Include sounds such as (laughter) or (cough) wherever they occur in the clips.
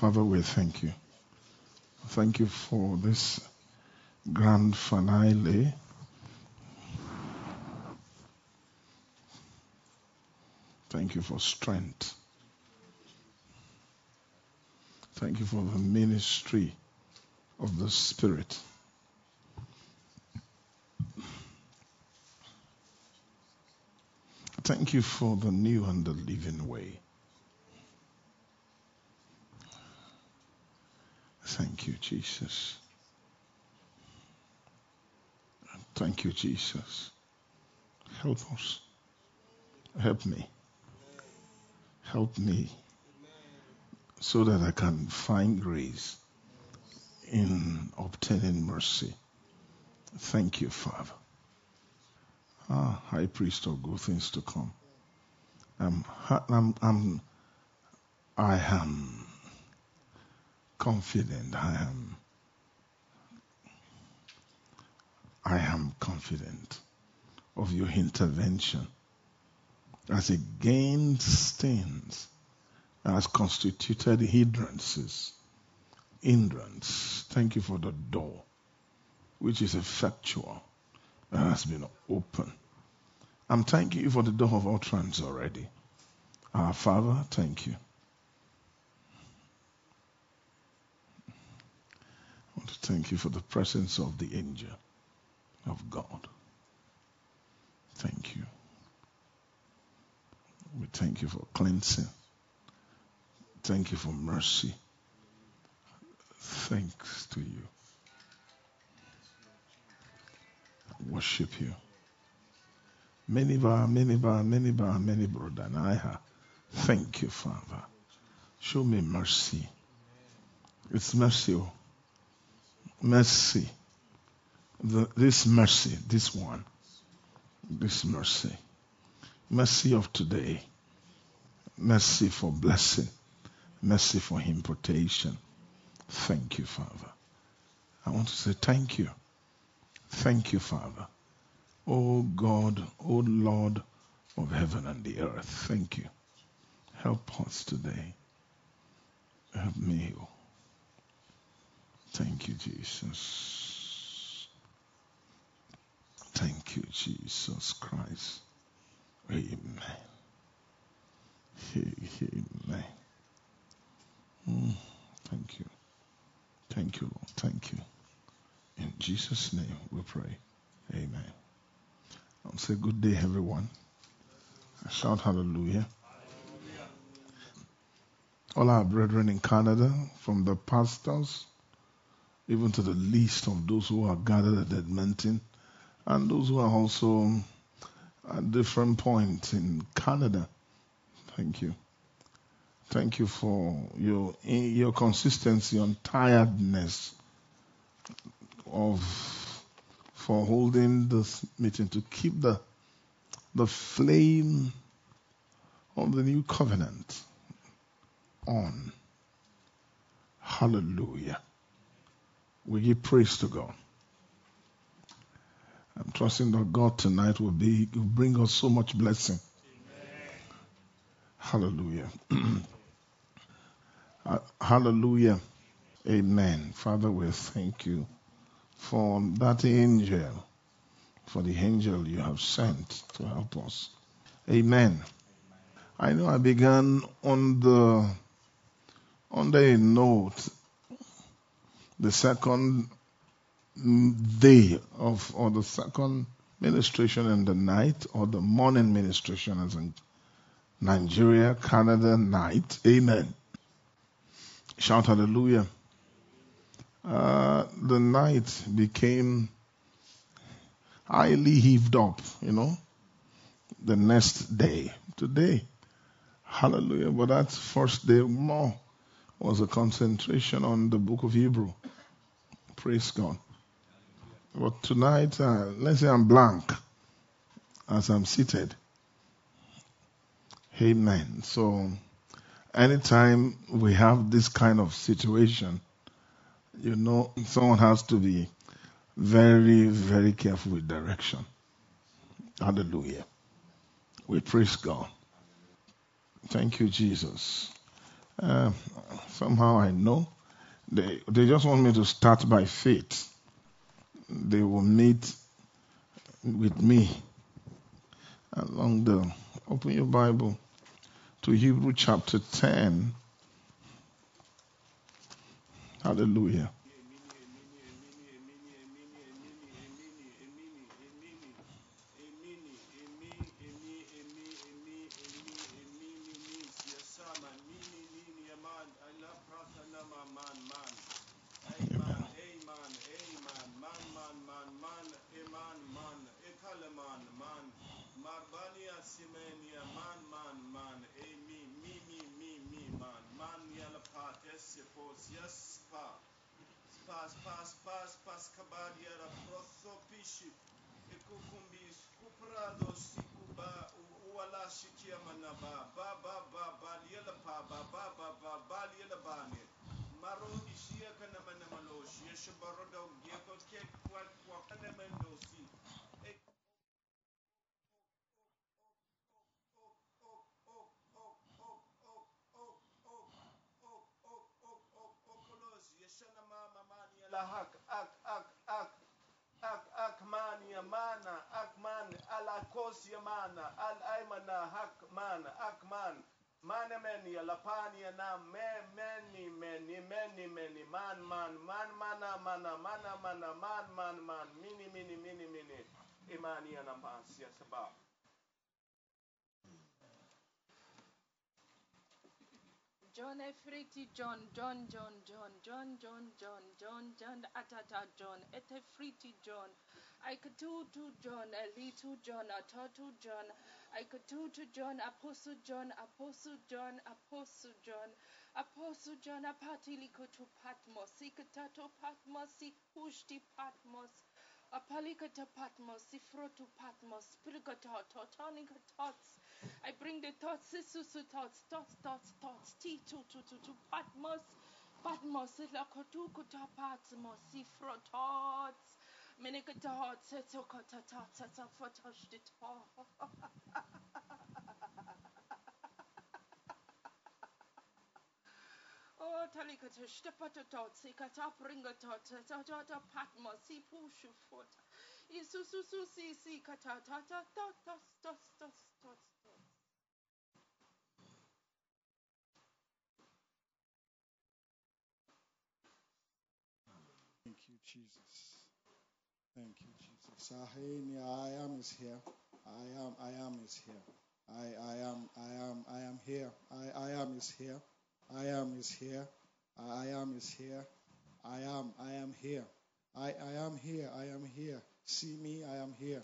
Father, we thank you. Thank you for this grand finale. Thank you for strength. Thank you for the ministry of the Spirit. Thank you for the new and the living way. Thank you, Jesus. Thank you, Jesus. Help us. Help me. Help me so that I can find grace in obtaining mercy. Thank you, Father. Ah, High Priest of good things to come. I'm, I'm, I'm, I am confident. I am. I am confident of your intervention as against things as constituted hindrances. Hindrance. Thank you for the door, which is effectual, that has been opened. I'm thanking you for the door of utterance already. Our Father, thank you. I want to thank you for the presence of the angel of God. Thank you. We thank you for cleansing. Thank you for mercy. Thanks to you. Worship you. Many bar, many bar, many bar, many brother. Thank you, Father. Show me mercy. It's mercy. Oh. Mercy. The, this mercy, this one. This mercy. Mercy of today. Mercy for blessing mercy for him. Thank you, Father. I want to say thank you. Thank you, Father. Oh God, oh Lord of heaven and the earth, thank you. Help us today. Help me. Thank you, Jesus. Thank you, Jesus Christ. Amen. Amen. Mm, thank you. Thank you, Lord. Thank you. In Jesus' name we pray. Amen. I'll say good day, everyone. I shout hallelujah. All our brethren in Canada, from the pastors, even to the least of those who are gathered at Edmonton, and those who are also at different points in Canada. Thank you. Thank you for your your consistency on tiredness of for holding this meeting to keep the the flame of the new covenant on. Hallelujah. We give praise to God. I'm trusting that God tonight will be will bring us so much blessing. Amen. Hallelujah. (clears throat) Hallelujah. Amen. Father, we thank you for that angel, for the angel you have sent to help us. Amen. I know I began on the on the note the second day of or the second ministration in the night or the morning ministration as in Nigeria, Canada night. Amen. Shout hallelujah. Uh, the night became highly heaved up, you know, the next day. Today, hallelujah. But that first day more was a concentration on the book of Hebrew. Praise God. But tonight, uh, let's say I'm blank as I'm seated. Amen. So, anytime we have this kind of situation, you know, someone has to be very, very careful with direction. Hallelujah. We praise God. Thank you, Jesus. Uh, somehow I know. They, they just want me to start by faith. They will meet with me along the. Open your Bible to Hebrew chapter 10. Hallelujah. pass, pass, pass, pass, kabadiara, prosopishi, ikukumbis, kuprado, sikuba, uwala shikia manaba, ba, ba, ba, ba, liela pa, ba, ba, ba, ba, ba, liela bane, maro ishia kana manamaloshi, yeshabaroda, ugeko, kek, kwak, lahak, ak, ak, ak, ak, ak, man, yamana, ak, man, alakos, yamana, al, aymana, hak, man, ak, man, man, many, lapania, nam, many, many, many, many, man, man, man, mana, mana, mana, mana, man, man, man, mini, mini, mini, mini, imania, namansia, sabah. John Efriti John John John John John John John John John Atata John Etefriti John. Aikatutu John Elitu John Atatu John. Aikatutu John Apostle John Apostle John Apostle John. Apostle John Apatiliku Patmos Sikatato Patmos Sikushti Patmos Apalikata Patmos, Sifrotu Patmos, Pirgata, Totanica Tots. I bring the tots, Sisusu Tots, Tots, Tots, Tots, tu tu. Patmos, Patmos, Lakotukuta Patmos, Sifro Tots. Minikata Tots, Setsokata Tots, Setsofatosh, the Tots. (laughs) O talikata shtapatatot sikata pringatot tatata patma si pushu. Isususu si tata tatas tas tas tas tas. Thank you, Jesus. Thank you, Jesus. Sahini, I am is here. I am, I am is here. I, I am, I am, I am here. I, I am is here. I am is here. I am is here. I am, I am here. I, I am here. I am here. See me, I am here.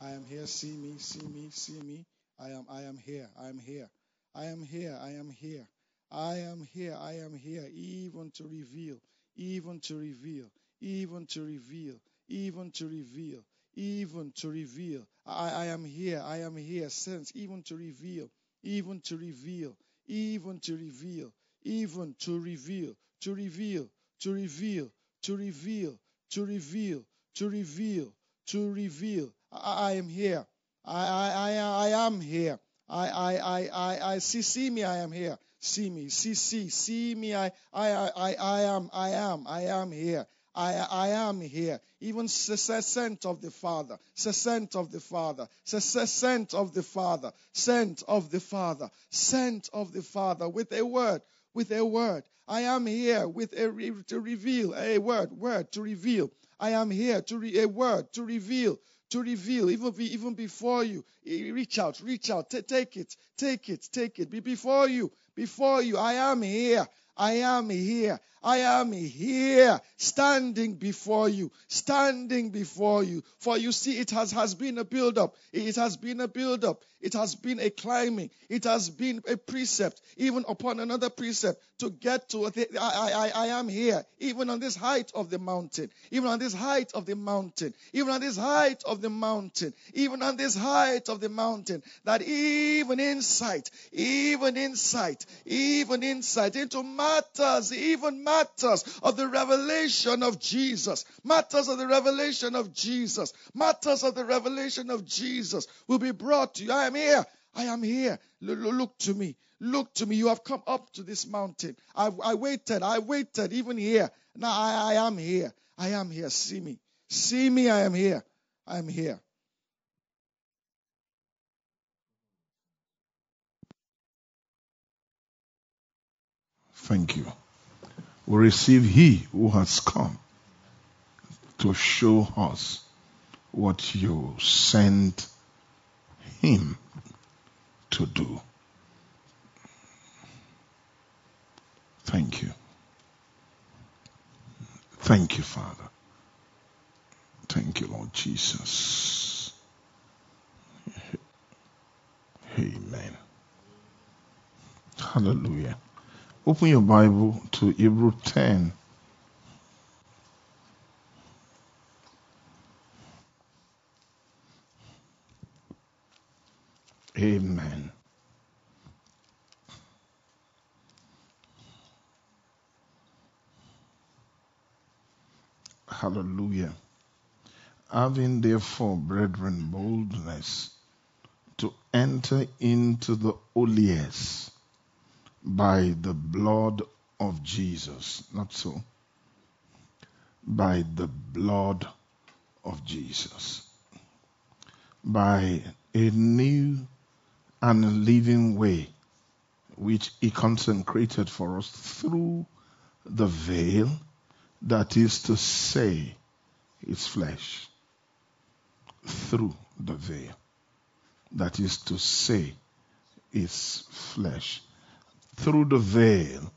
I am here. See me, see me, see me. I am, I am here. I am here. I am here. I am here. I am here. I am here. Even to reveal even to reveal, even to reveal, even to reveal, even to reveal. I, I am here, I am here, sense, even to reveal, even to reveal, even to reveal, even to reveal, to reveal, to reveal, to reveal, to reveal, to reveal, to reveal. I, I am here. I, I, I, I am here. I, I, I, I, I see, see me, I am here. See me, see, see, see me. I, I, I, I am, I am, I am here. I, I am here. Even sent of the Father, sent of the Father, sent of the Father, sent of the Father, sent of the Father with a word, with a word. I am here with a to reveal a word, word to reveal. I am here to re, a word to reveal, to reveal, even, be, even before you. Reach out, reach out, T- take it, take it, take it. Be before you, before you. I am here. I am here. I am here, standing before you, standing before you. For you see, it has, has been a build up. It has been a build up. It has been a climbing. It has been a precept, even upon another precept to get to. The, I, I, I am here, even on this height of the mountain, even on this height of the mountain, even on this height of the mountain, even on this height of the mountain, that even insight, even insight, even insight into matters, even matters of the revelation of Jesus, matters of the revelation of Jesus, matters of the revelation of Jesus will be brought to you. I am here. I am here. Look to me. Look to me. You have come up to this mountain. I, I waited. I waited even here. Now I, I am here. I am here. See me. See me. I am here. I am here. Thank you. We receive He who has come to show us what you sent Him to do. Thank you. Thank you, Father. Thank you, Lord Jesus. Amen. Hallelujah. Open your Bible to Hebrew 10. Amen. Hallelujah. Having therefore, brethren, boldness to enter into the holiest by the blood of Jesus. Not so. By the blood of Jesus. By a new and living way which he consecrated for us through the veil, that is to say, his flesh. Through the veil. That is to say, his flesh. Through the veil.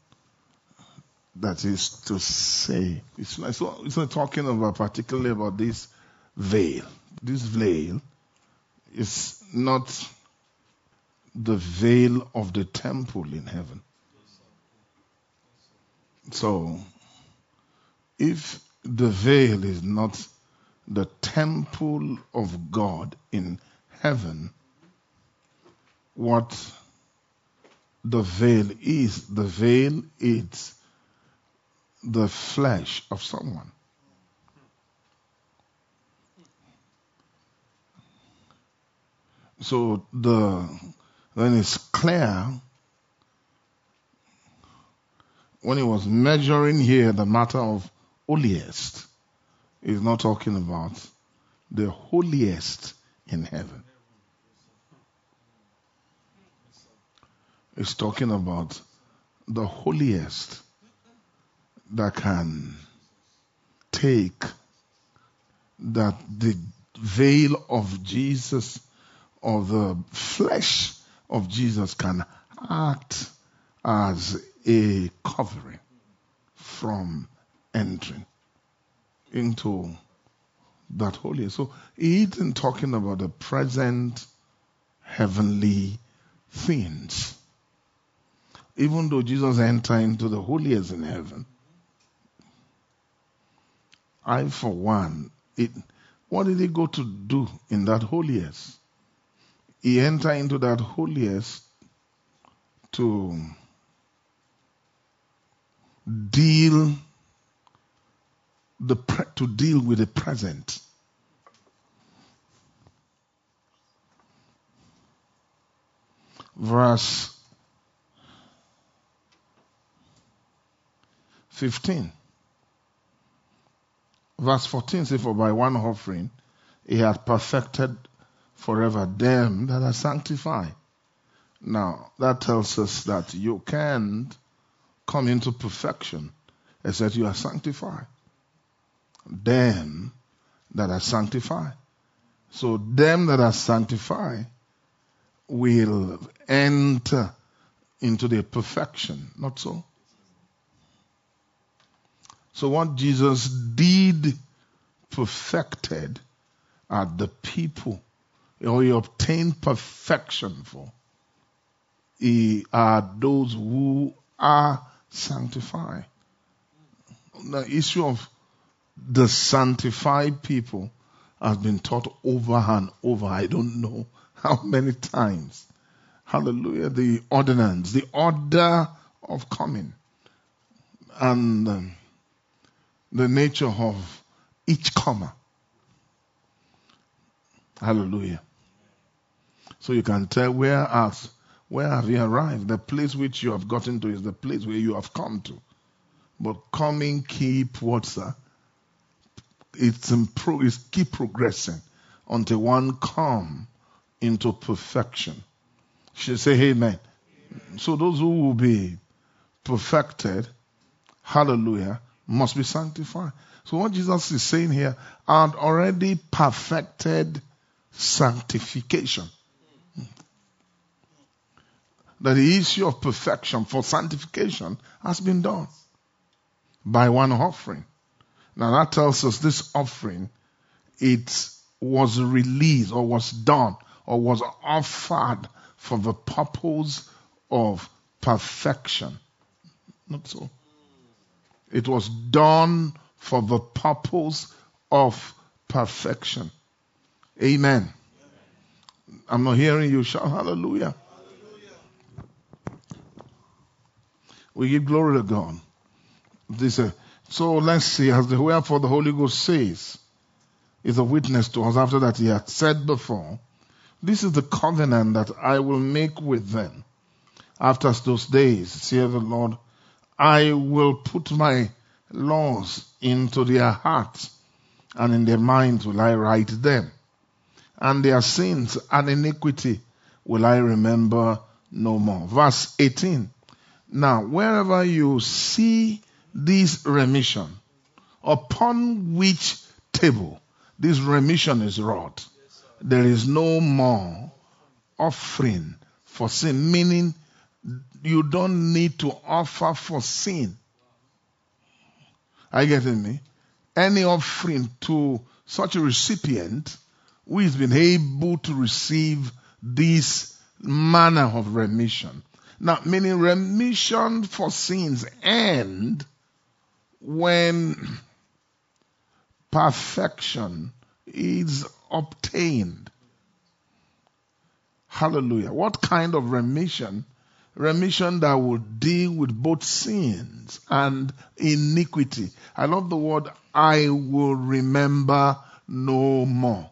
That is to say, it's not, it's not talking about uh, particularly about this veil. This veil is not the veil of the temple in heaven. So, if the veil is not the temple of God in heaven, what the veil is, the veil is the flesh of someone. So the when it's clear when he was measuring here the matter of holiest, he's not talking about the holiest in heaven. He's talking about the holiest that can take that the veil of Jesus or the flesh of Jesus can act as a covering from entering into that holy. So he isn't talking about the present heavenly things. Even though Jesus entered into the holiest in heaven, I, for one, it, what did he go to do in that holiest? He entered into that holiest to deal the to deal with the present. Verse 15. Verse 14 says, For by one offering he had perfected forever them that are sanctified. Now, that tells us that you can't come into perfection except you are sanctified. Them that are sanctified. So, them that are sanctified will enter into their perfection. Not so? So, what Jesus did perfected are the people, or he obtained perfection for, he are those who are sanctified. The issue of the sanctified people has been taught over and over. I don't know how many times. Hallelujah. The ordinance, the order of coming, and um, the nature of each comma. Hallelujah. So you can tell where whereas Where have you arrived? The place which you have gotten to is the place where you have come to. But coming, keep what, sir? It's, impro- it's keep progressing until one come into perfection. She say amen. So those who will be perfected, hallelujah, must be sanctified. So what Jesus is saying here, had already perfected sanctification. That the issue of perfection for sanctification has been done by one offering. Now that tells us this offering, it was released or was done or was offered for the purpose of perfection. Not so. It was done for the purpose of perfection. Amen. I'm not hearing you shout hallelujah. We give glory to God. This, uh, so let's see, as the wherefore the Holy Ghost says, is a witness to us after that he had said before, this is the covenant that I will make with them. After those days, saith the Lord, I will put my laws into their hearts, and in their minds will I write them. And their sins and iniquity will I remember no more. Verse 18. Now, wherever you see this remission, upon which table this remission is wrought, there is no more offering for sin, meaning you don't need to offer for sin. Are you getting me? Any offering to such a recipient who has been able to receive this manner of remission. Now, meaning remission for sins end when perfection is obtained. Hallelujah. What kind of remission? Remission that will deal with both sins and iniquity. I love the word I will remember no more.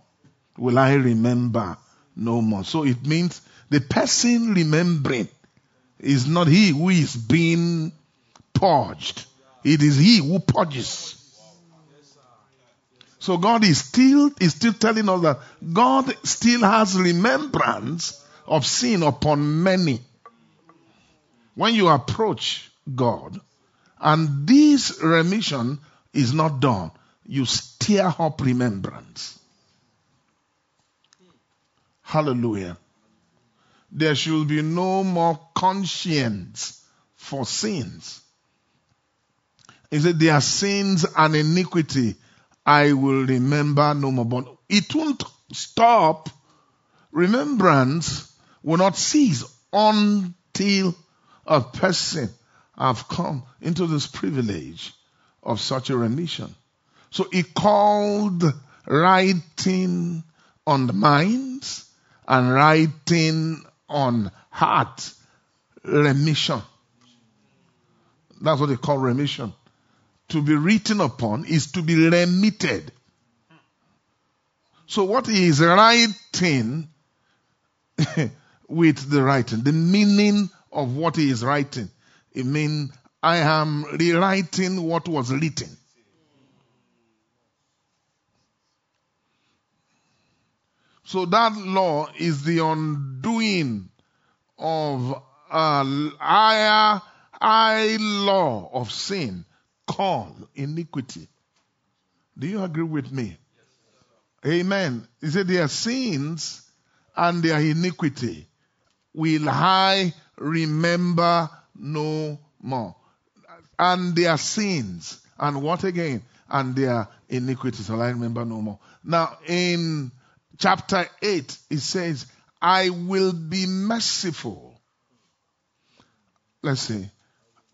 Will I remember no more? So it means the person remembering is not he who is being purged. It is he who purges. So God is still is still telling us that God still has remembrance of sin upon many. When you approach God and this remission is not done, you stir up remembrance. Hallelujah. There should be no more conscience for sins. He said, Their sins and iniquity I will remember no more. But it won't stop. Remembrance will not cease until a person have come into this privilege of such a remission. So he called writing on the minds and writing on heart remission. That's what they call remission to be written upon is to be remitted. So what he is writing (laughs) with the writing, the meaning of what he is writing, it means I am rewriting what was written. So that law is the undoing of a high law of sin called iniquity. Do you agree with me? Amen. He said their sins and their iniquity will I remember no more. And their sins and what again? And their iniquities I remember no more. Now in chapter 8 it says, I will be merciful. Let's see.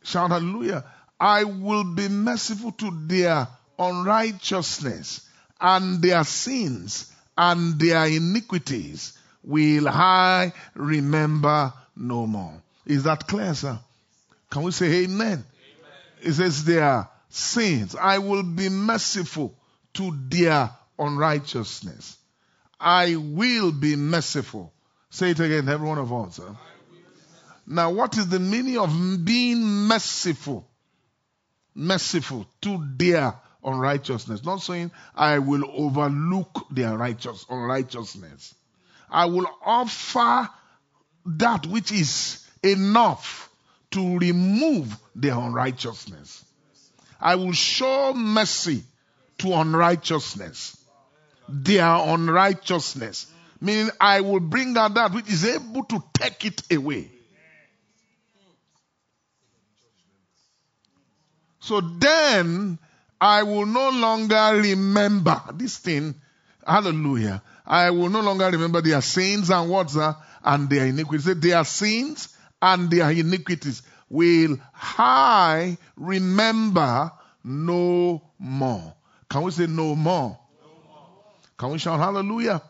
Shout hallelujah. I will be merciful to their unrighteousness and their sins and their iniquities will I remember no more. Is that clear, sir? Can we say amen? amen. It says their sins. I will be merciful to their unrighteousness. I will be merciful. Say it again, every one of us. Sir. Now, what is the meaning of being merciful? Merciful to their unrighteousness. Not saying I will overlook their righteous unrighteousness. I will offer that which is enough to remove their unrighteousness. I will show mercy to unrighteousness. Their unrighteousness. Meaning I will bring out that which is able to take it away. So then I will no longer remember this thing. Hallelujah. I will no longer remember their sins and what's that uh, and their iniquities. Their sins and their iniquities will I remember no more. Can we say no more? Can we shout hallelujah?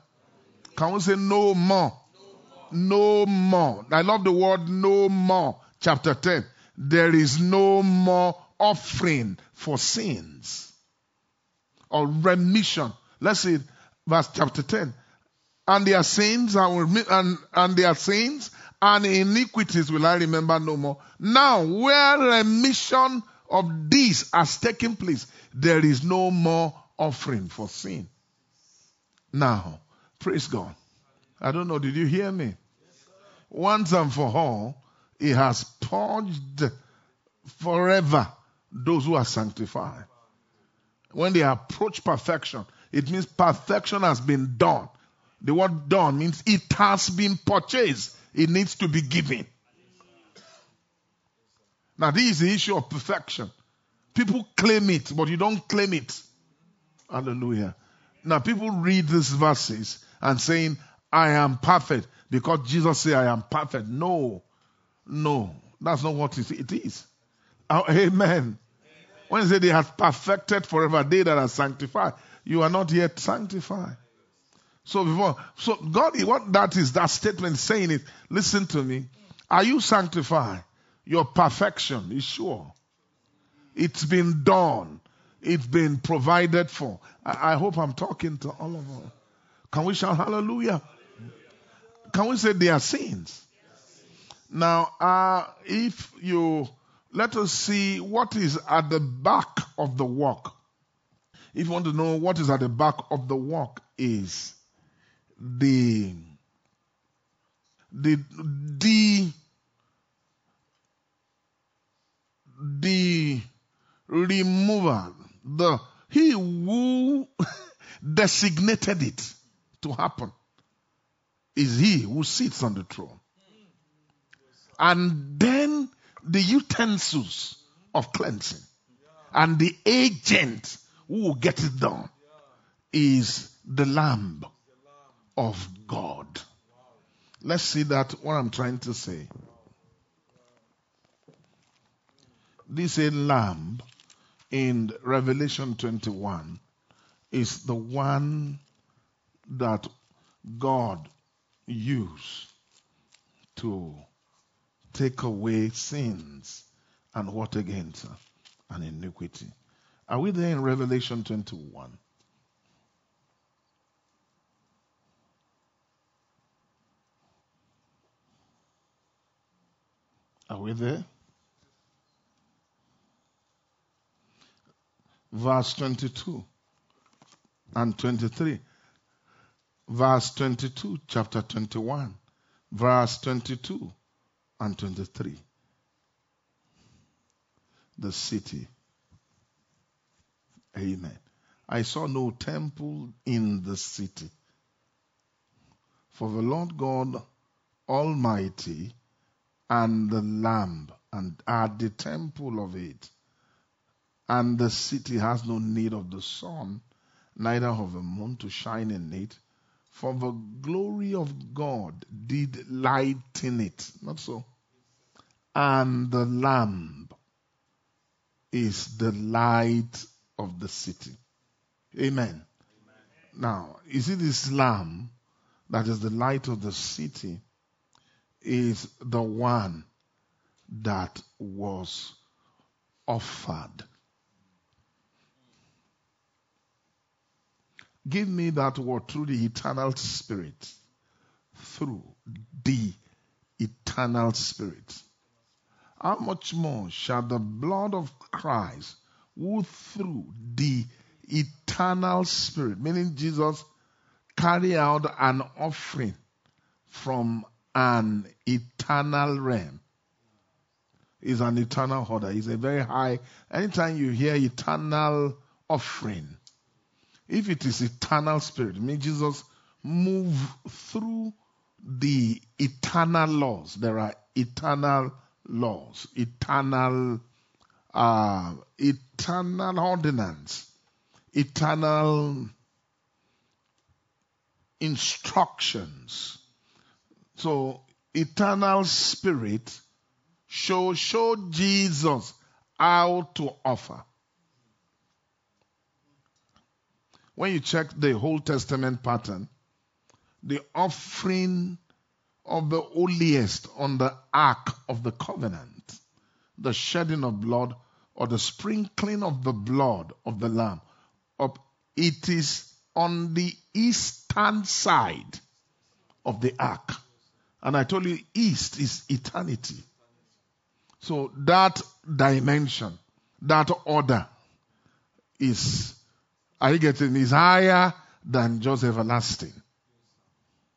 Can we say no more? No more. I love the word no more. Chapter 10. There is no more offering for sins or remission. Let's see verse chapter 10. And their sins and, and, and their sins and iniquities will I remember no more. Now, where remission of this has taken place, there is no more offering for sin. Now, praise God. I don't know, did you hear me? Once and for all, He has purged forever those who are sanctified. When they approach perfection, it means perfection has been done. The word done means it has been purchased. It needs to be given. Now, this is the issue of perfection. People claim it, but you don't claim it. Hallelujah. Now, people read these verses and saying, I am perfect because Jesus said, I am perfect. No, no, that's not what it is. Oh, amen. When he said they have perfected forever, they that are sanctified, you are not yet sanctified. So before, so God, what that is, that statement saying it, listen to me. Are you sanctified? Your perfection is sure. It's been done. It's been provided for. I, I hope I'm talking to all of us. Can we shout hallelujah? Can we say they are sins? Now, uh, if you let us see what is at the back of the walk. If you want to know what is at the back of the walk is the the the the remover, the he who (laughs) designated it to happen is he who sits on the throne. And then the utensils of cleansing and the agent who will get it done is the Lamb of God. Let's see that what I'm trying to say. This lamb in Revelation 21 is the one that God used to take away sins and what against an iniquity. Are we there in Revelation 21? Are we there? Verse 22 and 23. Verse 22, chapter 21. Verse 22 and 23. The city. Amen. I saw no temple in the city. For the Lord God Almighty and the Lamb and are the temple of it. And the city has no need of the sun, neither of the moon to shine in it, for the glory of God did lighten it. Not so. And the Lamb is the light of the city. Amen. Amen. Now, is it this Lamb that is the light of the city is the one that was offered. Give me that word through the eternal spirit. Through the eternal spirit. How much more shall the blood of Christ, who through the eternal spirit, meaning Jesus, carry out an offering from an eternal realm, is an eternal order. It's a very high. Anytime you hear eternal offering, if it is eternal spirit, it means Jesus move through the eternal laws. There are eternal laws, eternal, uh, eternal ordinance, eternal instructions. So, eternal spirit show show Jesus how to offer. When you check the Old Testament pattern, the offering of the holiest on the ark of the covenant, the shedding of blood or the sprinkling of the blood of the lamb, it is on the eastern side of the ark. And I told you, east is eternity. So that dimension, that order is, are you getting, is higher than just everlasting.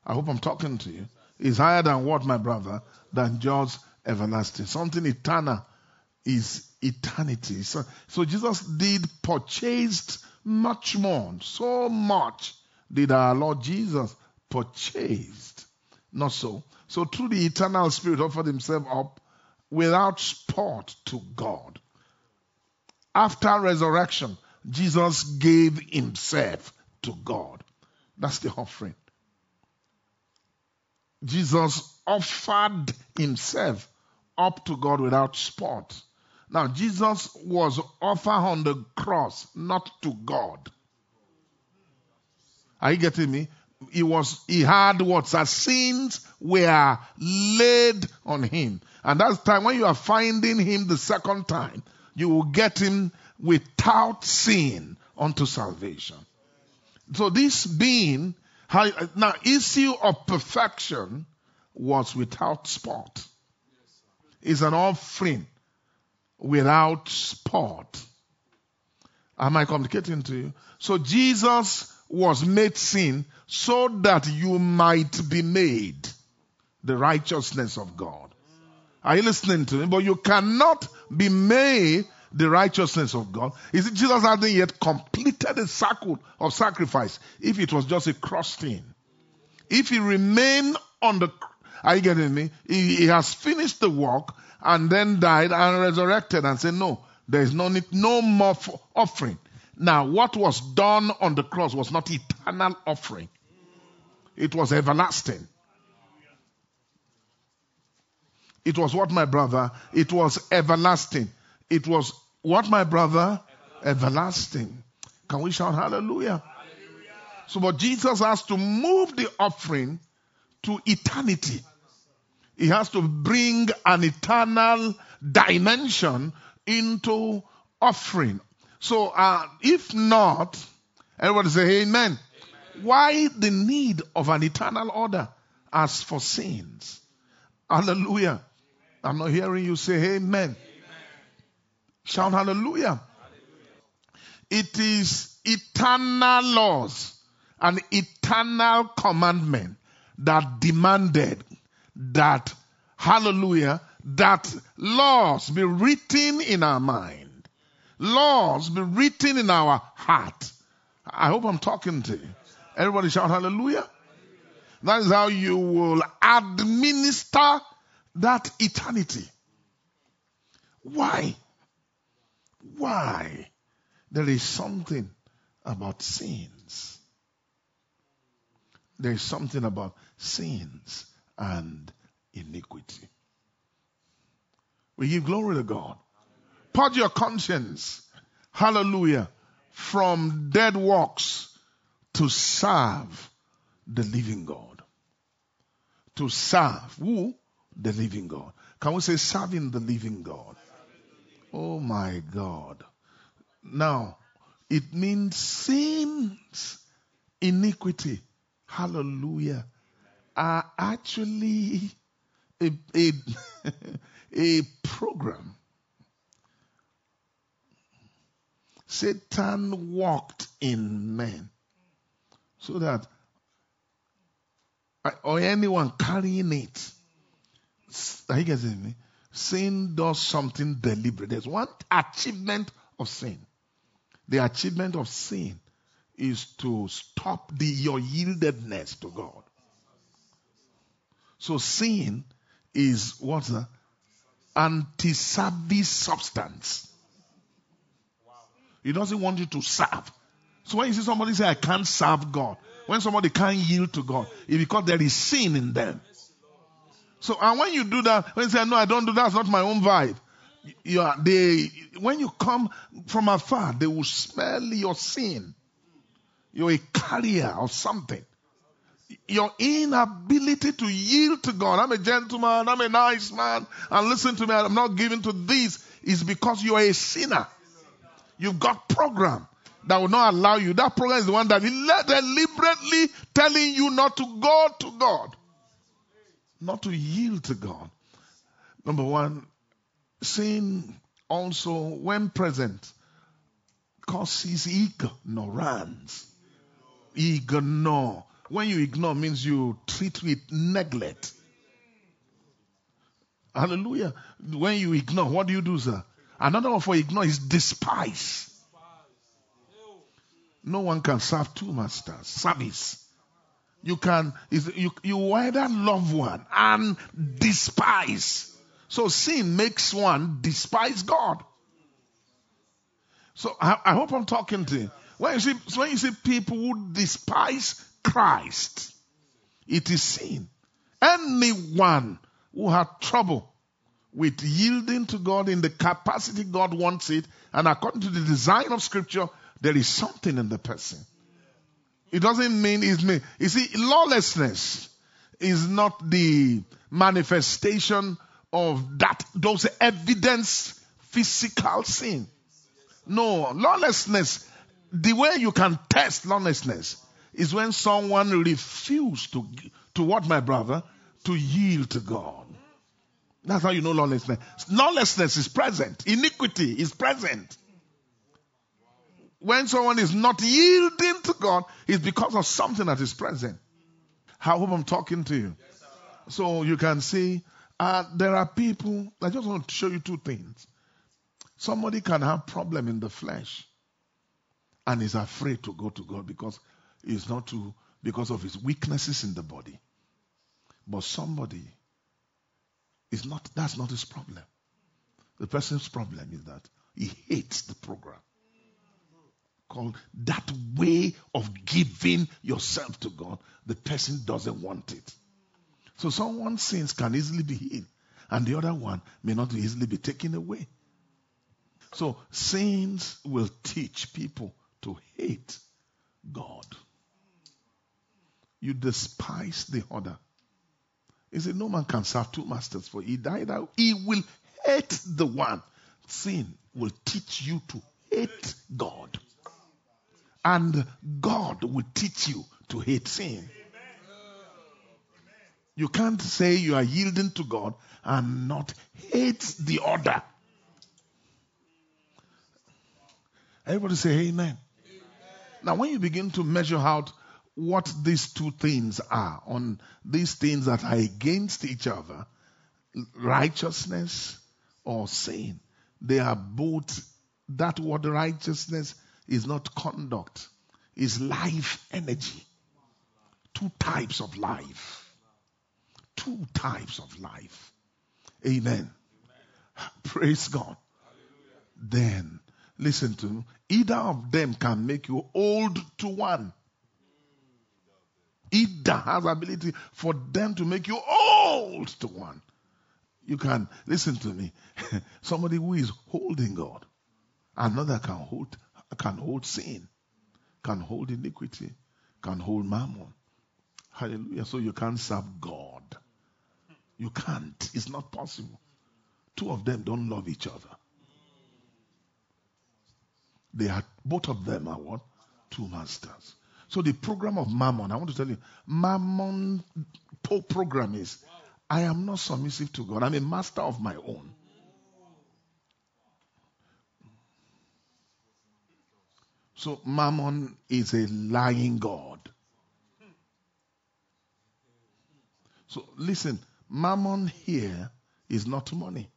I hope I'm talking to you. Is higher than what, my brother? Than just everlasting. Something eternal is eternity. So, so Jesus did purchased much more. So much did our Lord Jesus purchased. Not so. So through the eternal spirit offered himself up without spot to God. After resurrection, Jesus gave himself to God. That's the offering. Jesus offered himself up to God without spot. Now, Jesus was offered on the cross, not to God. Are you getting me? He was, he had what? Our sins were laid on him. And that's time when you are finding him the second time, you will get him without sin unto salvation. So this being, now issue of perfection was without spot. Is an offering without spot. Am I communicating to you? So Jesus was made sin so that you might be made the righteousness of God. Are you listening to me? But you cannot be made the righteousness of God. Is it Jesus hadn't yet completed the circle of sacrifice if it was just a cross thing? If he remained on the, are you getting me? He, he has finished the work and then died and resurrected and said, no, there is no need, no more offering. Now, what was done on the cross was not eternal offering. It was everlasting. It was what, my brother? It was everlasting. It was what, my brother? Everlasting. Can we shout hallelujah? hallelujah? So, but Jesus has to move the offering to eternity. He has to bring an eternal dimension into offering. So, uh, if not, everybody say amen. amen. Why the need of an eternal order as for sins? Hallelujah. I'm not hearing you say amen. amen. Shout hallelujah. hallelujah. It is eternal laws and eternal commandment that demanded that, hallelujah, that laws be written in our mind. Laws be written in our heart. I hope I'm talking to you. Everybody shout hallelujah. That is how you will administer that eternity. Why? Why? There is something about sins. There is something about sins and iniquity. We give glory to God. Purge your conscience. Hallelujah. From dead works to serve the living God. To serve who? The living God. Can we say serving the living God? Oh my God. Now, it means sins, iniquity. Hallelujah are actually a, a, (laughs) a program. Satan walked in men so that, or anyone carrying it, are you getting me? Sin does something deliberate. There's one achievement of sin. The achievement of sin is to stop the, your yieldedness to God. So sin is what's the anti-service substance. He doesn't want you to serve. So when you see somebody say, I can't serve God, when somebody can't yield to God, it's because there is sin in them. So, and when you do that, when you say, no, I don't do that, that's not my own vibe. You are, they, when you come from afar, they will smell your sin. You're a carrier of something. Your inability to yield to God. I'm a gentleman, I'm a nice man, and listen to me, I'm not giving to this, is because you are a sinner. You've got program that will not allow you. That program is the one that is deliberately telling you not to go to God, not to yield to God. Number one, sin also, when present, causes ignorance. Ignore. When you ignore means you treat with neglect. Hallelujah. When you ignore, what do you do, sir? Another one for ignore is despise. No one can serve two masters. Service. You can, you, you either love one and despise. So sin makes one despise God. So I, I hope I'm talking to you. When you see, when you see people who despise Christ, it is sin. Anyone who had trouble with yielding to God in the capacity God wants it, and according to the design of Scripture, there is something in the person. It doesn't mean it's me. You see, lawlessness is not the manifestation of that, those evidence physical sin. No, lawlessness, the way you can test lawlessness is when someone refuses to, to what, my brother? To yield to God. That's how you know lawlessness. Lawlessness is present. Iniquity is present. When someone is not yielding to God, it's because of something that is present. I hope I'm talking to you. So you can see uh, there are people, I just want to show you two things. Somebody can have problem in the flesh and is afraid to go to God because it's not to because of his weaknesses in the body. But somebody is not that's not his problem. The person's problem is that he hates the program. Called that way of giving yourself to God. The person doesn't want it. So someone's sins can easily be healed, and the other one may not easily be taken away. So sins will teach people to hate God. You despise the other. He said, No man can serve two masters, for he died out. He will hate the one. Sin will teach you to hate God. And God will teach you to hate sin. You can't say you are yielding to God and not hate the other. Everybody say amen. amen. Now, when you begin to measure out what these two things are, on these things that are against each other, righteousness or sin, they are both, that word righteousness is not conduct, is life energy. Two types of life. Two types of life. Amen. Amen. Praise God. Hallelujah. Then Listen to me. Either of them can make you old to one. Either has ability for them to make you old to one. You can listen to me. (laughs) Somebody who is holding God, another can hold can hold sin, can hold iniquity, can hold mammon. Hallelujah. So you can't serve God. You can't. It's not possible. Two of them don't love each other. They are both of them are what? Two masters. So the program of Mammon, I want to tell you, Mammon program is I am not submissive to God. I'm a master of my own. So Mammon is a lying God. So listen, Mammon here is not money.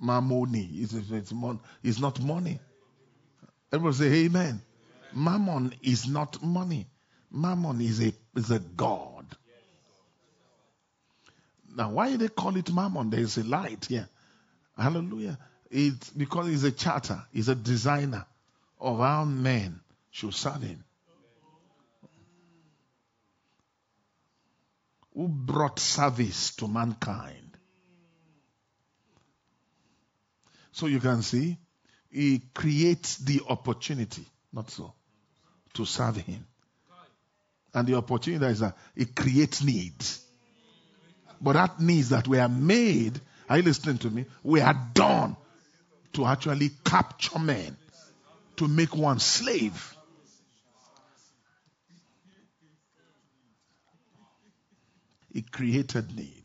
Mammoni is, is not money. Everybody say amen. Mammon is not money. Mammon is a, is a God. Now, why they call it Mammon? There is a light here. Hallelujah. It's because he's a charter, he's a designer of how men should serve him. Who brought service to mankind. So you can see, he creates the opportunity, not so, to serve him. And the opportunity is that it creates needs. But that needs that we are made, are you listening to me? We are done to actually capture men, to make one slave. It created need.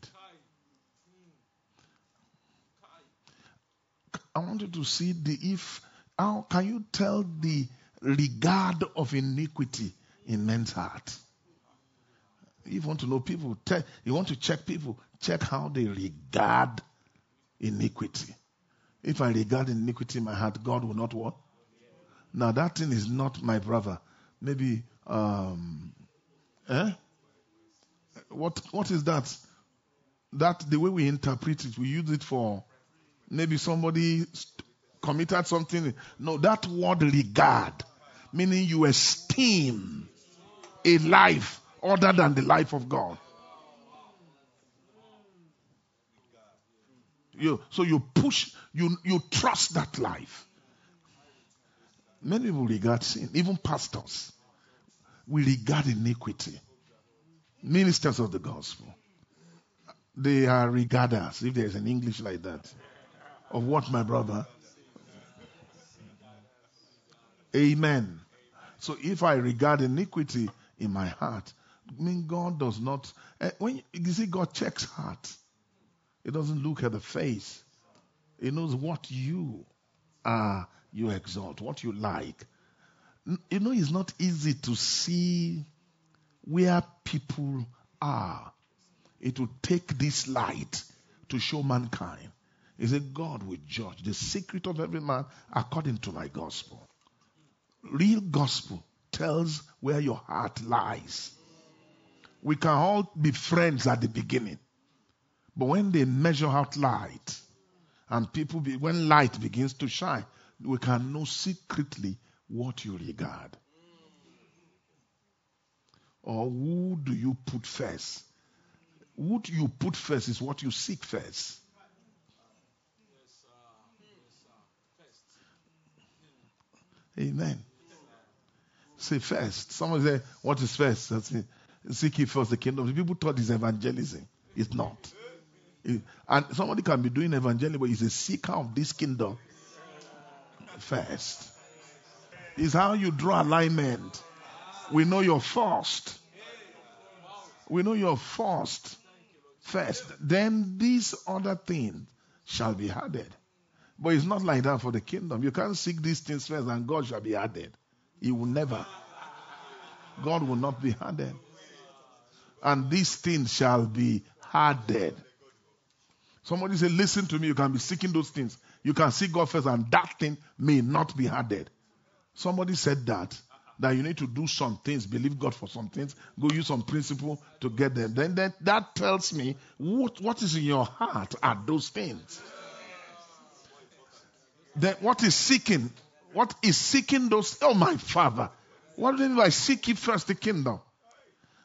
I want you to see the if how can you tell the regard of iniquity in men's heart? If You want to know people, you want to check people, check how they regard iniquity. If I regard iniquity in my heart, God will not what? Now that thing is not my brother. Maybe um eh? What what is that? That the way we interpret it, we use it for maybe somebody committed something. No, that word regard, meaning you esteem a life other than the life of God. You, so you push, you, you trust that life. Many people regard sin, even pastors. We regard iniquity. Ministers of the gospel. They are regarders, if there's an English like that. Of what, my brother? Amen. So if I regard iniquity in my heart, I mean God does not. Eh, when you see, God checks heart. He doesn't look at the face. He knows what you are, you exalt, what you like. You know, it's not easy to see where people are. It will take this light to show mankind. He said, God will judge the secret of every man according to my gospel. Real gospel tells where your heart lies. We can all be friends at the beginning. But when they measure out light, and people, be, when light begins to shine, we can know secretly what you regard. Or who do you put first? What you put first is what you seek first. Amen. Say first. Someone say, What is first? That's it. Seek ye first the kingdom. The people thought it's evangelism. It's not. And somebody can be doing evangelism, but he's a seeker of this kingdom first. Is how you draw alignment. We know you're first. We know you're first. First. Then these other things shall be added. But it's not like that for the kingdom. You can't seek these things first and God shall be added. He will never. God will not be added. And these things shall be added. Somebody say, listen to me, you can be seeking those things. You can seek God first, and that thing may not be added. Somebody said that, that you need to do some things, believe God for some things, go use some principle to get them. Then that, that tells me what, what is in your heart are those things. Then what is seeking? What is seeking those? Oh, my Father. What do you mean by seek ye first the kingdom?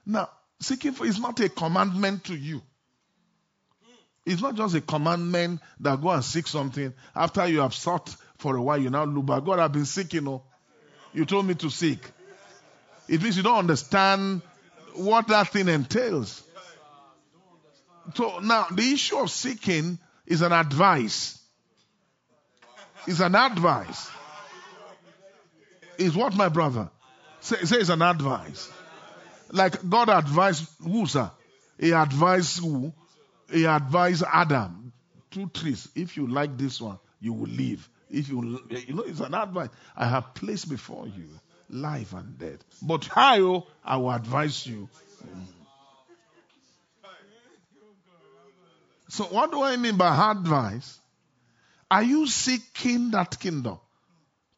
Now, seeking for is not a commandment to you. It's not just a commandment that go and seek something. After you have sought for a while, you now look back. God, I've been seeking. Oh. You told me to seek. It means you don't understand what that thing entails. So now the issue of seeking is an advice. It's an advice. Is what my brother say, say is an advice. Like God advised who, sir? He advised who? He advised Adam. Two trees. If you like this one, you will live. If you, you know, it's an advice. I have placed before you life and death. But how oh, I will advise you. So, what do I mean by advice? Are you seeking that kingdom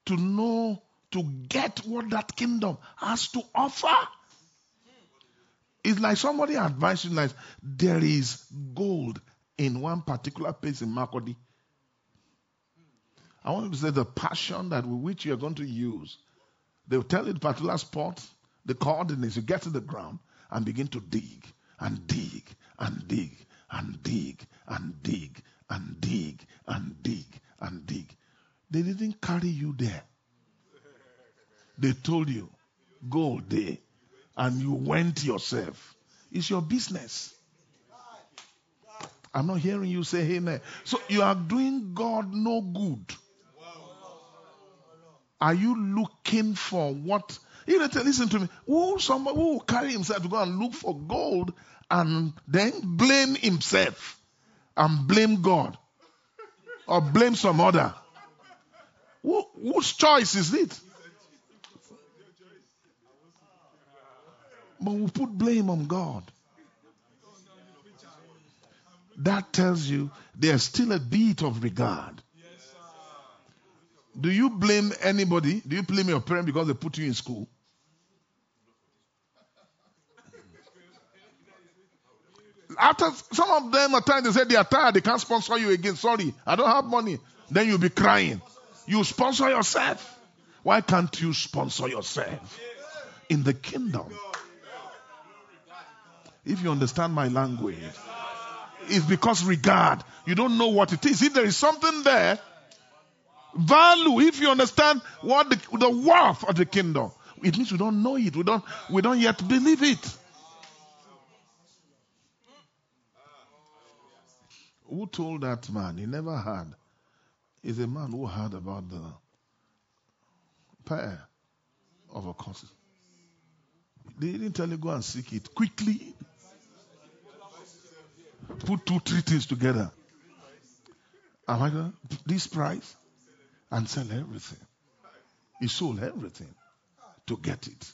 to know, to get what that kingdom has to offer? It's like somebody advising like there is gold in one particular place in Makurdi. I want to say the passion that with which you are going to use. They will tell you the particular spot, the coordinates. You get to the ground and begin to dig and dig and dig and dig and dig and dig and dig and dig. They didn't carry you there. They told you, go there. And you went yourself. It's your business. I'm not hearing you say amen. So you are doing God no good. Are you looking for what? You know, listen to me. Who somebody who will carry himself to go and look for gold and then blame himself and blame God or blame some other? Who, whose choice is it? But we put blame on God. That tells you there's still a bit of regard. Do you blame anybody? Do you blame your parent because they put you in school? After some of them at times they say they are tired, they can't sponsor you again. Sorry, I don't have money. Then you'll be crying. You sponsor yourself. Why can't you sponsor yourself in the kingdom? If you understand my language, it's because regard. You don't know what it is. If there is something there, value. If you understand what the, the worth of the kingdom, it means we don't know it. We don't. We don't yet believe it. Who told that man? He never had. Is a man who heard about the pair of a cause. They didn't tell you go and seek it quickly. Put two, three things together. Am I going to this price and sell everything? He sold everything to get it.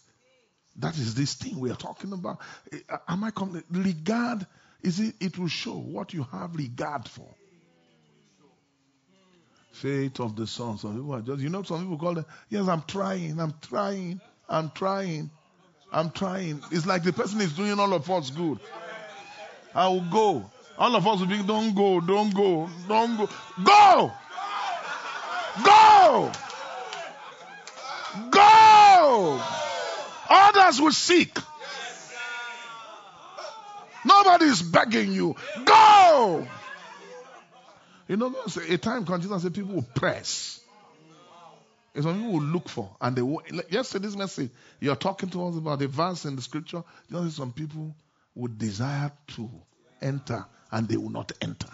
That is this thing we are talking about. Eh, am I coming? Regard is it? It will show what you have regard for. Faith of the sons. Some people are just, you know, some people call them, yes, I'm trying, I'm trying, I'm trying, I'm trying. It's like the person is doing all of us good. I will go. All of us will be, don't go, don't go, don't go. Go! Go! Go! Others will seek. Nobody is begging you. Go! You know, a time comes, Jesus said people will press. It's some people will look for, and they will. Yesterday, this message, you're talking to us about the verse in the scripture. You know, some people would desire to enter, and they will not enter.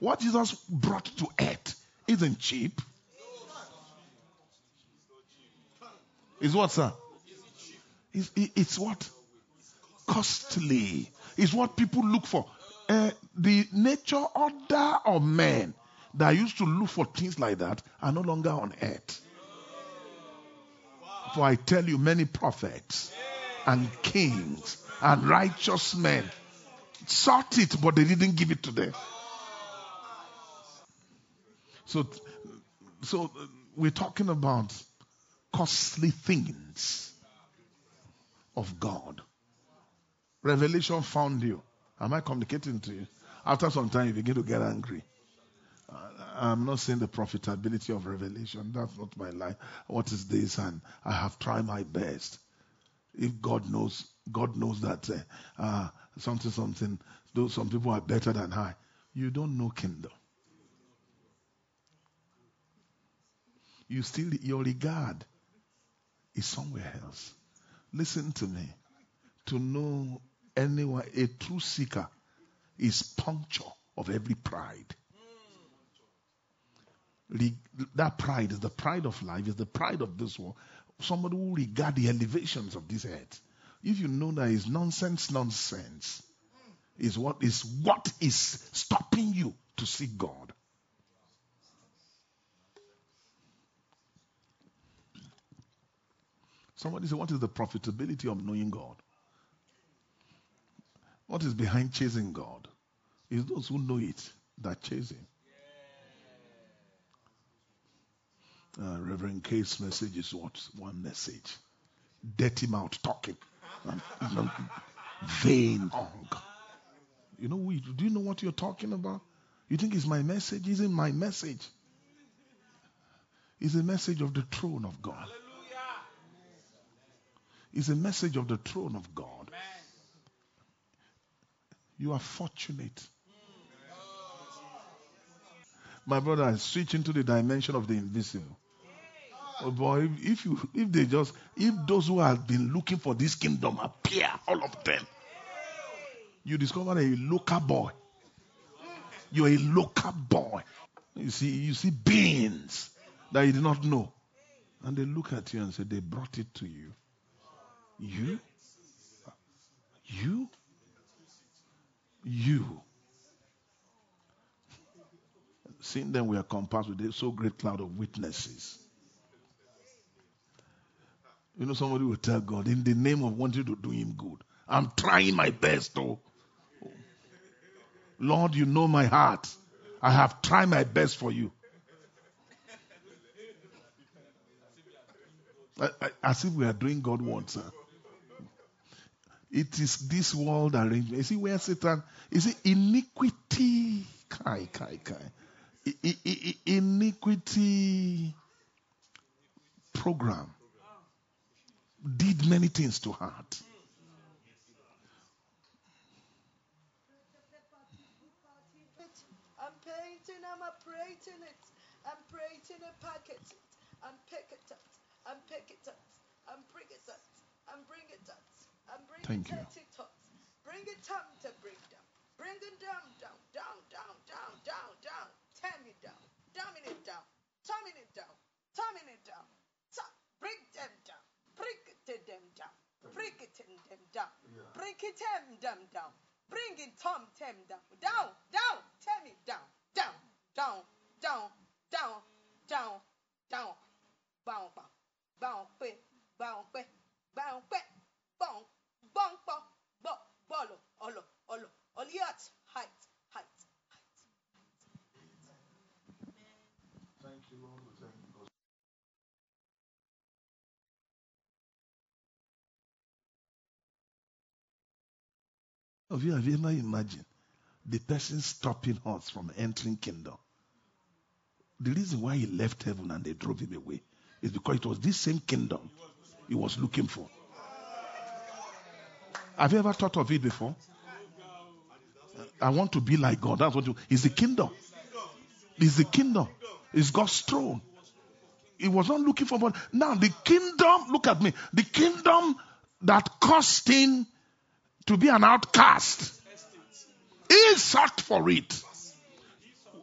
What Jesus brought to earth isn't cheap. Is what, sir? It's, it's what? Costly. Is what people look for. Uh, the nature order of men that used to look for things like that are no longer on earth. For I tell you, many prophets and kings and righteous men sought it, but they didn't give it to them. So, so we're talking about costly things of God. Revelation found you. Am I communicating to you? After some time, you begin to get angry. I'm not saying the profitability of revelation. That's not my life. What is this? And I have tried my best. If God knows, God knows that uh, uh, something, something, though some people are better than I. You don't know kingdom. You still, your regard is somewhere else. Listen to me. To know anyone, a true seeker is puncture of every pride. That pride is the pride of life, is the pride of this world. Somebody who regard the elevations of this earth. If you know that is nonsense, nonsense is what is what is stopping you to see God. Somebody said, What is the profitability of knowing God? What is behind chasing God? Is those who know it that chase Him. Uh, Reverend K's message is what? One message. Dirty mouth talking. Vain oh. tongue. You know, do you know what you're talking about? You think it's my message? Isn't my message? It's a message of the throne of God. It's a message of the throne of God. You are fortunate. My brother, switch into the dimension of the invisible. Oh boy, if you if they just if those who have been looking for this kingdom appear, all of them, you discover a local boy. You're a local boy. You see, you see beings that you did not know. And they look at you and say, They brought it to you. You? You? You. Seeing them, we are compassed with a so great cloud of witnesses. You know, somebody will tell God, in the name of wanting to do him good, I'm trying my best, oh. Lord, you know my heart. I have tried my best for you. As if we are doing God wants. Huh? It is this world arrangement. You see where Satan, you see iniquity, kai, kai, kai. I, I, I, iniquity program did many things to heart. I'm painting, I'm operating it. I'm painting a packet. I'm pick it up. I'm pick it up. I'm bring it up. I'm bring it up. I'm bring Thank it you. up. Bring it down to bring down. Bring it down, down, down, down, down, down, down. Turn it down. Down. Down. Down. Bring them down. Bring it to them down. Bring it in them down. Bring it them them down. Bring it Tom them down. Down, down. Tell me down. Down, down, down, down, down, down. Bow, bow, bow, quick, bow, quick, bow, quick, bow, bow, bow, bow, bolo, olo, olo, oliot, height, height, height. Thank you, Lord. Thank you. Have you, ever imagined the person stopping us from entering kingdom? The reason why he left heaven and they drove him away is because it was this same kingdom he was looking for. Have you ever thought of it before? I want to be like God. That's what you. It's the kingdom. It's the kingdom. It's God's throne. He was not looking for, but now the kingdom. Look at me. The kingdom that caused him to be an outcast. He sought for it.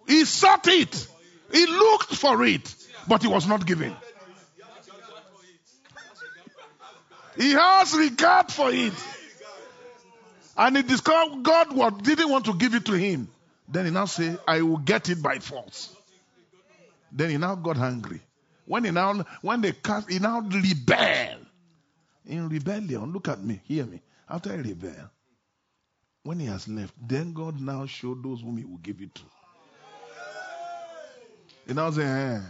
He sought it. He looked for it, but he was not given. He has regard for it. And he discovered God didn't want to give it to him. Then he now say, I will get it by force. Then he now got angry. When he now when they cast he now rebel. In rebellion, look at me, hear me. After he rebel, when he has left, then God now showed those whom he will give it to. He now say, eh,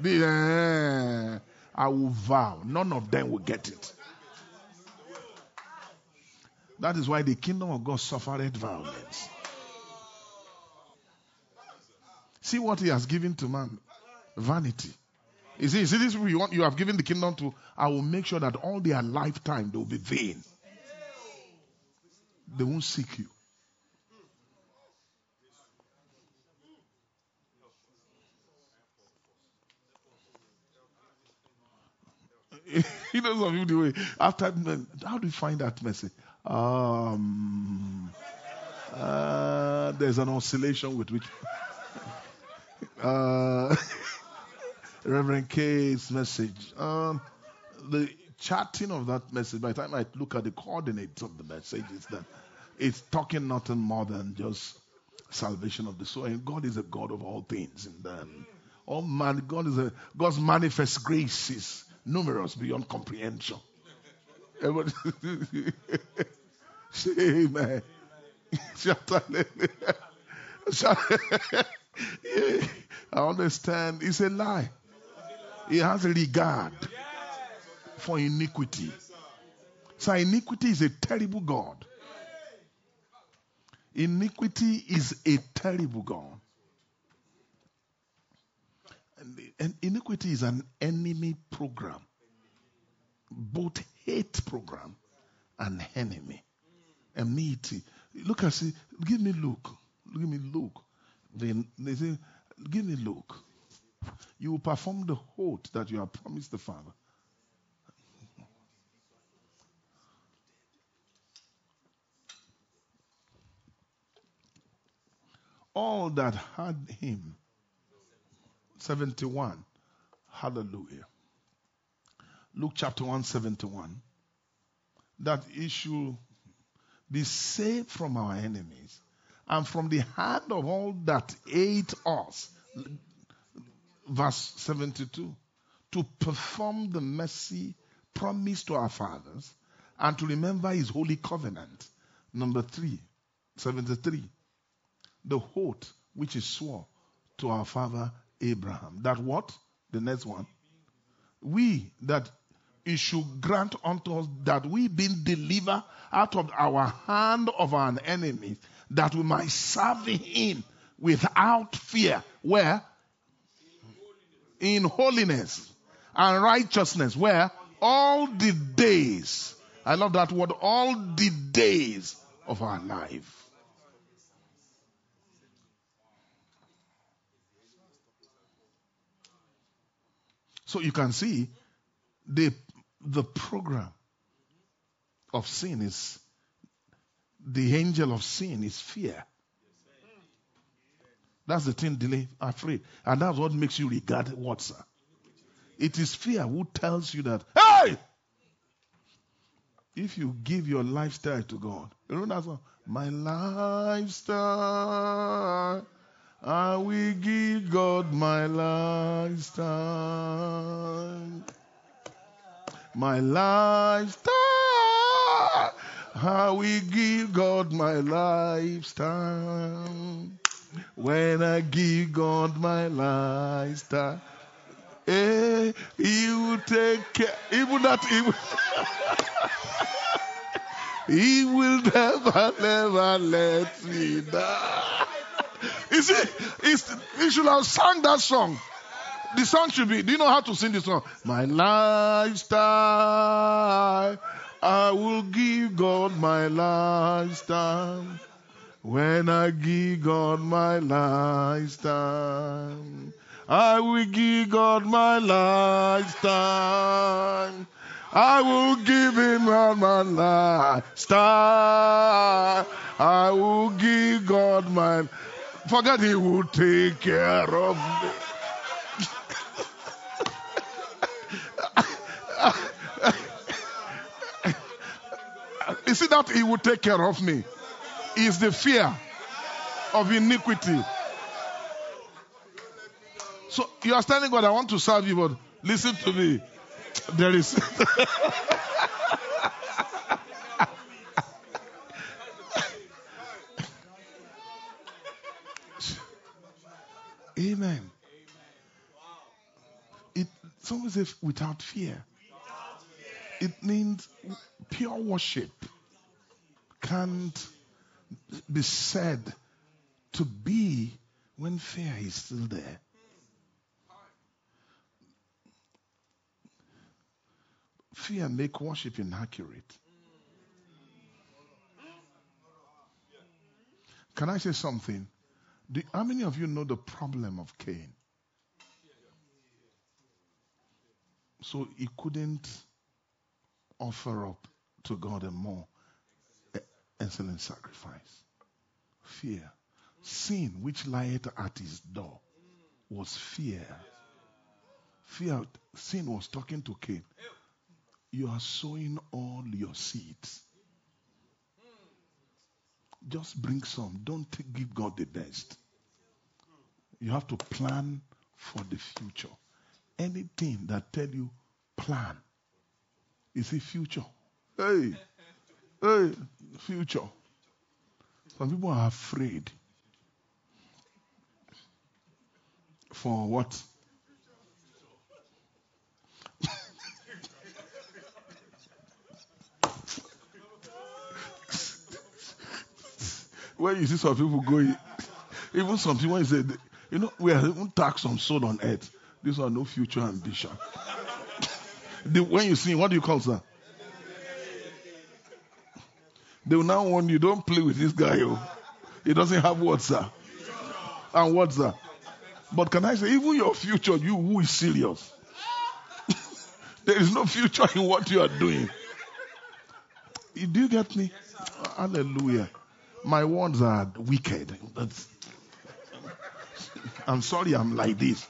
be, eh, I will vow, none of them will get it. That is why the kingdom of God suffered violence. See what he has given to man vanity. You see, you see this you, want, you have given the kingdom to, I will make sure that all their lifetime they will be vain. They won't seek you. (laughs) you know some people the way after how do you find that message? Um, uh, there's an oscillation with which (laughs) uh, (laughs) Reverend K's message. Um, the chatting of that message, by the time I look at the coordinates of the message, it's that it's talking nothing more than just salvation of the soul. And God is a God of all things. And then, all man, God is a God's manifest grace is numerous beyond comprehension. Everybody- (laughs) Say amen. (laughs) (laughs) Yeah, I understand. It's a lie. He has regard for iniquity. So iniquity is a terrible God. Iniquity is a terrible God. And, iniquity is an enemy program, both hate program and enemy. Enmity. Look at see. Give me look. Give me look. Then they say, give me look. You will perform the oath that you have promised the Father. All that had him. 71. Hallelujah. Luke chapter 1, 71. That should be saved from our enemies and from the hand of all that hate us. Verse 72. To perform the mercy promised to our fathers and to remember his holy covenant. Number 3, 73. The oath which is swore to our father Abraham. That what? The next one. We that he should grant unto us that we being delivered out of our hand of our enemies, that we might serve him without fear. Where? In holiness and righteousness. Where? All the days. I love that word. All the days of our life. So you can see the the program of sin is the angel of sin is fear. That's the thing, delay, afraid. And that's what makes you regard what, sir? It is fear who tells you that, hey! If you give your lifestyle to God, you know? My lifestyle, I will give God my lifestyle. My lifestyle, I will give God my lifestyle. When I give God my lifestyle, eh, He will take care. Even that, He will, (laughs) he will never, never let me down. You see, it's, he should have sung that song. The song should be, do you know how to sing the song? My lifestyle, I will give God my lifestyle. When I give God my lifestyle, I will give God my lifestyle. I will give him my lifestyle. I will give God my. Forget he will take care of me. You see that he will take care of me is the fear of iniquity. So you are standing God, I want to serve you, but listen to me. There is (laughs) Amen. It someone says without fear. It means pure worship can't be said to be when fear is still there. Fear make worship inaccurate. Can I say something? How many of you know the problem of Cain? So he couldn't offer up to God a more excellent sacrifice. Fear. Sin which lieth at his door was fear. Fear. Sin was talking to Cain. you are sowing all your seeds. Just bring some. Don't give God the best. You have to plan for the future. Anything that tell you plan is a future. Hey, hey, future. Some people are afraid for what? When you see some people going, (laughs) even some people you say, you know, we are even taxed on soul on earth. These are no future ambition. (laughs) the, when you see, what do you call that? They will now warn you, don't play with this guy. Oh. He doesn't have what, sir? And what, sir? But can I say, even your future, you who is serious, (laughs) there is no future in what you are doing. Do you get me? Hallelujah. My words are wicked. That's, I'm sorry I'm like this.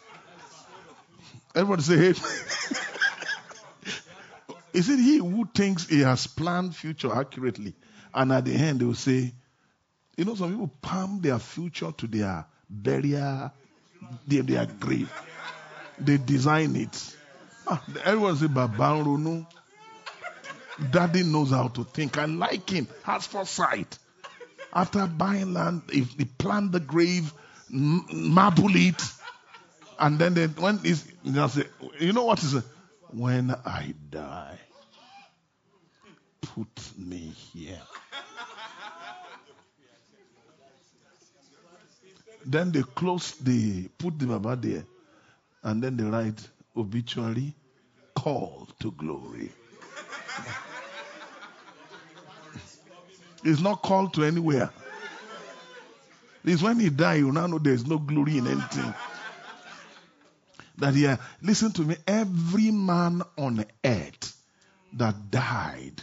Everybody say, hey. (laughs) Is it he who thinks he has planned future accurately? And at the end, they will say, you know, some people palm their future to their burial, their, their grave. They design it. Ah, everyone say, Baba Ronu. Daddy knows how to think. I like him. Has foresight. After buying land, if they plant the grave, m- marble it, and then they, when is you know, say, you know what is? When I die, put me here. Then they close the put the Baba there, and then they write obituary, call to glory. He's not called to anywhere. It's when he died, you now know there's no glory in anything. That yeah, listen to me, every man on earth that died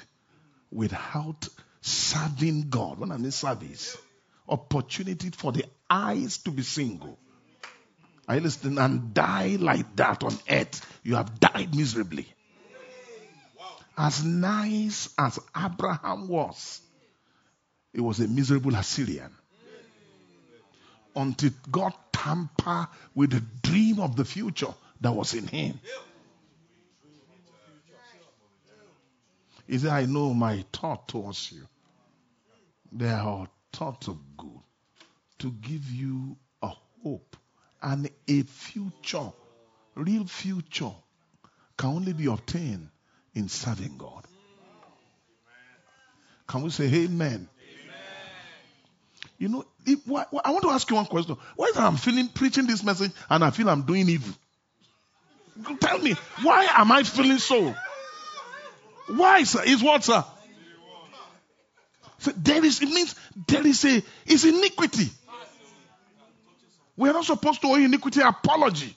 without serving God, when I mean service, opportunity for the eyes to be single. You listening? And die like that on earth, you have died miserably. As nice as Abraham was, he was a miserable Assyrian. Until God tamper with the dream of the future that was in him. He said, I know my thought towards you. They are thoughts of good to give you a hope and a future. Real future can only be obtained in serving God. Can we say amen? You know, if, why, why- I want to ask you one question. Why is I'm feeling preaching this message and I feel I'm doing evil? Tell me, why am I feeling so? Why, sir? Is what, sir? So there is, it means there is a, it's iniquity. We are not supposed to owe iniquity apology.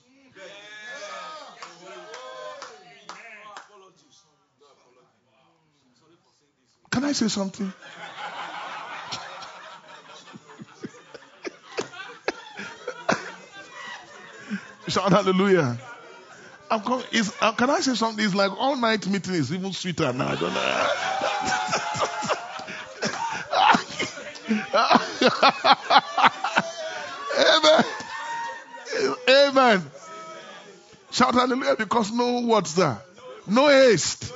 Can I say something? Shout hallelujah. I'm com- uh, can I say something? It's like all night meeting is even sweeter now. I don't know. Amen. Amen. Shout hallelujah because no what's that? No haste.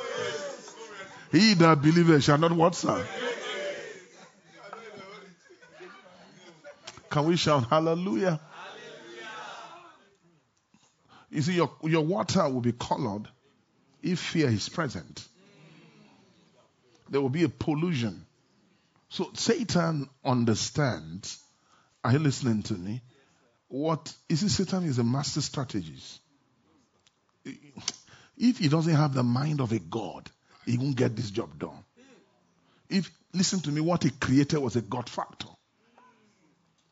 He that believeth shall not what, sir? Can we shout hallelujah? You see, your, your water will be colored if fear is present. There will be a pollution. So Satan understands. Are you listening to me? What you see, Satan is a master strategist. If he doesn't have the mind of a God, he won't get this job done. If listen to me, what he created was a God factor.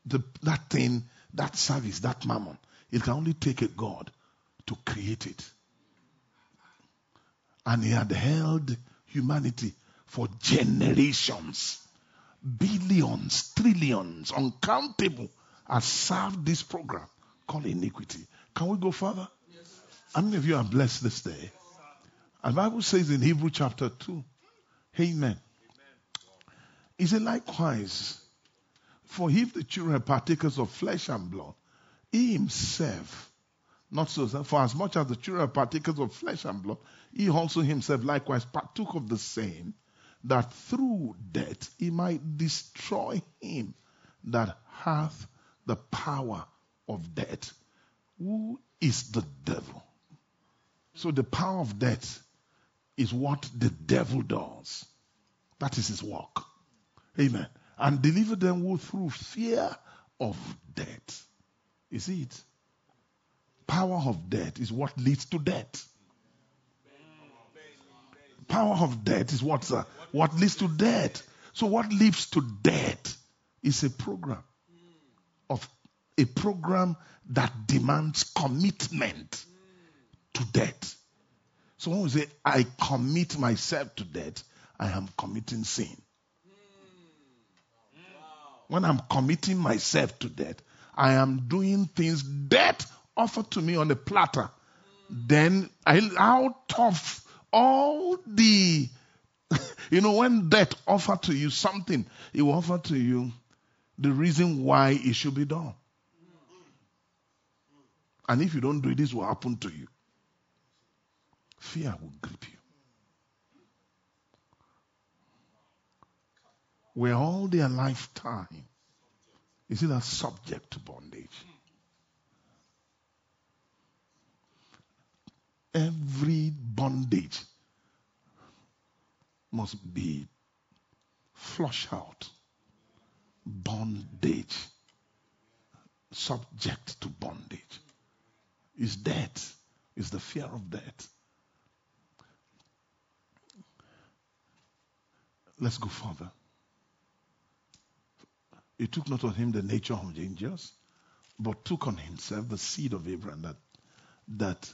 The, that thing, that service, that mammon, it can only take a God to create it. And he had held humanity for generations, billions, trillions, uncountable, has served this program called iniquity. Can we go further? Yes, How many of you are blessed this day? And the Bible says in Hebrew chapter 2, Amen. He said, likewise, for if the children are partakers of flesh and blood, he himself, not so, for as much as the children are partakers of flesh and blood, he also himself likewise partook of the same, that through death he might destroy him that hath the power of death. Who is the devil? So the power of death is what the devil does. That is his work. Amen. And deliver them who through fear of death. Is it? Power of death is what leads to death. Power of death is what, uh, what leads to death. So what leads to death is a program of a program that demands commitment to death. So when we say, I commit myself to death, I am committing sin. When I'm committing myself to death, I am doing things death offered to me on a platter. Then I, out of all the, (laughs) you know, when death offered to you something, it will offer to you the reason why it should be done. And if you don't do it, this will happen to you. Fear will grip you. Where all their lifetime is it a subject to bondage. Every bondage must be flushed out. Bondage. Subject to bondage. Is death. Is the fear of death. Let's go further. He took not on him the nature of angels, but took on himself the seed of Abraham, that, that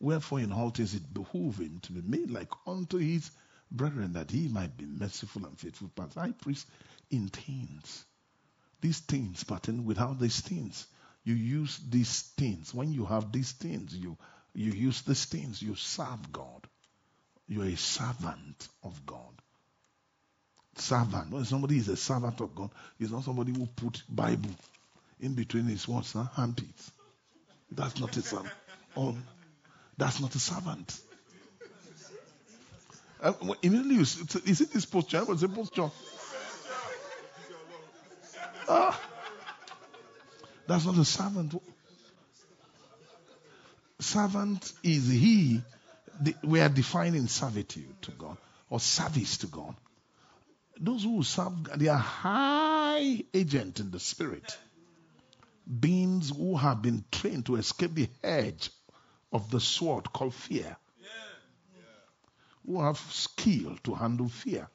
wherefore in all things it behooved him to be made like unto his brethren, that he might be merciful and faithful, but high priest in things. These things, but without these things, you use these things. When you have these things, you, you use these things, you serve God. You're a servant of God servant. When somebody is a servant of God, he's not somebody who put Bible in between his words, huh? handpits. That's not a servant. That's not a servant. Uh, immediately you see, is it this posture? What's the posture? Ah, that's not a servant. Servant is he. We are defining servitude to God or service to God those who serve, they are high agent in the spirit. Beings who have been trained to escape the edge of the sword called fear. Who have skill to handle fear.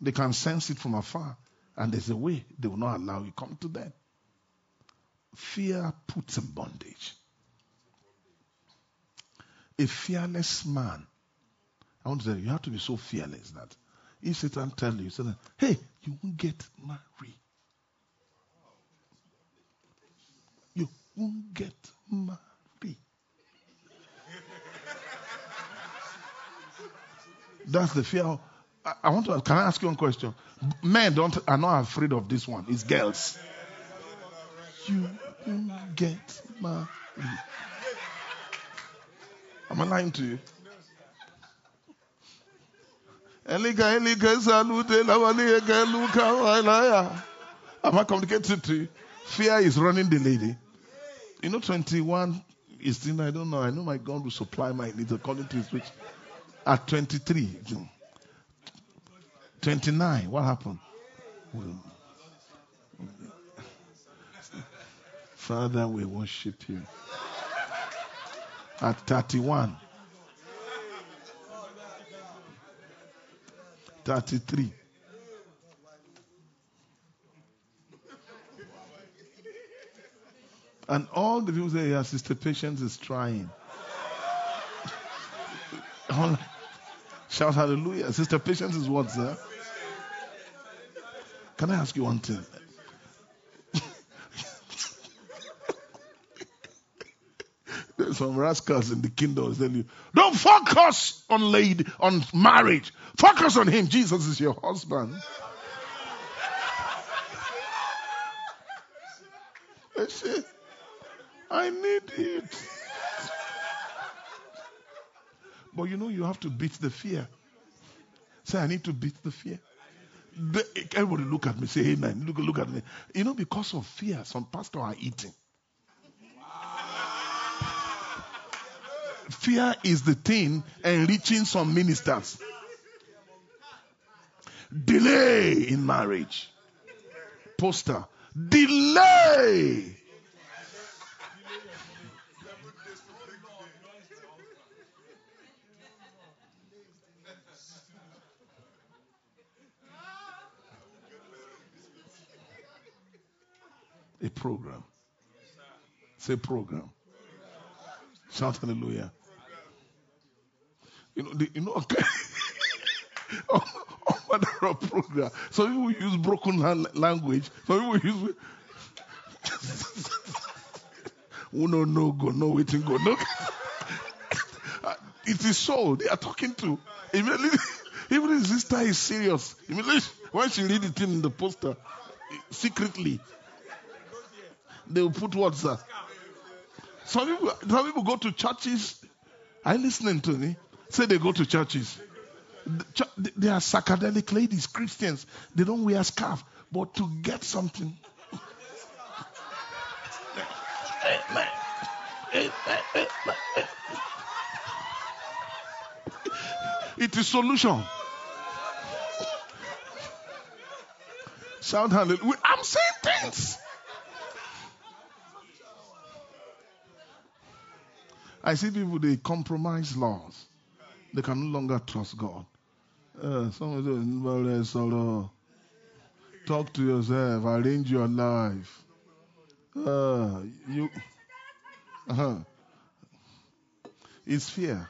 They can sense it from afar, and there's a way they will not allow you come to them. Fear puts in bondage. A fearless man I want to tell you, you have to be so fearless that if Satan tell you, Satan, hey, you won't get married. Won't get married. That's the fear. I, want to. Can I ask you one question? Men don't are not afraid of this one. It's girls. You won't get married. Am I lying to you? Am I communicating to you? Fear is running the lady. You know, 21 is still, I don't know. I know my God will supply my needs according to his rich. At 23, 29, what happened? Father, we worship you. At 31, 33. And all the people say, yeah, Sister Patience is trying. (laughs) Shout hallelujah. Sister Patience is what, sir? Can I ask you one thing? (laughs) There's some rascals in the kingdom will tell you, don't focus on lady on marriage. Focus on him. Jesus is your husband. (laughs) I say, I need it. But you know, you have to beat the fear. Say, I need to beat the fear. Everybody look at me, say amen. Look, look at me. You know, because of fear, some pastors are eating. Fear is the thing enriching some ministers. Delay in marriage. Poster. Delay. A program. Say program. Shout hallelujah. You know, the, you know, okay. (laughs) oh, oh, matter of program. Some people use broken language. Some people use. Who (laughs) no no go no waiting go no. (laughs) Uh, it is so they are talking to immediately. Even his sister is serious. Immediately when she read it in the poster, secretly they will put what's that. Some people, some people go to churches. Are you listening to me? Say they go to churches. They are psychedelic ladies, Christians. They don't wear scarf, but to get something. It is solution. Shout hallelujah. I'm saying things. I see people they compromise laws. They can no longer trust God. Uh, some of those well, sort talk to yourself, arrange your life. Uh, you, uh-huh. It's fear.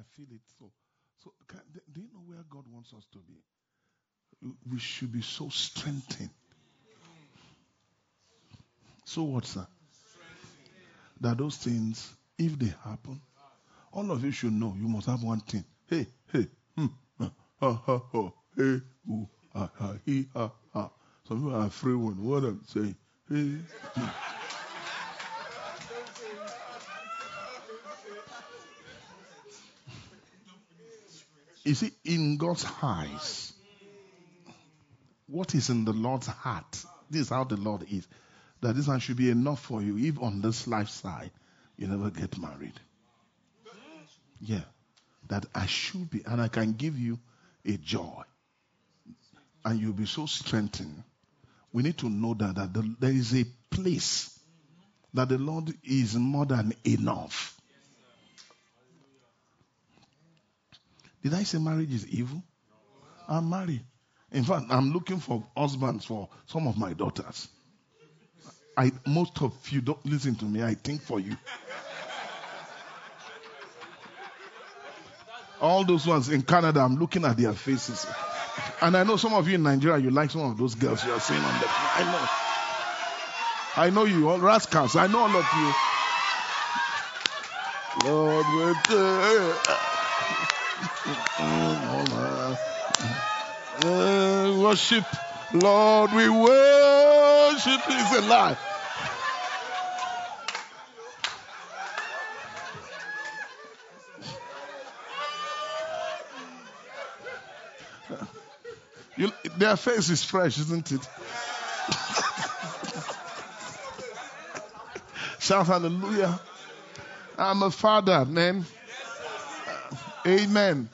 I, feel it so. So, can, do you know where God wants us to be? We should be so strengthened. So what's that? That those things, if they happen, all of you should know you must have one thing. Hey, hey, hmm, ha, ha, ha, hey, ooh, ha, ha, he, ha, ha. Some people are afraid when what I'm saying. Hey, You see, in God's eyes, what is in the Lord's heart? This is how the Lord is. That this one should be enough for you, if on this life side you never get married. Yeah. That I should be, and I can give you a joy. And you'll be so strengthened. We need to know that, that the, there is a place that the Lord is more than enough. Did I say marriage is evil? I'm married. In fact, I'm looking for husbands for some of my daughters. I most of you don't listen to me. I think for you. All those ones in Canada, I'm looking at their faces. And I know some of you in Nigeria, you like some of those girls you are seeing on the. I know. I know you, all rascals. I know all of you. Lord, uh, worship, Lord, we worship. Is a lie. You, their face is fresh, isn't it? (laughs) Shout hallelujah. I'm a father, man. Amen.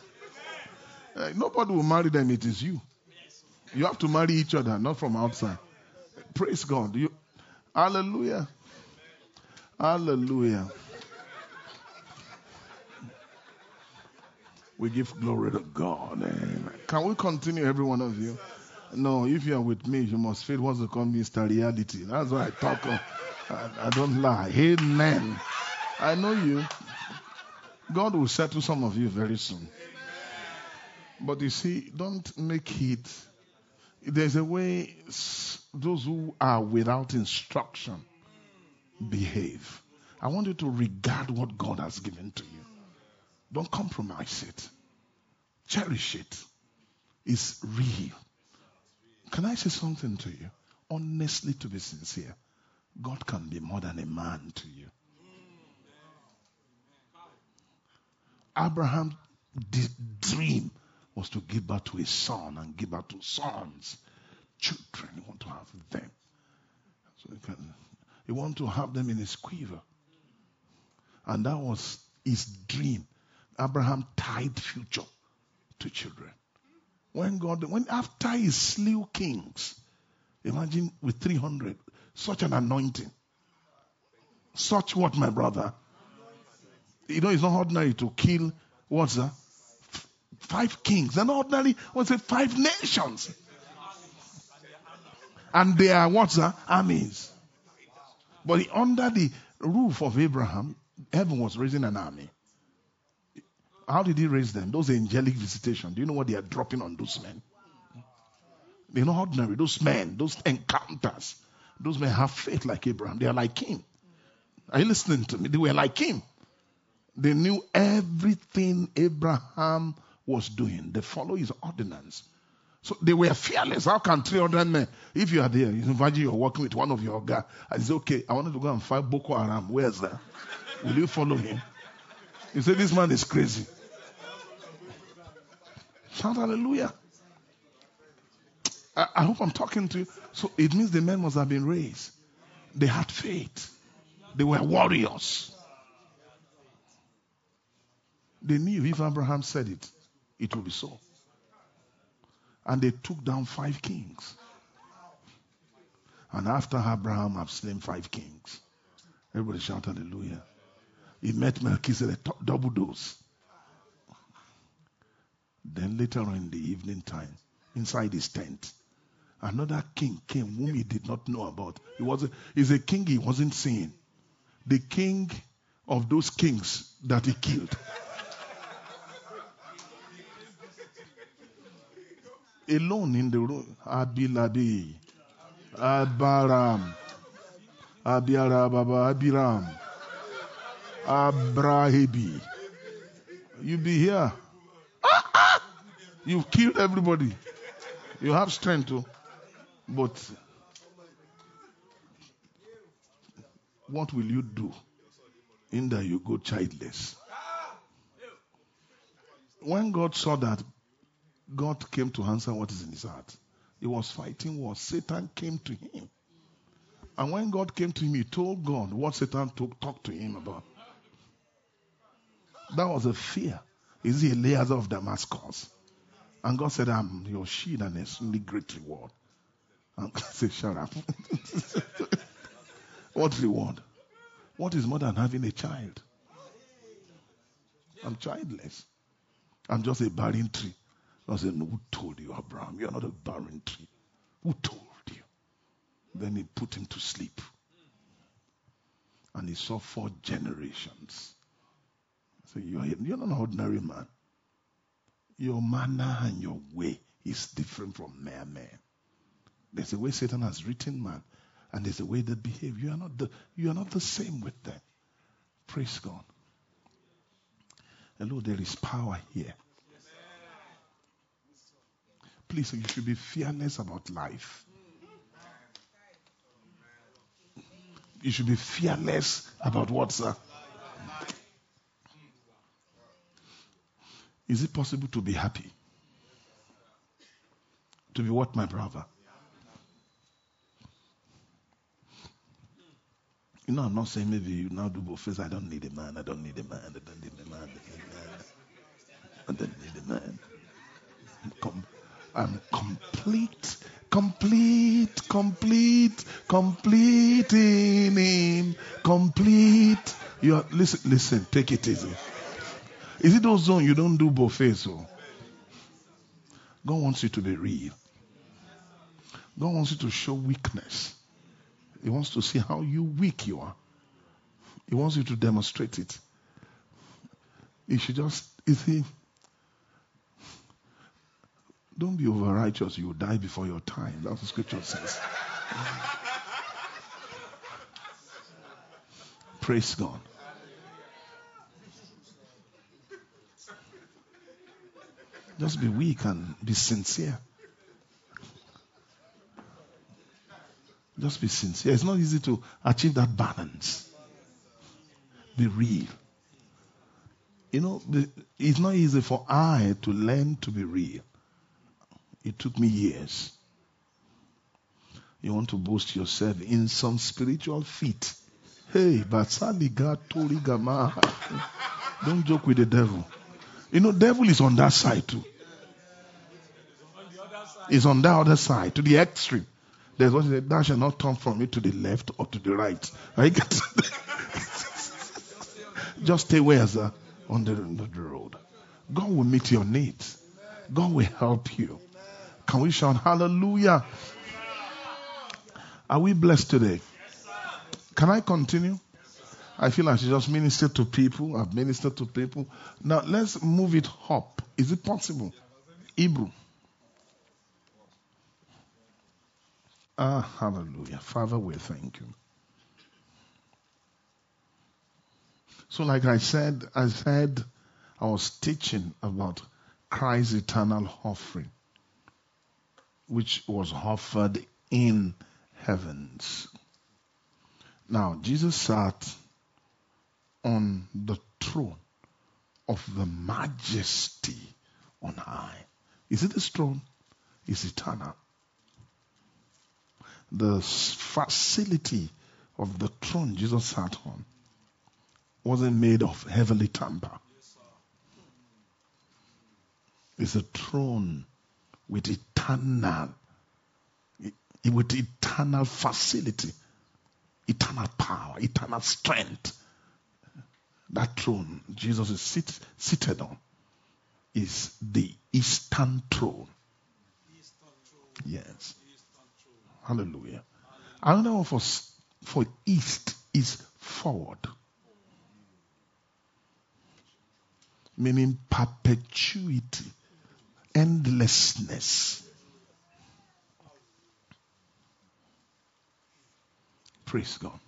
Uh, nobody will marry them, it is you. You have to marry each other, not from outside. Praise God. You, hallelujah. Hallelujah. We give glory to God. Amen. Can we continue, every one of you? No, if you are with me, you must feel what's called Mr. Reality. That's why I talk. I, I don't lie. Amen. I know you. God will settle some of you very soon. But you see, don't make it. There's a way those who are without instruction behave. I want you to regard what God has given to you. Don't compromise it. Cherish it. It's real. Can I say something to you? Honestly, to be sincere, God can be more than a man to you. Abraham's dream was to give birth to a son and give birth to sons, children. He want to have them. So he, can, want to have them in his quiver. And that was his dream. Abraham tied future to children. When God, when after he slew kings, imagine with 300, such an anointing. Such what, my brother? You know, it's not ordinary to kill, what's that? Five kings. They're not ordinary, what's it? Five nations. And they are what's that? Armies. But under the roof of Abraham, heaven was raising an army. How did he raise them? Those angelic visitation. Do you know what they are dropping on those men? They're not ordinary. Those men, those encounters, those men have faith like Abraham. They are like him. Are you listening to me? They were like him. They knew everything Abraham was doing. They follow his ordinance. So they were fearless. How can 300 men, if you are there, you imagine you're working with one of your guys, and say, okay, I wanted to go and fight Boko Haram. Where's that? Will you follow him? You say, this man is crazy. Shout hallelujah. I, I hope I'm talking to you. So it means the men must have been raised. They had faith. They were warriors. They knew if Abraham said it, it would be so. And they took down five kings. And after Abraham had slain five kings, everybody shout hallelujah. He met Melchizedek, double dose. Then later on in the evening time, inside his tent, another king came whom he did not know about. He was a, he's a king he wasn't seeing. The king of those kings that he killed. Alone in the room, Abilabi, Abaram, Abiarababa, Abiram, Abrahibi. You be here. Ah, ah! You've killed everybody. You have strength to. But what will you do in that you go childless? When God saw that, God came to answer what is in his heart. He was fighting war. Satan came to him. And when God came to him, he told God what Satan talked to him about. That was a fear. Is he Eliezer of Damascus? And God said, I'm your shield and extremely great reward. And God said, Shut up. (laughs) what reward? What is more than having a child? I'm childless. I'm just a barren tree. I said, Who told you, Abraham? You're not a barren tree. Who told you? Then he put him to sleep. And he saw four generations. So you're, you're not an ordinary man your manner and your way is different from mere man. There's a way Satan has written man, and there's a way they behave. You are not the, you are not the same with them. Praise God. Hello, there is power here. Please, you should be fearless about life. You should be fearless about what's uh, Is it possible to be happy? To be what, my brother? You know, I'm not saying maybe you now do both I don't need a man. I don't need a man. I don't need a man. I don't need a man. I'm, com- I'm complete, complete, complete, complete in Him. Complete. You are, listen, listen. Take it easy. Is it those zones you don't do buffet so? God wants you to be real. God wants you to show weakness. He wants to see how you weak you are. He wants you to demonstrate it. You should just, you see, don't be over righteous. You die before your time. That's what scripture says. Praise God. Just be weak and be sincere. Just be sincere. It's not easy to achieve that balance. Be real. You know, it's not easy for I to learn to be real. It took me years. You want to boost yourself in some spiritual feat. Hey, but Basaliga Torigama. Don't joke with the devil. You know, devil is on that side too. He's on that other side, to the extreme. There's what he said, thou shalt not turn from it to the left or to the right. Right? (laughs) Just stay where sir, on the, the road. God will meet your needs. God will help you. Can we shout hallelujah? Are we blessed today? Can I continue? I feel I should just minister to people. I've ministered to people. Now let's move it up. Is it possible? Hebrew. Ah, hallelujah. Father, we thank you. So, like I said, I said I was teaching about Christ's eternal offering, which was offered in heavens. Now, Jesus sat on the throne of the majesty on high. Is it this throne? It's eternal the facility of the throne Jesus sat on wasn't made of heavenly timber. It's a throne with eternal, with eternal facility, eternal power, eternal strength. That throne Jesus is sit, seated on is the eastern throne. Yes. Hallelujah. Another one for, for east is forward. Meaning perpetuity, endlessness. Praise God.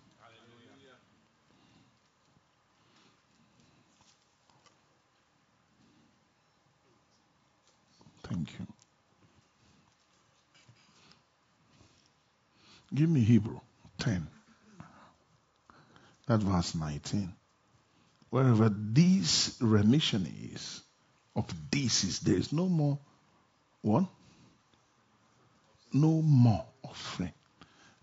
Thank you. Give me Hebrew 10. That verse 19. Wherever this remission is, of this is, there is no more one No more offering.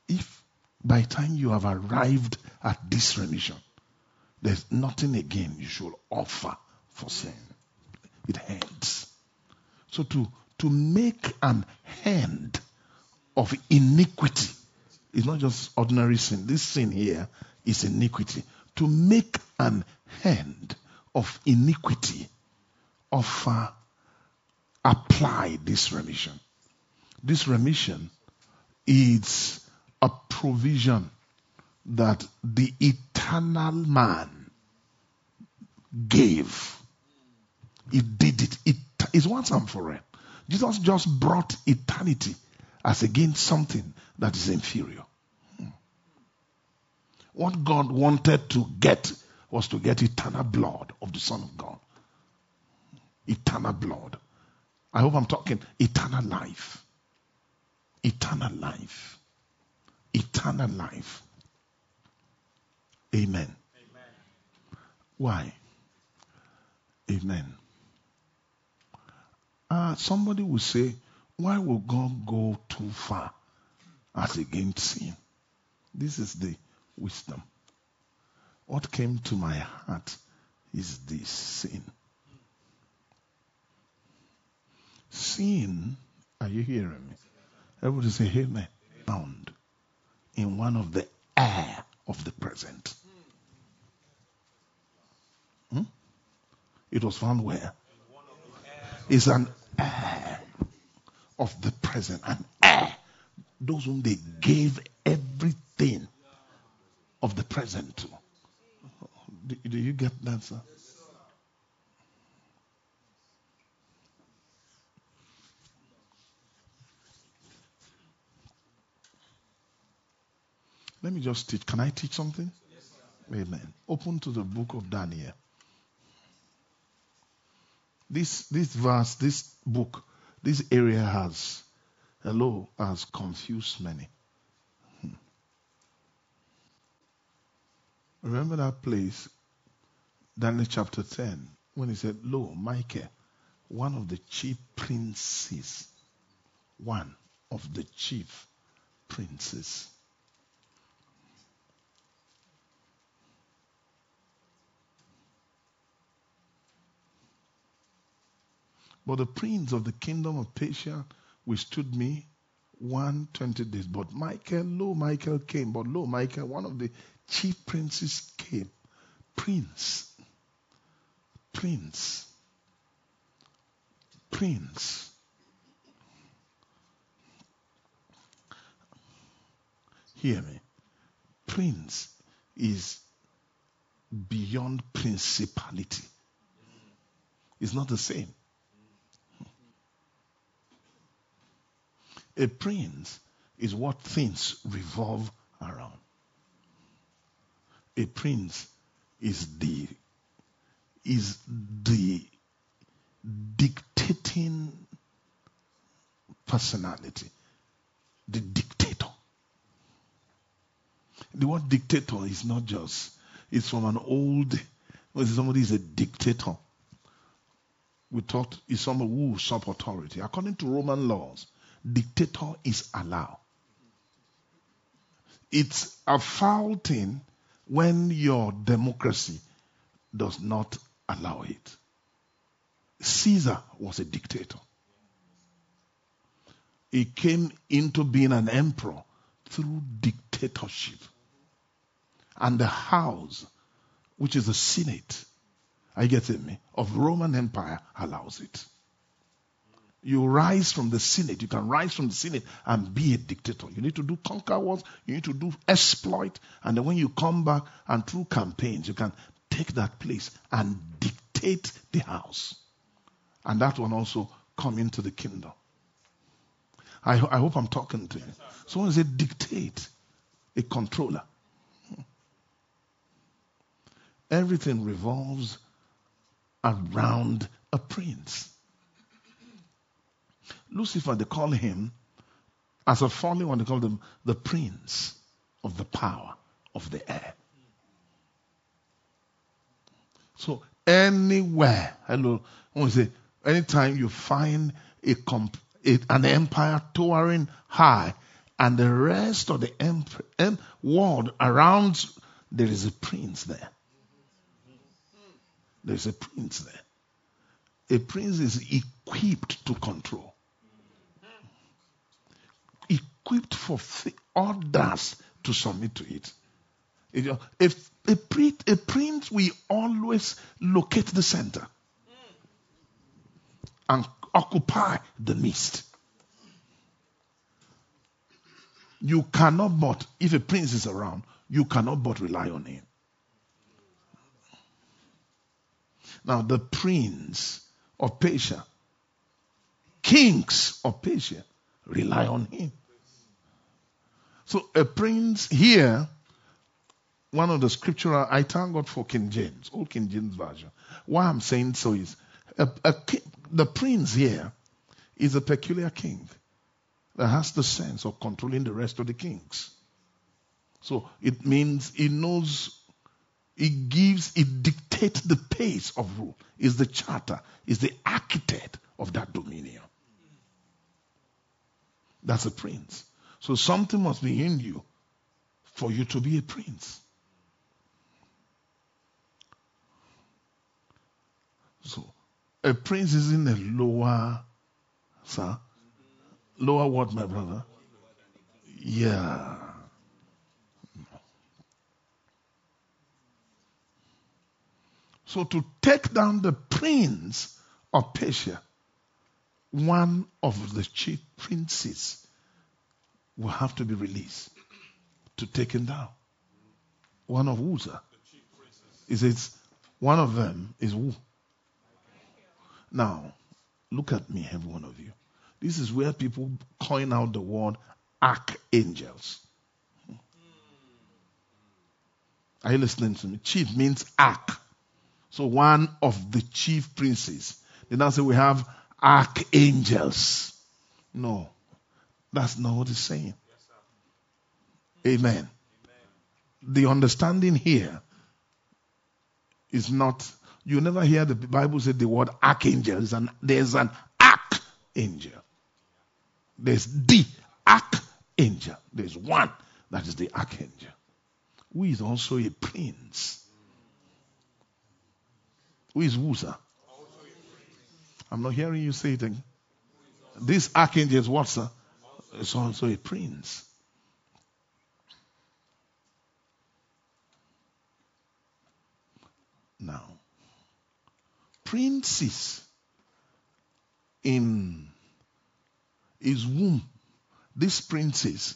If by time you have arrived at this remission, there's nothing again you should offer for sin. It ends. So to, to make an end of iniquity is not just ordinary sin. This sin here is iniquity. To make an end of iniquity, offer, apply this remission. This remission is a provision that the eternal man gave. He did it. It is once and for all. Jesus just brought eternity as against something that is inferior. What God wanted to get was to get eternal blood of the Son of God. Eternal blood. I hope I'm talking eternal life. Eternal life. Eternal life. Amen. Amen. Why? Amen. Uh, somebody will say, why will God go too far as against sin? This is the wisdom. What came to my heart is this sin. Sin, are you hearing me? Everybody say amen. Found in one of the heir of the present. Hmm? It was found where? It's an heir of the present, an heir those whom they gave everything of the present to. Do, do you get that, sir? Let me just teach. Can I teach something? Amen. Open to the book of Daniel. This this verse, this book, this area has hello has confused many. Hmm. Remember that place, Daniel chapter 10, when he said, Lo, Michael, one of the chief princes, one of the chief princes. But the prince of the kingdom of Persia withstood me one twenty days. But Michael, lo, Michael came. But lo, Michael, one of the chief princes came. Prince. Prince. Prince. Hear me. Prince is beyond principality. It's not the same. A prince is what things revolve around. A prince is the is the dictating personality, the dictator. The word dictator is not just, it's from an old, somebody is a dictator. We thought is somebody who usurp authority. According to Roman laws, dictator is allowed. It's a foul thing when your democracy does not allow it. Caesar was a dictator. He came into being an emperor through dictatorship. And the house, which is the Senate, I get it me, of Roman Empire allows it. You rise from the Senate. You can rise from the Senate and be a dictator. You need to do conquer wars. You need to do exploit. And then when you come back and through campaigns, you can take that place and dictate the house. And that one also come into the kingdom. I, I hope I'm talking to you. Someone say dictate, a controller. Everything revolves around a prince. Lucifer, they call him, as a fallen one, they call him the prince of the power of the air. So anywhere, hello, I want to say, anytime you find a, comp, an empire towering high, and the rest of the emp- em- world around, there is a prince there. There's a prince there. A prince is equipped to control equipped for others to submit to it. If a, print, a prince will always locate the center and occupy the midst. You cannot but, if a prince is around, you cannot but rely on him. Now, the prince of Persia, kings of Persia, rely on him. So a prince here, one of the scriptural, I thank God for King James, old King James version. Why I'm saying so is a, a, the prince here is a peculiar king that has the sense of controlling the rest of the kings. So it means he knows, he gives, he dictates the pace of rule, is the charter, is the architect of that dominion. That's a prince. So something must be in you for you to be a prince. So a prince is in a lower, sir. Lower what, my brother? Yeah. So to take down the prince of Persia, one of the chief princes will have to be released to take him down. One of Uzzah. Is it one of them is who? Now, look at me, every one of you. This is where people coin out the word archangels. Are you listening to me? Chief means arch. So one of the chief princes. They now say we have archangels. No, that's not what it's saying. Amen. The understanding here is not, you never hear the Bible say the word archangel. There's an, archangel. There's the archangel. There's one that is the archangel, who is also a prince. Who is Uzzah? I'm not hearing you say it again. This archangel is what, sir? It's also a prince. Now, princes in his womb, these princes,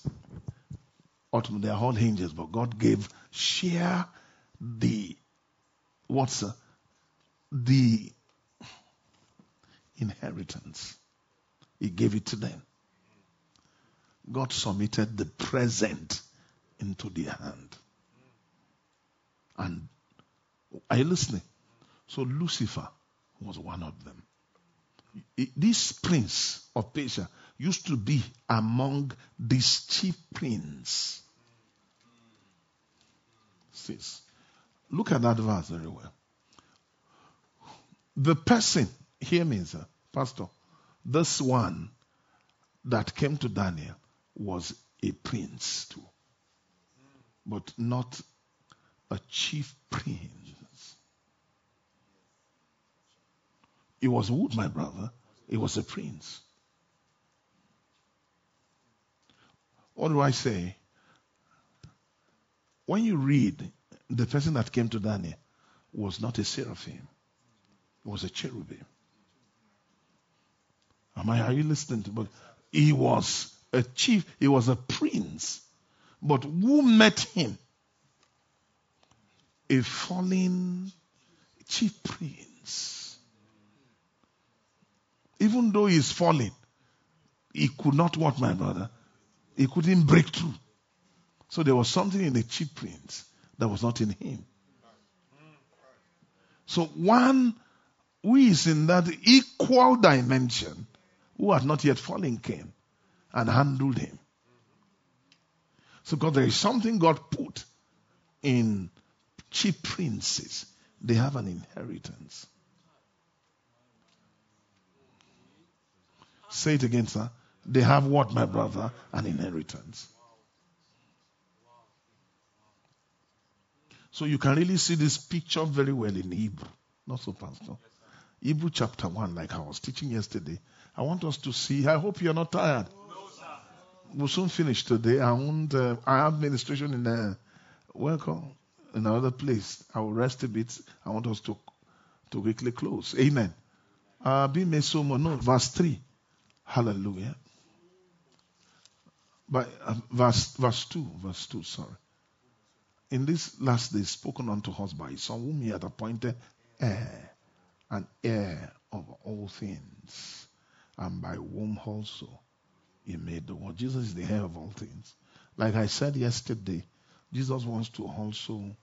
ultimately they are all angels, but God gave share the what's uh, the inheritance. He gave it to them. God submitted the present into their hand. And are you listening? So Lucifer was one of them. This prince of Persia used to be among these chief princes. Says, look at that verse very well. The person, hear me, sir, Pastor, this one that came to Daniel was a prince too, but not a chief prince. He was wood, my brother. He was a prince. What do I say? When you read, the person that came to Daniel was not a seraphim, it was a cherubim. Am I, are you listening to? But he was a chief, he was a prince. But who met him? A fallen chief prince. Even though he's fallen, he could not what, my brother? He couldn't break through. So there was something in the chief prince that was not in him. So one who is in that equal dimension, who had not yet fallen, came and handled him. So God, there is something God put in chief princes. They have an inheritance. Say it again, sir. They have what, my brother? An inheritance. So you can really see this picture very well in Hebrew. Not so, Pastor. Hebrew chapter 1, like I was teaching yesterday. I want us to see. I hope you're not tired. We'll soon finish today. I want. Uh, I have ministration in the welcome in another place. I will rest a bit. I want us to to quickly close. Amen. Uh, be no, verse three. Hallelujah. But uh, verse verse two, verse two. Sorry. In this last day, spoken unto us by some whom he had appointed heir, an heir of all things, and by whom also he made the world. Jesus is the heir of all things. Like I said yesterday, Jesus wants to also,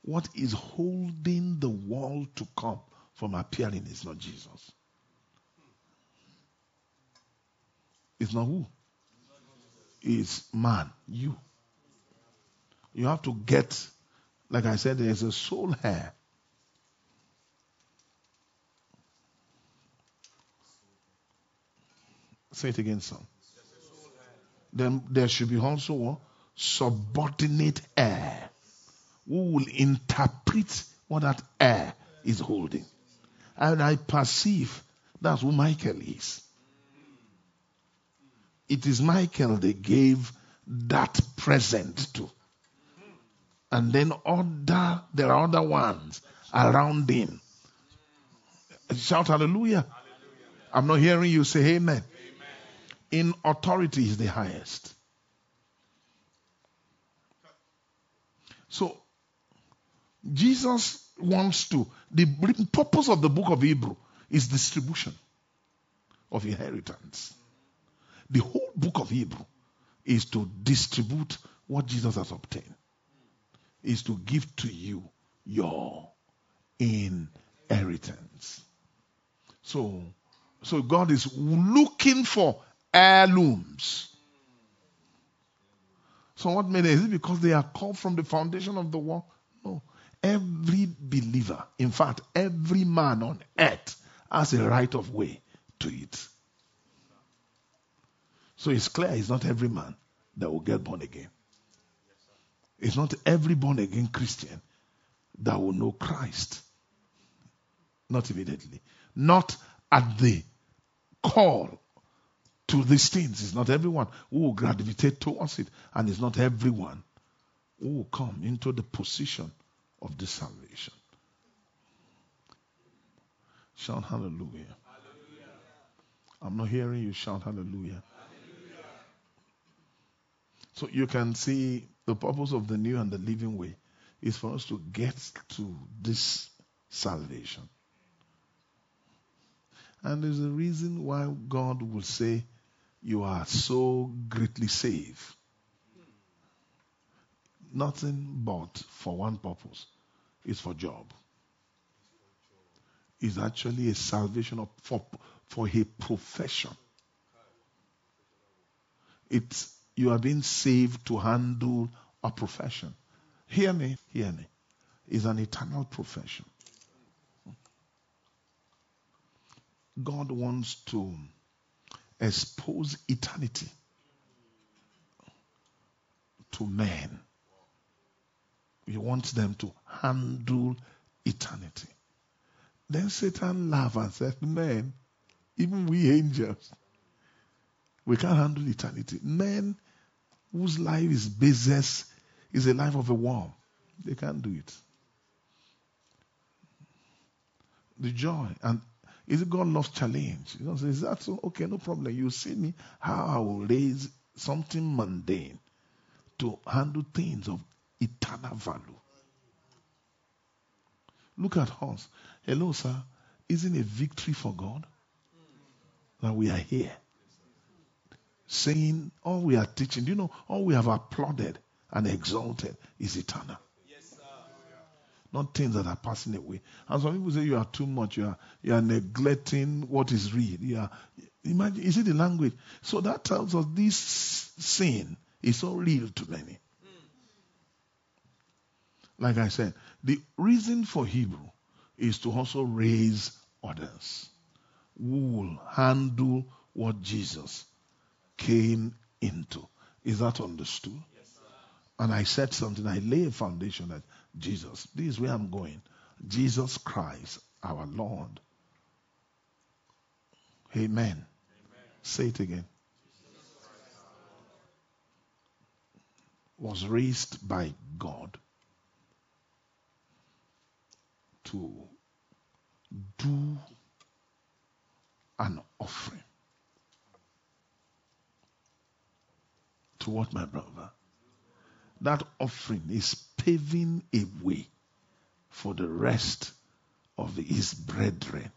what is holding the world to come from appearing is not Jesus. It's not who? It's man, you. You have to get, like I said, there's a soul hair. Say it again, son then there should be also a subordinate heir who will interpret what that heir is holding. And I perceive that's who Michael is. It is Michael they gave that present to. And then other there are other ones around him. Shout hallelujah. I'm not hearing you say amen in authority is the highest. So, Jesus wants to, the purpose of the book of Hebrew is distribution of inheritance. The whole book of Hebrew is to distribute what Jesus has obtained, is to give to you your inheritance. So, so God is looking for heirlooms. So what made? Is it because they are called from the foundation of the world? No. Every believer, in fact, every man on earth has a right of way to it. So it's clear it's not every man that will get born again. It's not every born again Christian that will know Christ. Not immediately. Not at the call to these things. It's not everyone who will gravitate towards it. And it's not everyone who will come into the position of this salvation. Shout hallelujah. hallelujah. I'm not hearing you shout hallelujah. hallelujah. So you can see the purpose of the new and the living way is for us to get to this salvation. And there's a reason why God will say, You are so greatly saved. Nothing but for one purpose is for job. Is actually a salvation of, for, for a profession. It's you are being saved to handle a profession. Hear me, hear me. It's an eternal profession. God wants to expose eternity to men. He wants them to handle eternity. Then Satan laughed and said, Men, even we angels, we can't handle eternity. Men whose life is business is a life of a worm. They can't do it. The joy and is it God loves challenge? You know, is that so? Okay, no problem. You see me how I will raise something mundane to handle things of eternal value. Look at us. Hello, sir. Isn't a victory for God that we are here? Saying all we are teaching, you know, all we have applauded and exalted is eternal. Not things that are passing away. And some people say you are too much, you are you are neglecting what is real. You are, imagine is it the language? So that tells us this sin is so real to many. Like I said, the reason for Hebrew is to also raise others who will handle what Jesus came into. Is that understood? Yes, and I said something, I lay a foundation that Jesus, this is where I'm going. Jesus Christ, our Lord. Amen. Amen. Say it again. Was raised by God to do an offering to what, my brother? That offering is paving a way for the rest of his brethren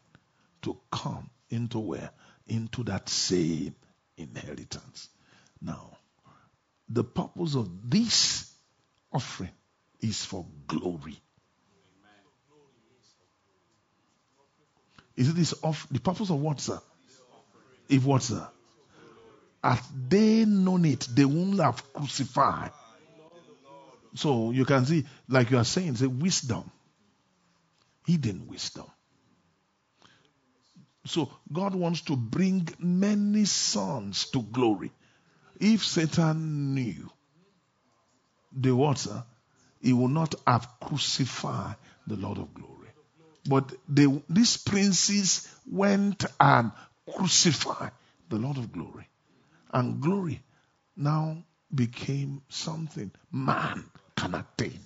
to come into where? Into that same inheritance. Now, the purpose of this offering is for glory. Is it this off the purpose of what, sir? If what, sir? Had they known it, they wouldn't have crucified. So you can see, like you are saying, say wisdom. Hidden wisdom. So God wants to bring many sons to glory. If Satan knew the water, he would not have crucified the Lord of glory. But they, these princes went and crucified the Lord of glory. And glory now became something man can attain.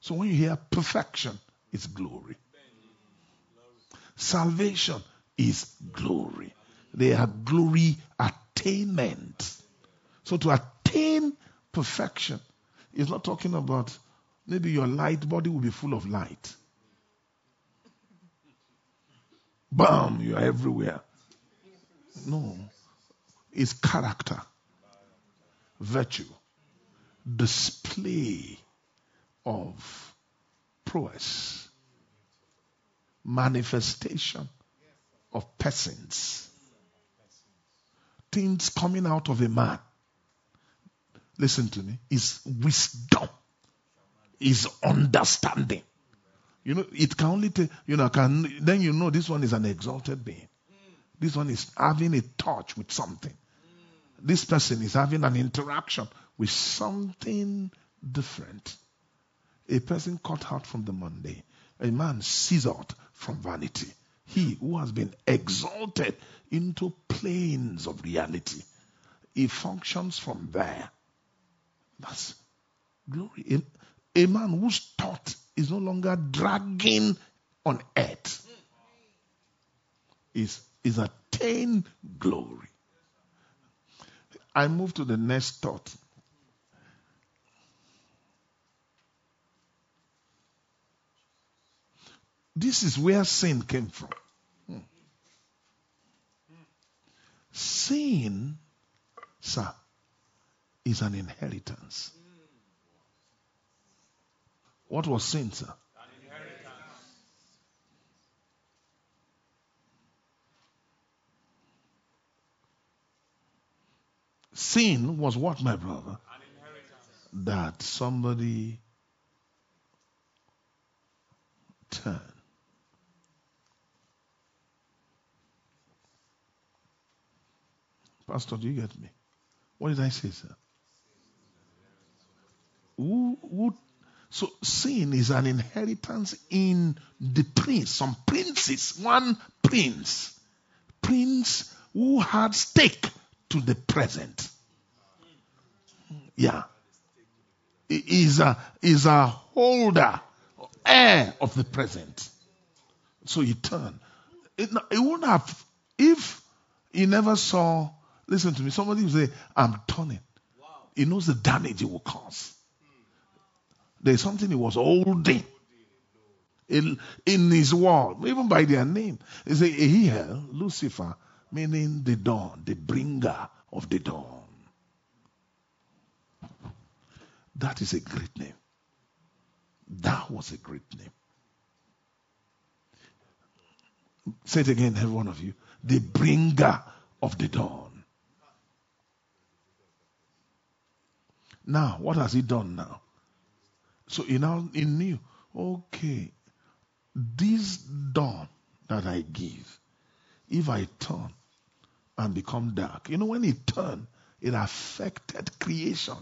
So when you hear perfection, it's glory. Salvation is glory. They are glory attainment. So to attain perfection, is not talking about maybe your light body will be full of light. Bam, you are everywhere. No. It's character, virtue, display of prowess, manifestation of persons, things coming out of a man. Listen to me, is wisdom, is understanding. You know, it can only take, you know, can, then you know this one is an exalted being. This one is having a touch with something. This person is having an interaction with something different. A person cut out from the Monday, a man scissored from vanity. He who has been exalted into planes of reality. He functions from there. That's glory. A, a man whose thought is no longer dragging on earth is, is attain glory. I move to the next thought. This is where sin came from. Sin, sir, is an inheritance. What was sin, sir? Sin was what, my brother? That somebody turned. Pastor, do you get me? What did I say, sir? Who, who, so sin is an inheritance in the prince. Some princes, one prince, prince who had stake to the present. Yeah. Is a, is a holder, heir of the present. So he turned. It, it wouldn't have, if he never saw, listen to me, somebody will say, I'm turning. He knows the damage it will cause. There's something he was holding in, in his world, even by their name. He say, Ahihel, Lucifer, meaning the dawn, the bringer of the dawn. That is a great name. That was a great name. Say it again, every one of you. The bringer of the dawn. Now, what has he done now? So he now he knew, okay, this dawn that I give, if I turn and become dark, you know, when it turned, it affected creation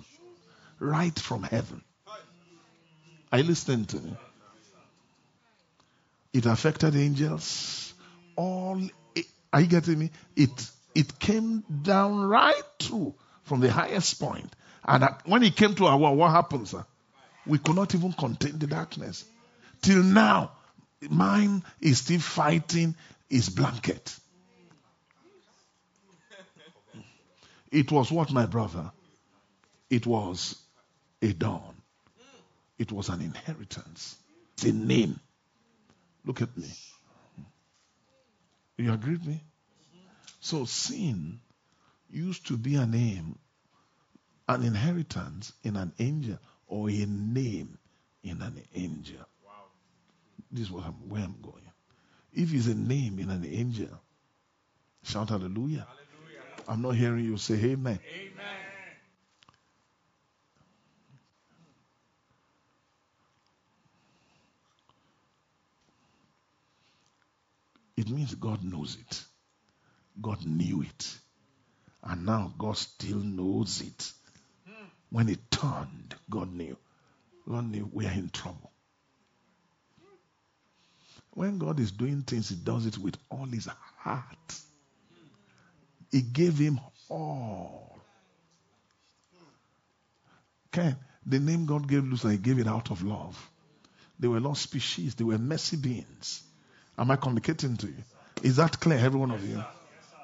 right from heaven. Are you listening to me? It affected angels. All are you getting me? It it came down right through from the highest point. And when it came to our what happens? Sir? We could not even contain the darkness. Till now, mine is still fighting his blanket. It was what, my brother? It was a dawn. It was an inheritance. It's a name. Look at me. You agree with me? So sin used to be a name, an inheritance in an angel or a name in an angel. Wow. This is I'm, where I'm going. If it's a name in an angel, shout hallelujah. hallelujah. I'm not hearing you say amen. Amen. It means God knows it. God knew it. And now God still knows it. When it turned, God knew. God knew we are in trouble. When God is doing things, He does it with all His heart. He gave him all. Okay, the name God gave Lucifer, He gave it out of love. They were lost species. They were messy beings. Am I communicating to you? Is that clear, every one of you?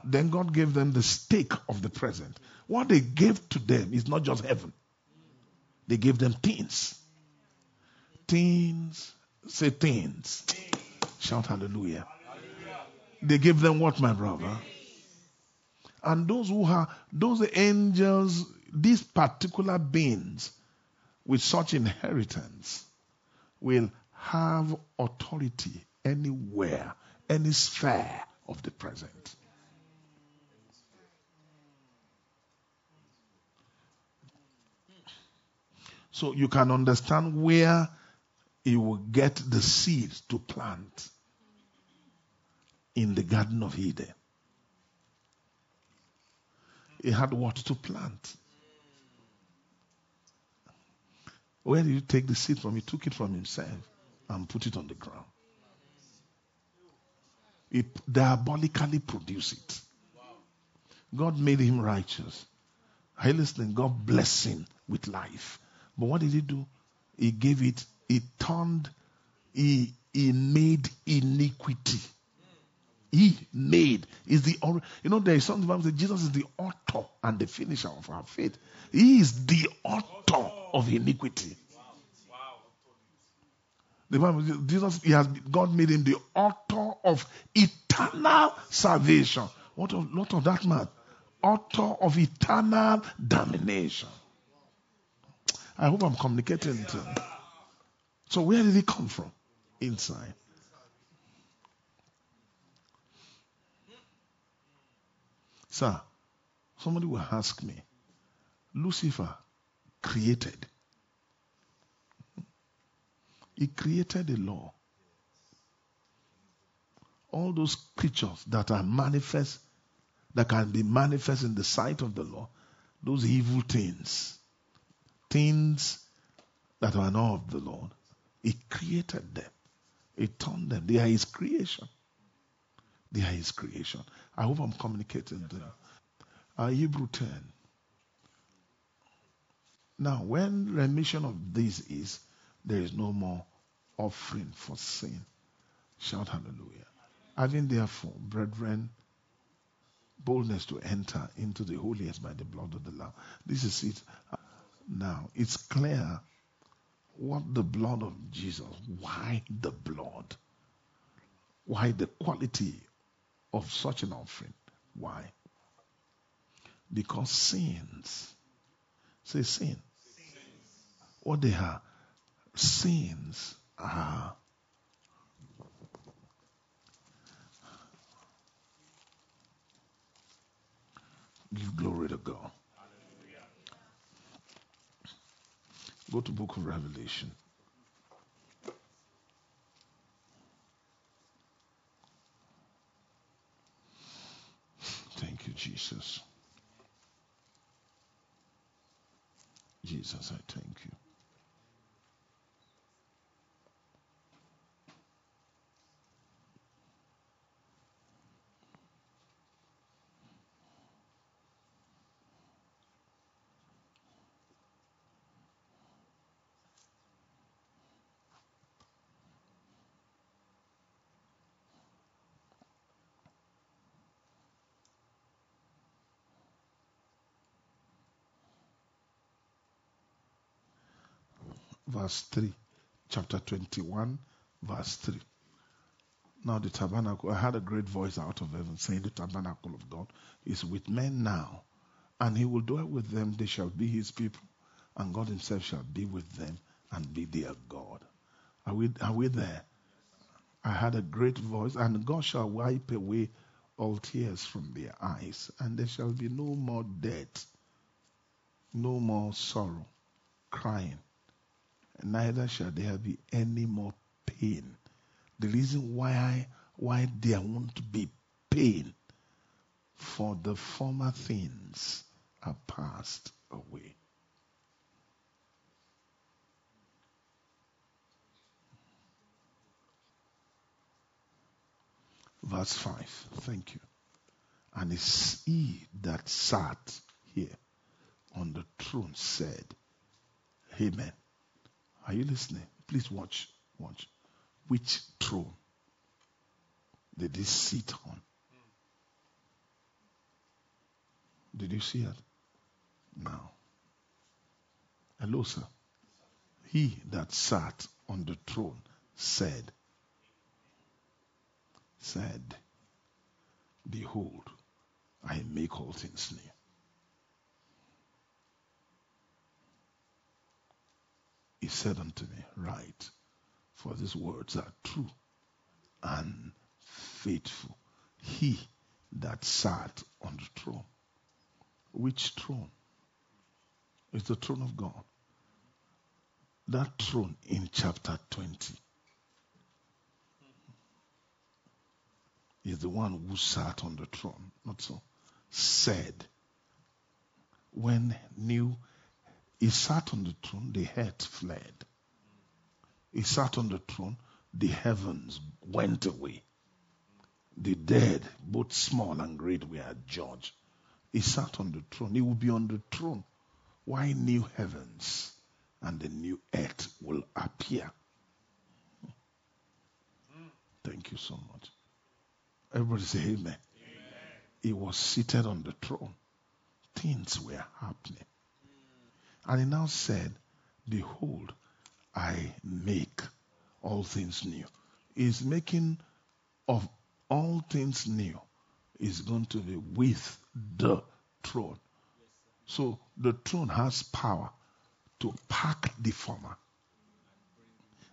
Then God gave them the stake of the present. What they gave to them is not just heaven. They gave them things. Things. Say things. Shout hallelujah. They gave them what, my brother? And those who are, those angels, these particular beings with such inheritance will have authority anywhere, any sphere of the present. So you can understand where he will get the seeds to plant in the Garden of Eden. He had what to plant. Where did he take the seed from? He took it from himself and put it on the ground. He diabolically produced it. God made him righteous. Are you listening? God blessed him with life. But what did he do? He gave it, he turned, he, he made iniquity. He made is the you know there is something about Jesus is the author and the finisher of our faith. He is the author of iniquity. The Bible Jesus he has God made him the author of eternal salvation. What of, what of that man? Author of eternal damnation. I hope I'm communicating to So where did he come from? Inside. Sir, somebody will ask me, Lucifer created. He created a law. All those creatures that are manifest, that can be manifest in the sight of the law, those evil things, things that are not of the Lord, He created them. He turned them. They are His creation. They are His creation. I hope I'm communicating them. Uh, Hebrew 10. Now, when remission of this is, there is no more offering for sin. Shout hallelujah. Having therefore, brethren, boldness to enter into the holiest by the blood of the Lamb. This is it. Now, it's clear what the blood of Jesus, why the blood, why the quality of such an offering. Why? Because sins, say sin. What they are, sins are give glory to God. Go to book of Revelation. Thank you, Jesus. Jesus, I thank you. Verse 3. Chapter 21, verse 3. Now the tabernacle, I had a great voice out of heaven saying, The tabernacle of God is with men now, and he will dwell with them. They shall be his people, and God himself shall be with them and be their God. Are we, are we there? I had a great voice, and God shall wipe away all tears from their eyes, and there shall be no more death, no more sorrow, crying, neither shall there be any more pain. The reason why why there won't be pain, for the former things are passed away. Verse 5. Thank you. And it's he that sat here on the throne said, Amen. Are you listening? Please watch. Watch. Which throne did he sit on? Did you see it? Now. Hello, sir. He that sat on the throne said, said, Behold, I make all things new. He said unto me, Write, for these words are true and faithful. He that sat on the throne. Which throne? It's the throne of God. That throne in chapter 20 is the one who sat on the throne, not so, said, when knew he sat on the throne, the earth fled. He sat on the throne, the heavens went away. The dead, both small and great, were judged. He sat on the throne. He will be on the throne. Why new heavens and the new earth will appear? Thank you so much. Everybody say amen. amen. He was seated on the throne. Things were happening. And he now said, Behold, I make all things new. He's making of all things new is going to be with the throne. So the throne has power to pack the former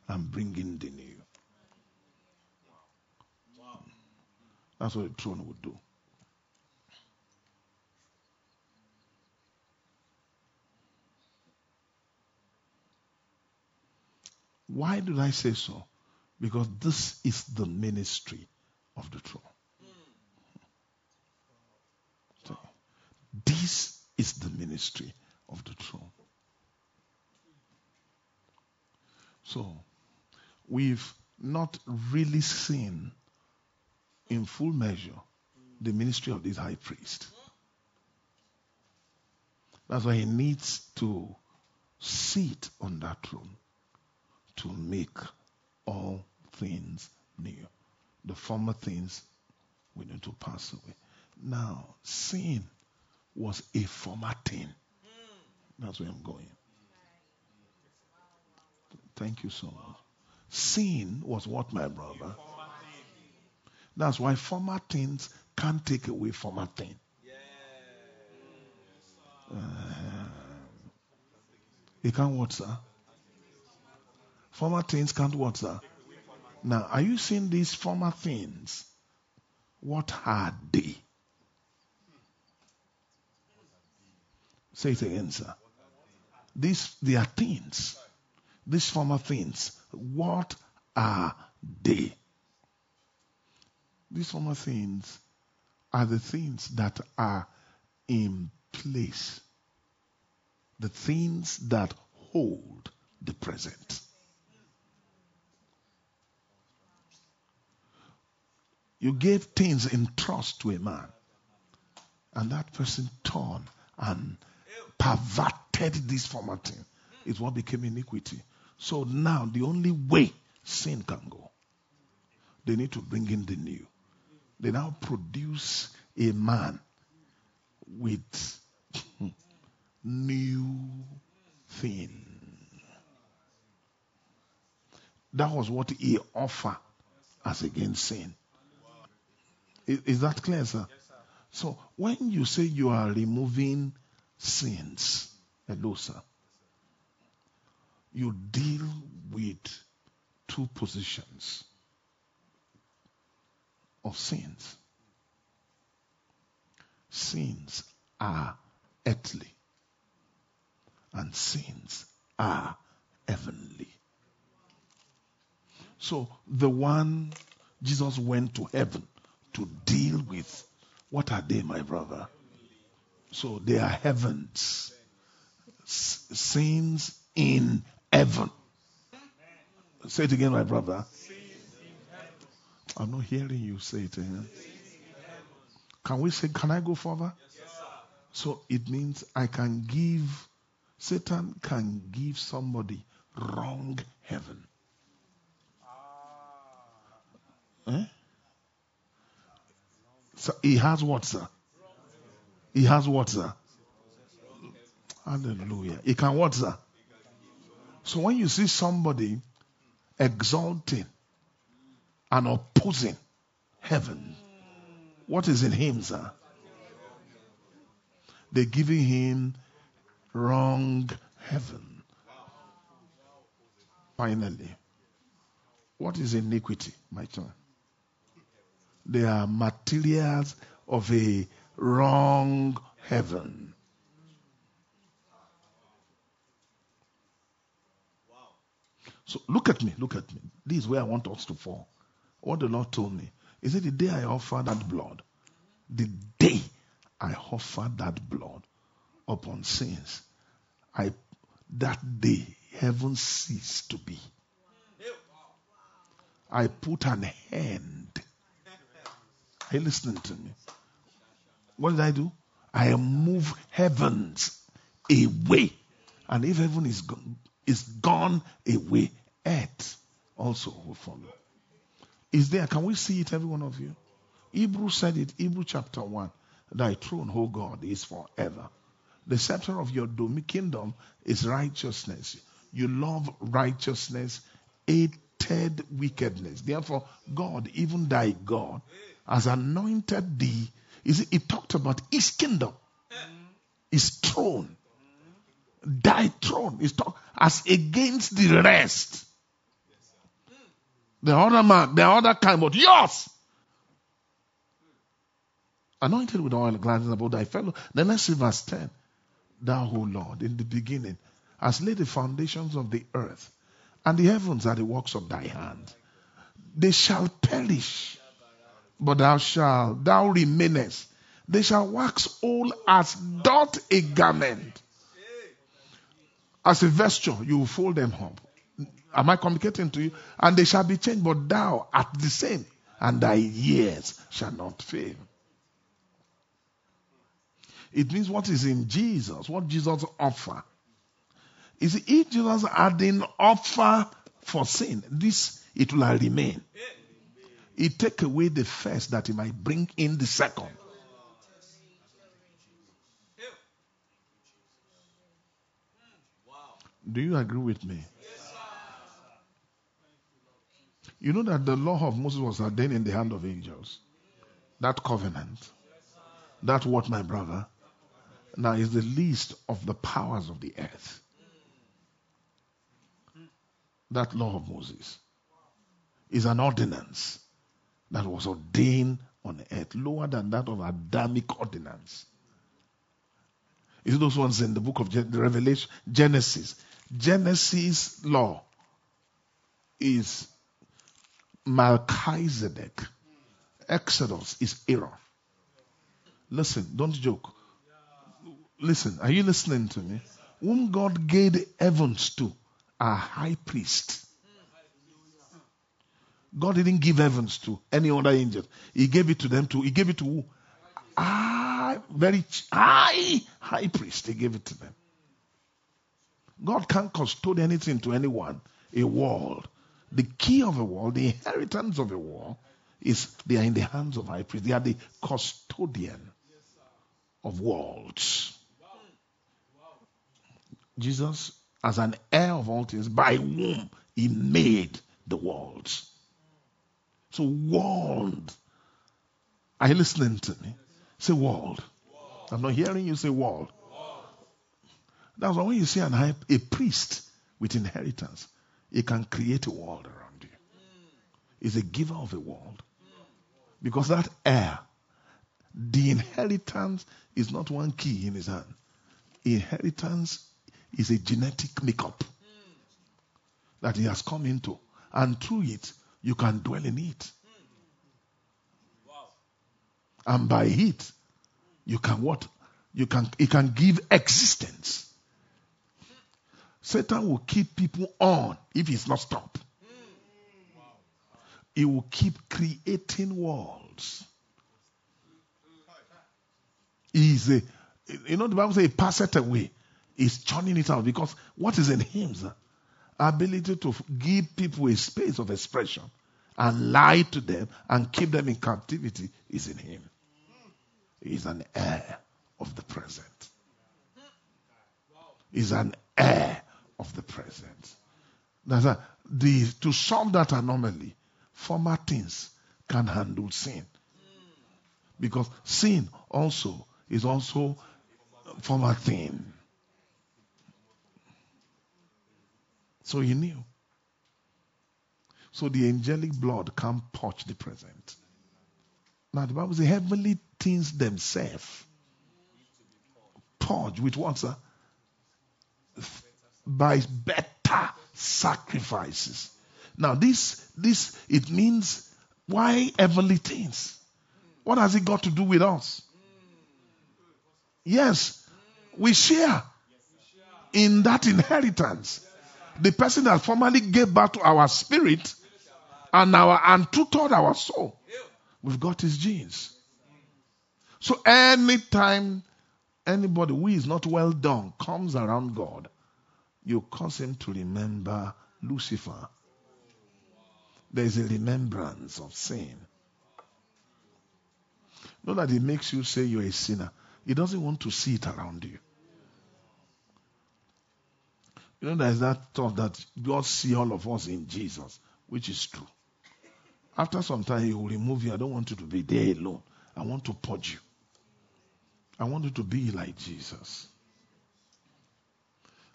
and bring in the new. That's what the throne would do. Why did I say so? Because this is the ministry of the throne. So, this is the ministry of the throne. So, we've not really seen in full measure the ministry of this high priest. That's why he needs to sit on that throne to make all things new. The former things we need to pass away. Now, sin was a former thing. That's where I'm going. Thank you so much. Sin was what, my brother? That's why former things can't take away former thing. Uh, it can't what, sir? Former things can't what, sir? Now, are you seeing these former things? What are they? Say it again, sir. These they are things. These former things. What are they? These former things are the things that are in place. The things that hold the present. You gave things in trust to a man, and that person turned and perverted this former thing. Is what became iniquity. So now the only way sin can go, they need to bring in the new. They now produce a man with (laughs) new thing. That was what he offered as against sin. Is, is that clear, sir? Yes, sir? So when you say you are removing sins, hello, sir, you deal with two positions of sins. Sins are earthly, and sins are heavenly. So the one Jesus went to heaven to deal with, what are they, my brother? So they are heavens. Sins in heaven. Say it again, my brother. I'm not hearing you say it again. Can we say, can I go further? So it means I can give, Satan can give somebody wrong heaven. Eh? So he has what, sir? He has what, sir? Hallelujah. He can what, sir? So when you see somebody exalting and opposing heaven, what is in him, sir? They're giving him wrong heaven. Finally, what is iniquity, my son? They are materials of a wrong heaven. Wow. So look at me, look at me. This is where I want us to fall. What the Lord told me. Is said, The day I offer that blood, the day I offer that blood upon sins, I that day heaven ceased to be. I put an end. Are you listening to me? What did I do? I move heavens away. And if heaven is gone, is gone away, earth also will follow. Is there? Can we see it, every one of you? Hebrew said it, Hebrew chapter 1. Thy throne, O God, is forever. The scepter of your domain kingdom is righteousness. You love righteousness, hated wickedness. Therefore, God, even thy God, has anointed thee. See, it talked about his kingdom, his throne. Thy throne is talk as against the rest. The other man, the other kind, but yours. Anointed with oil, glances about thy fellow. Then let's see verse 10. Thou, O Lord, in the beginning, hast laid the foundations of the earth, and the heavens are the works of thy hand. They shall perish, but thou shalt, thou remainest. They shall wax old as doth a garment. As a vesture, you will fold them up. Am I communicating to you? And they shall be changed, but thou art the same, and thy years shall not fail. It means what is in Jesus, what Jesus offer. Is if Jesus had an offer for sin, this it will remain. It take away the first that he might bring in the second. Do you agree with me? You know that the law of Moses was ordained in the hand of angels. That covenant. That what, my brother? Now is the least of the powers of the earth. That law of Moses is an ordinance that was ordained on earth, lower than that of Adamic ordinance. Is those ones in the book of the Revelation, Genesis? Genesis law is Melchizedek. Exodus is Aaron. Listen, don't joke. Listen, are you listening to me? Whom God gave the heavens to, a high priest. God didn't give heavens to any other angel. He gave it to them to. He gave it to who? Very high high priest. He gave it to them. God can't custode anything to anyone. A world. The key of a world, the inheritance of a world, is they are in the hands of high priest. They are the custodian of worlds. Jesus, as an heir of all things, by whom he made the worlds. So, world. Are you listening to me? Say world. I'm not hearing you say world. That's why when you see an high, a priest with inheritance, he can create a world around you. He's a giver of a world. Because that heir, the inheritance is not one key in his hand. Inheritance is a genetic makeup that he has come into. And through it, you can dwell in it. And by it, you can what? You can it can give existence. Satan will keep people on if he's not stopped. He will keep creating worlds. He's a, you know, the Bible says he passeth away. He's churning it out because what is in him, sir? Ability to give people a space of expression and lie to them and keep them in captivity is in him. He's an heir of the present. Is an heir of the present. That's a, the, to solve that anomaly, former things can handle sin. Because sin also is also former thing. So he knew. So the angelic blood can't purge the present. Now the Bible says heavenly things themselves purge with what, sir? By better sacrifices. Now this this it means why heavenly things? What has it got to do with us? Yes, we share in that inheritance. The person that formerly gave birth to our spirit and our and tutored our soul. We've got his genes. So anytime anybody who is not well done comes around God, you cause him to remember Lucifer. There is a remembrance of sin. Not that it makes you say you're a sinner. He doesn't want to see it around you. You know, there's that thought that God see all of us in Jesus, which is true. After some time, He will remove you. I don't want you to be there alone. I want to purge you. I want you to be like Jesus.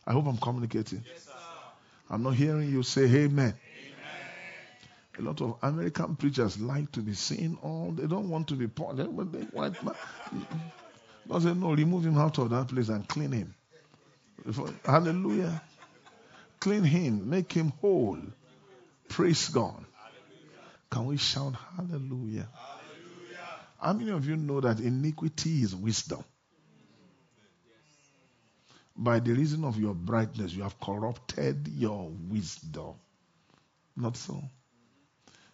I hope I'm communicating. Yes, I'm not hearing you say amen. A lot of American preachers like to be seen all. They don't want to be purged. But they white man. God said, no, remove him out of that place and clean him. Hallelujah. Clean him. Make him whole. Praise God. Can we shout hallelujah? How many of you know that iniquity is wisdom? By the reason of your brightness, you have corrupted your wisdom. Not so.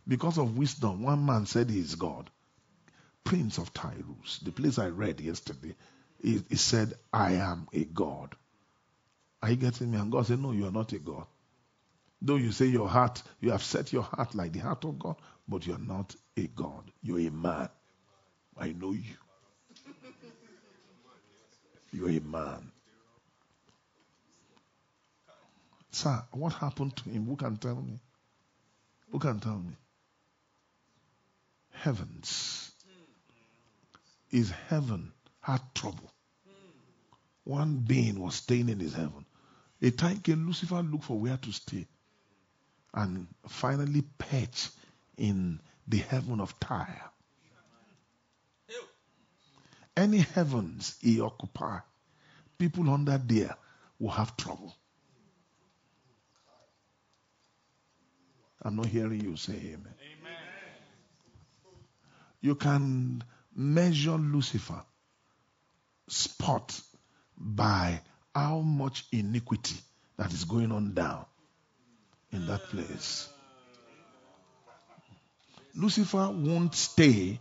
Because of wisdom, one man said he is God. Prince of Tyrus. The place I read yesterday, he, he said, I am a God. Are you getting me? And God said, No, you are not a God. Though you say your heart, you have set your heart like the heart of God, but you're not a God. You're a man. I know you. (laughs) You're a man. Sir, what happened to him? Who can tell me? Who can tell me? Heavens. His heaven had trouble. One being was staying in his heaven. A time came, Lucifer looked for where to stay and finally perched in the heaven of Tyre. Any heavens he occupy, people under there will have trouble. I'm not hearing you say amen. Amen. You can measure Lucifer spot by how much iniquity that is going on down in that place. Lucifer won't stay,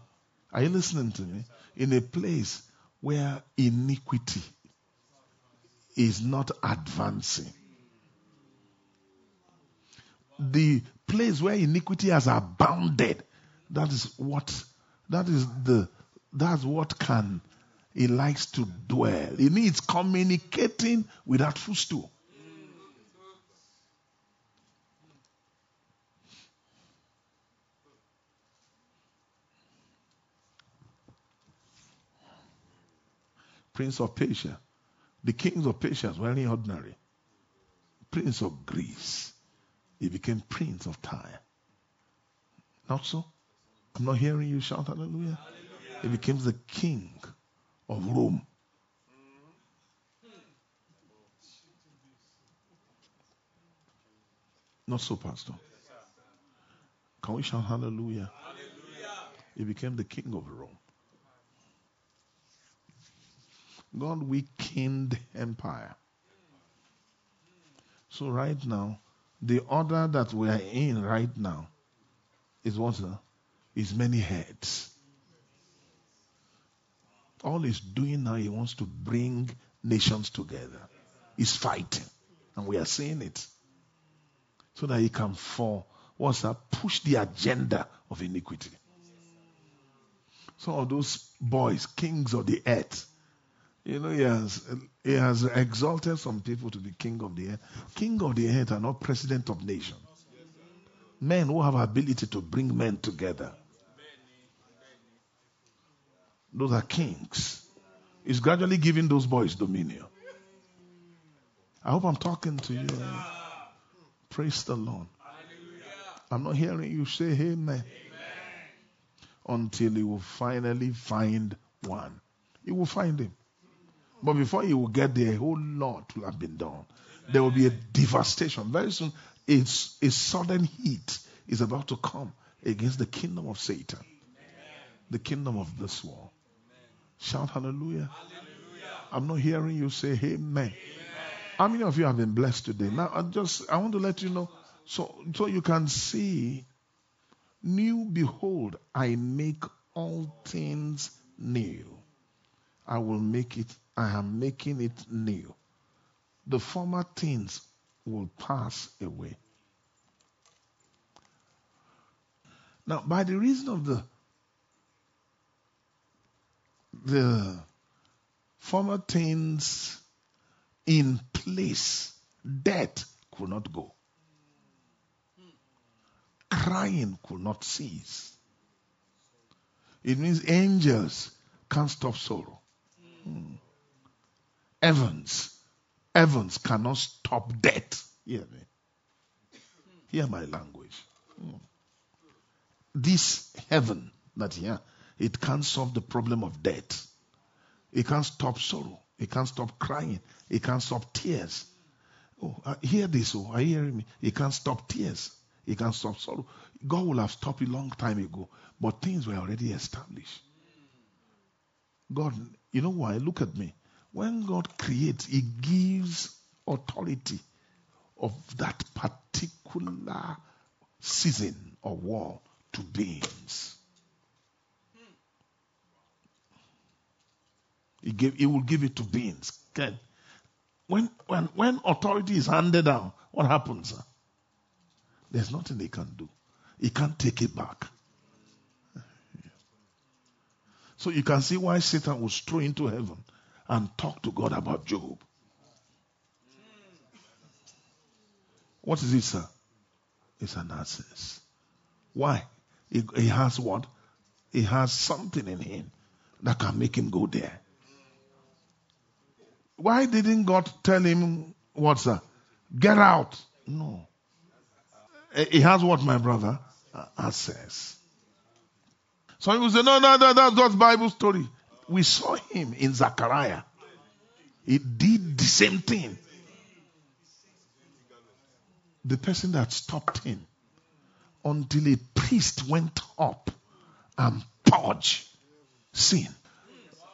are you listening to me? In a place where iniquity is not advancing. The place where iniquity has abounded, that is what that is the that's what can he likes to dwell. He needs communicating with that footstool. Prince of Persia. The kings of Persia were very ordinary. Prince of Greece. He became Prince of Tyre. Not so? I'm not hearing you shout hallelujah. He became the king of Rome. Not so, Pastor. Can we shout hallelujah? He became the king of Rome. God weakened the empire. So right now, the order that we are in right now is what? Is many heads. All he's doing now, he wants to bring nations together. He's fighting. And we are seeing it. So that he can for what's that? Push the agenda of iniquity. Some of those boys, kings of the earth, You know, he has, he has exalted some people to be king of the earth. King of the earth are not president of nations. Men who have ability to bring men together. Those are kings. He's gradually giving those boys dominion. I hope I'm talking to you. Praise the Lord. I'm not hearing you say amen. Until you will finally find one. You will find him. But before you will get there, a whole lot will have been done. There will be a devastation. Very soon, it's a sudden heat is about to come against the kingdom of Satan, the kingdom of this world. Shout hallelujah. I'm not hearing you say amen. How many of you have been blessed today? Now, I just I want to let you know so so you can see. New, behold, I make all things new. I will make it. I am making it new. The former things will pass away. Now, by the reason of the the former things in place, death could not go. Crying could not cease. It means angels can't stop sorrow. Hmm. Heavens, heavens cannot stop death. Hear me. Hear my language. Hmm. This heaven that here, it can't solve the problem of death. It can't stop sorrow. It can't stop crying. It can't stop tears. Oh, I hear this. Oh, are you hearing me? It can't stop tears. It can't stop sorrow. God will have stopped it long time ago, but things were already established. God, you know why? Look at me. When God creates, He gives authority of that particular season or war to beings. He, gave, he will give it to beings. When, when, when authority is handed down, what happens? There's nothing they can do. He can't take it back. So you can see why Satan was thrown into heaven and talk to God about Job. What is it, sir? It's an access. Why? He, he has what? He has something in him that can make him go there. Why didn't God tell him what's that? Get out. No. Eh, he has what, my brother? Uh, access. Some people say, no, no, no, that's just Bible story. We saw him in Zechariah. He did the same thing. The person that stopped him until a priest went up and purged sin.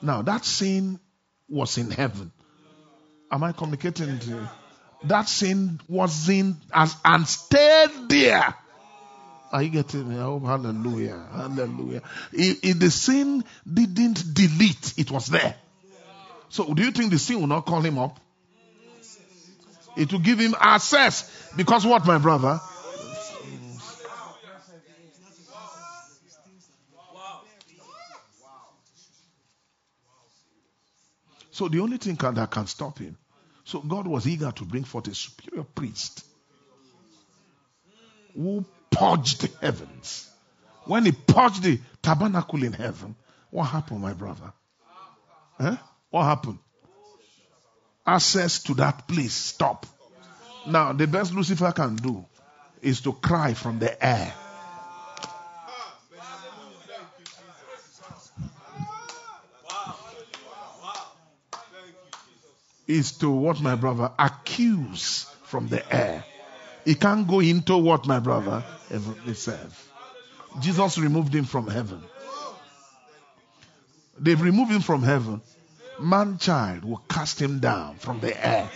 Now that sin was in heaven. Am I communicating to you? That sin was in as and stayed there. Are you getting me? Oh, hallelujah. Hallelujah. It, it, the sin didn't delete, it was there. So, do you think the sin will not call him up? It will give him access. Because what, my brother? So the only thing can, that can stop him. So God was eager to bring forth a superior priest who purged the heavens. When he purged the tabernacle in heaven, what happened, my brother? Huh? What happened? Access to that place stop. Now, the best Lucifer can do is to cry from the air. Is to what my brother accuse from the air. He can't go into what my brother itself. Jesus removed him from heaven. They've removed him from heaven. Man child will cast him down from the air.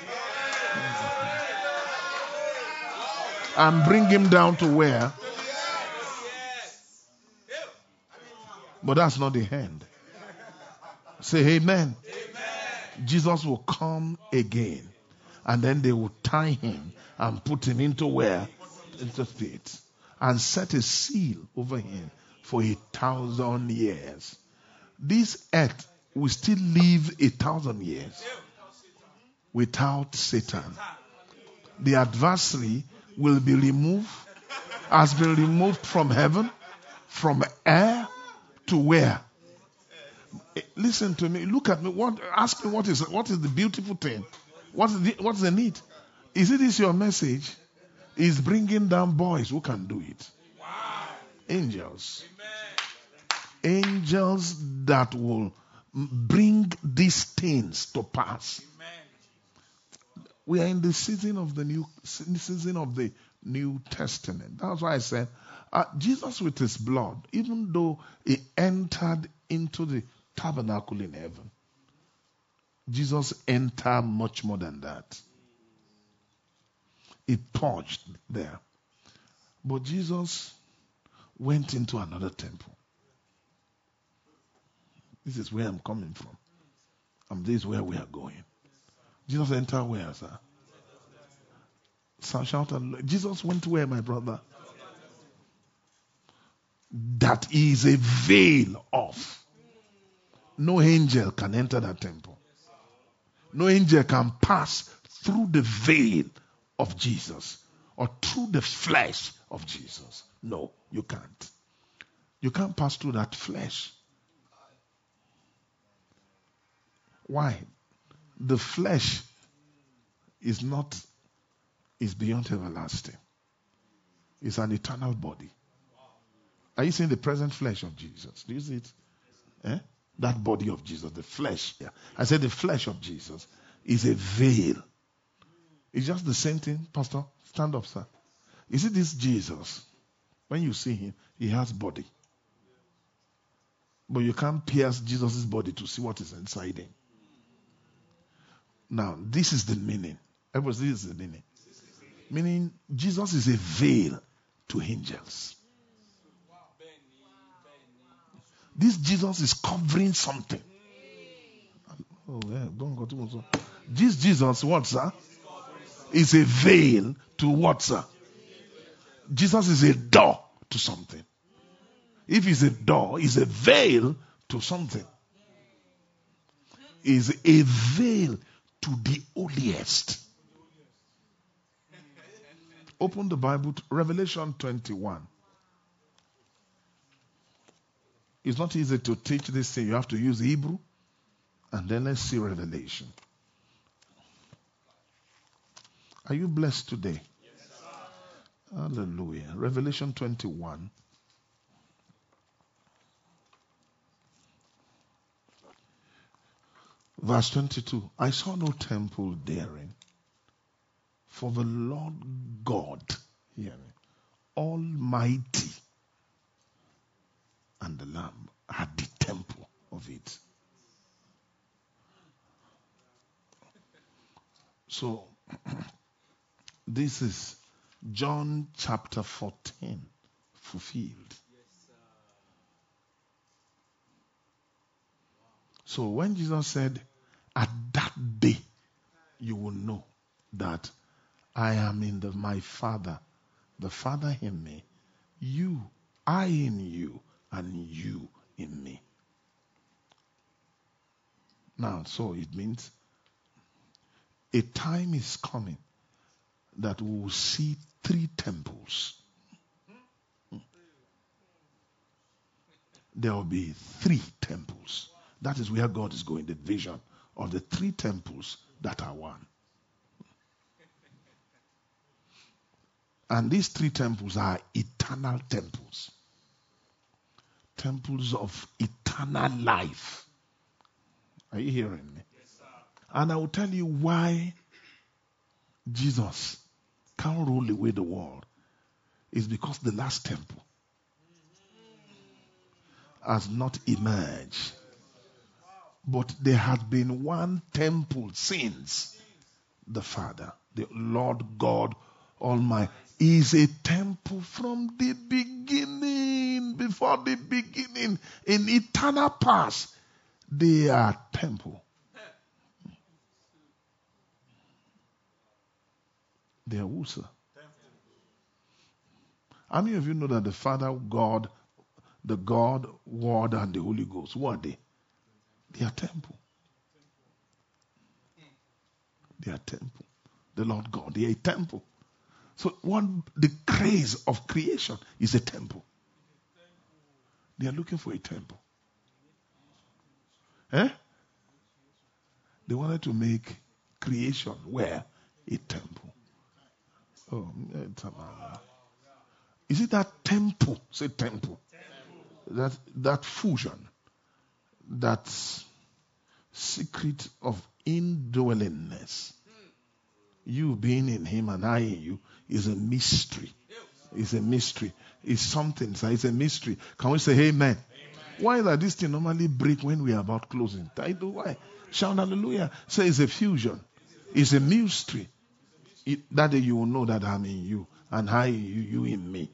And bring him down to where? But that's not the end. Say amen. Jesus will come again. And then they will tie him and put him into where? Into pit. And set a seal over him for a thousand years. This earth will still live a thousand years without Satan. The adversary will be removed, has been removed from heaven, from air to where? Eh, Listen to me. Look at me. What, ask me what is what is the beautiful thing? What is the, what's the need? Is it this your message? Is bringing down boys who can do it? Angels. Angels that will bring these things to pass. We are in the season of the new season of the New Testament. That's why I said uh, Jesus with his blood, even though he entered into the tabernacle in heaven, Jesus entered much more than that. He touched there. But Jesus went into another temple. This is where I'm coming from. And this is where we are going. Jesus entered where, sir? So shout out. Jesus went where, my brother? That is a veil off. No angel can enter that temple. No angel can pass through the veil of Jesus or through the flesh of Jesus. No, you can't. You can't pass through that flesh. Why? The flesh is not, is beyond everlasting. It's an eternal body. Are you seeing the present flesh of Jesus? Do you see it? Eh? That body of Jesus, the flesh. Yeah. I said the flesh of Jesus is a veil. It's just the same thing, Pastor. Stand up, sir. You see this Jesus? When you see him, he has body. But you can't pierce Jesus' body to see what is inside him. Now, this is the meaning. Everybody, this is the meaning. Meaning, Jesus is a veil to angels. This Jesus is covering something. Oh, yeah, don't go too much. This Jesus, what, sir? Is a veil to what, sir? Jesus is a door to something. If it's a door, it's a veil to something. Is a veil to the holiest. Open the Bible to Revelation 21. It's not easy to teach this thing. You have to use Hebrew. And then let's see Revelation. Are you blessed today? Hallelujah. Revelation 21. Verse 22 I saw no temple therein, for the Lord God, hear me, Almighty, and the Lamb had the temple of it. So, (clears throat) this is John chapter 14 fulfilled. So when Jesus said, At that day you will know that I am in the, my Father, the Father in me, you, I in you, and you in me. Now, so it means a time is coming that we will see three temples. There will be three temples. That is where God is going, the vision of the three temples that are one. And these three temples are eternal temples. Temples of eternal life. Are you hearing me? Yes, and I will tell you why Jesus can't roll away the world. Is because the last temple has not emerged. But there has been one temple since the Father, the Lord God Almighty, is a temple from the beginning, before the beginning, in eternal past. They are temple. They are sir? How many of you know that the Father, God, the God, Word, and the Holy Ghost, who are they? They are temple. They are temple. The Lord God, they are a temple. So one the craze of creation is a temple. They are looking for a temple. Eh? They wanted to make creation where a temple. Oh, is it that temple? Say temple. That that fusion, that secret of indwellingness. You being in him and I in you is a mystery. It's a mystery. It's something. It's a mystery. Can we say amen? amen. Why does this thing normally break when we are about closing? I do why. Shout hallelujah. Say it's a fusion. It's a mystery. It, that day you will know that I'm in you and I in you, you in me.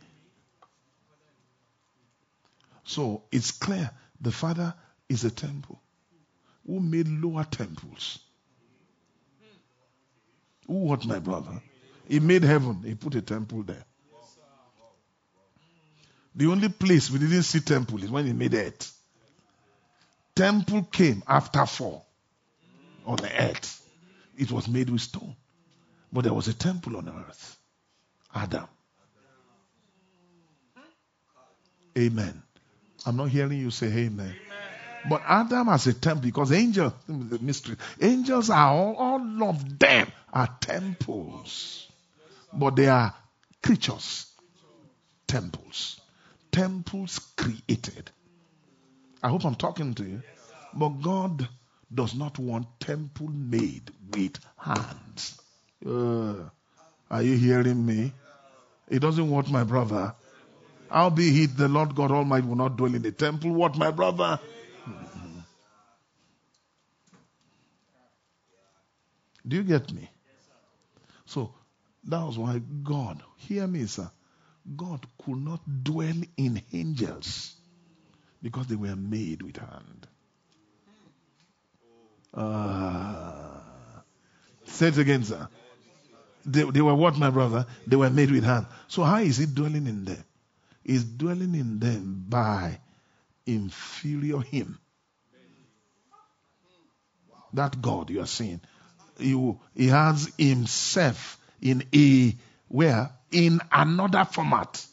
So it's clear the Father is a temple who made lower temples. Who what, my brother? He made heaven. He put a temple there. The only place we didn't see temple is when he made earth. Temple came after fall on the earth. It was made with stone. But there was a temple on earth. Adam. Amen. I'm not hearing you say amen. amen. But Adam has a temple because angels, the mystery, angels are all, all of them are temples. But they are creatures, temples. Temples created. I hope I'm talking to you. But God does not want temple made with hands. Uh, are you hearing me? He doesn't want my brother. I'll be Albeit the Lord God Almighty will not dwell in the temple. What, my brother? Do you get me? So that was why God, hear me, sir. God could not dwell in angels because they were made with hand. Uh, say it again, sir. They, they were what, my brother? They were made with hand. So how is he dwelling in them? He's dwelling in them by inferior him. That God you are seeing. He, he has himself in a where? In another format.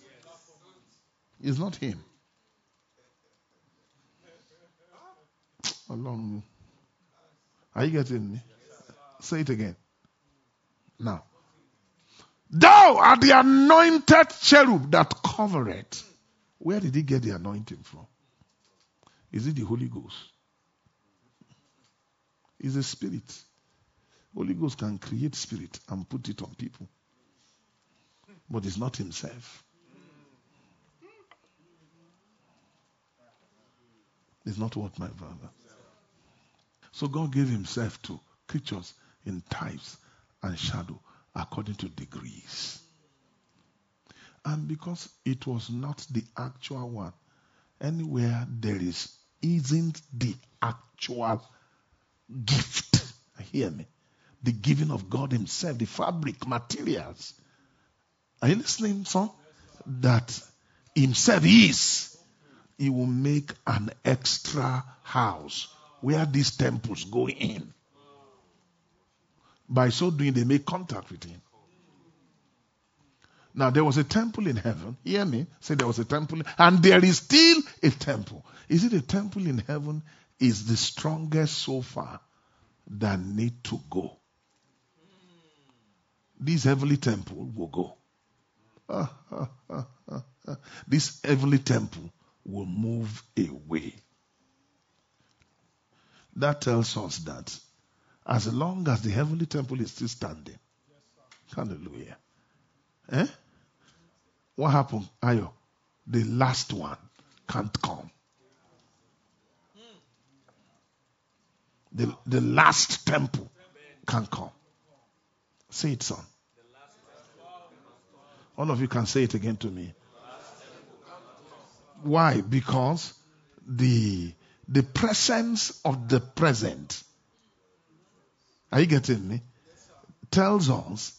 It's not him. Along. Are you getting me? Say it again. Now. Thou art the anointed cherub that covereth. Where did he get the anointing from? Is it the Holy Ghost? Is a spirit. Holy Ghost can create spirit and put it on people. But it's not himself. It's not what my father. So God gave himself to creatures in types and shadow according to degrees. And because it was not the actual one, anywhere there is isn't the actual gift. Hear me. The giving of God Himself, the fabric, materials. Are you listening, son? That Himself is. He will make an extra house where these temples go in. By so doing, they make contact with Him. Now, there was a temple in heaven. Hear me. Say there was a temple. And there is still a temple. Is it a temple in heaven? Is the strongest so far that need to go. This heavenly temple will go. (laughs) this heavenly temple will move away. That tells us that as long as the heavenly temple is still standing, hallelujah. Eh? What happened, Ayo? The last one can't come. The, the last temple can come. Say it, son. All of you can say it again to me. Why? Because the the presence of the present. Are you getting me? Tells us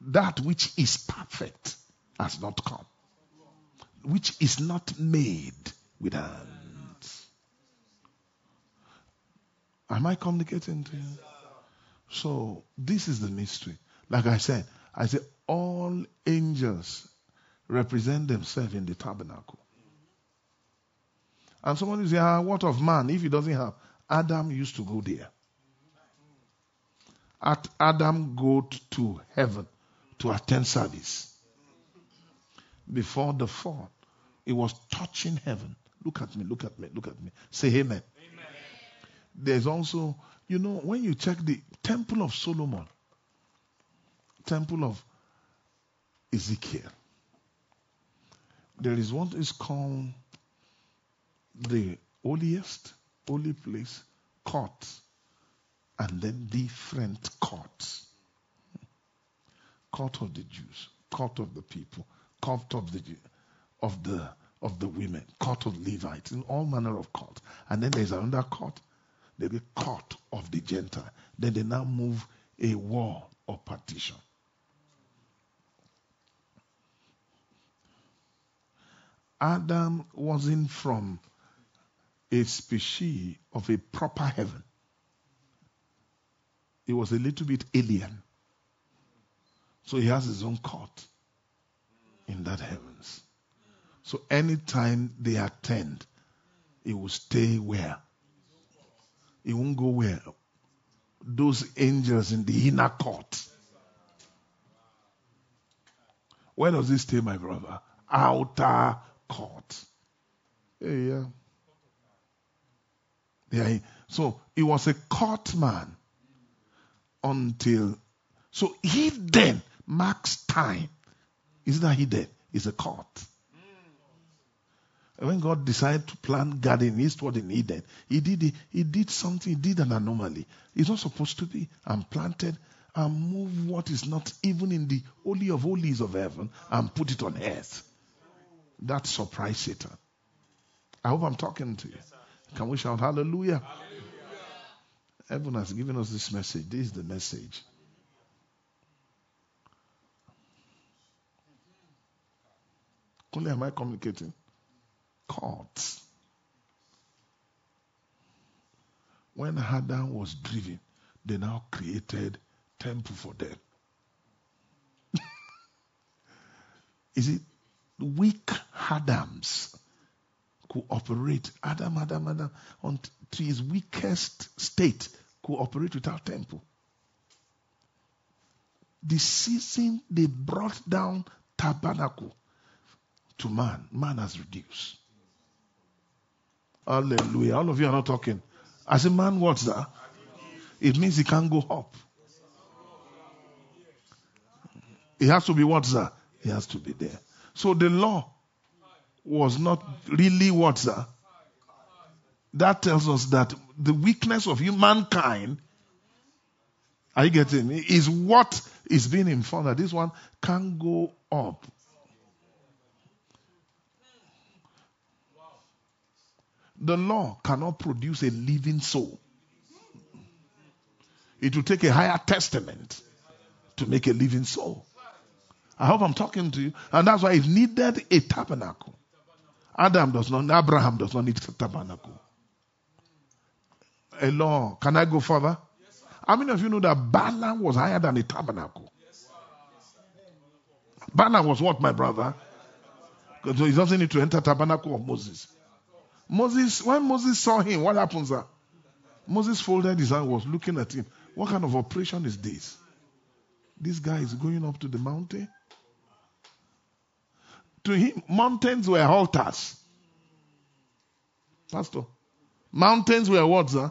that which is perfect has not come, which is not made with hands. Am I communicating to you? So this is the mystery. Like I said, I say all angels represent themselves in the tabernacle. And somebody say, ah, what of man if he doesn't have? Adam used to go there. At Adam go to heaven to attend service. Before the fall, it was touching heaven. Look at me, look at me, look at me. Say amen. amen. There's also, you know, when you check the Temple of Solomon, Temple of Ezekiel, there is what is called the holiest, holy place, court, and then different courts. Court of the Jews, court of the people, court of the of the of the women, court of Levites, in all manner of court. And then there's another court, the court of the Gentile. Then they now move a wall or partition. Adam wasn't from a species of a proper heaven. He was a little bit alien. So he has his own court in that heavens. So anytime they attend, he will stay where? He won't go where? Those angels in the inner court. Where does he stay, my brother? Outer court. Hey, yeah. Yeah. So he was a court man until. So he then marks time. Isn't that he dead? Is a court. When God decided to plant garden eastward in Eden, he did he did something, he did an anomaly. It's not supposed to be and planted and move what is not even in the holy of holies of heaven and put it on earth. That surprised Satan. I hope I'm talking to you. Can we shout hallelujah? hallelujah? Heaven has given us this message. This is the message. Only am I communicating? Courts. When Adam was driven, they now created temple for them. (laughs) is it weak Adams cooperate. Adam, Adam, Adam, on to his weakest state cooperate operate without temple. The season they brought down tabernacle to man, man has reduced. Hallelujah. All of you are not talking. As a man, what's that? It means he can't go up. He has to be what's that? He has to be there. So the law was not really what's that? That tells us that the weakness of humankind, are you getting me? Is what is being informed that this one can't go up. The law cannot produce a living soul. It will take a higher testament to make a living soul. I hope I'm talking to you. And that's why it needed a tabernacle. Adam does not, Abraham does not need a tabernacle. A law. Can I go further? How many of you know that Balaam was higher than a tabernacle? Balaam was what, my brother? Because he doesn't need to enter tabernacle of Moses. Moses, when Moses saw him, what happens? Sir? Moses folded his hand, was looking at him. What kind of operation is this? This guy is going up to the mountain to him, mountains were altars. Pastor, mountains were what, sir?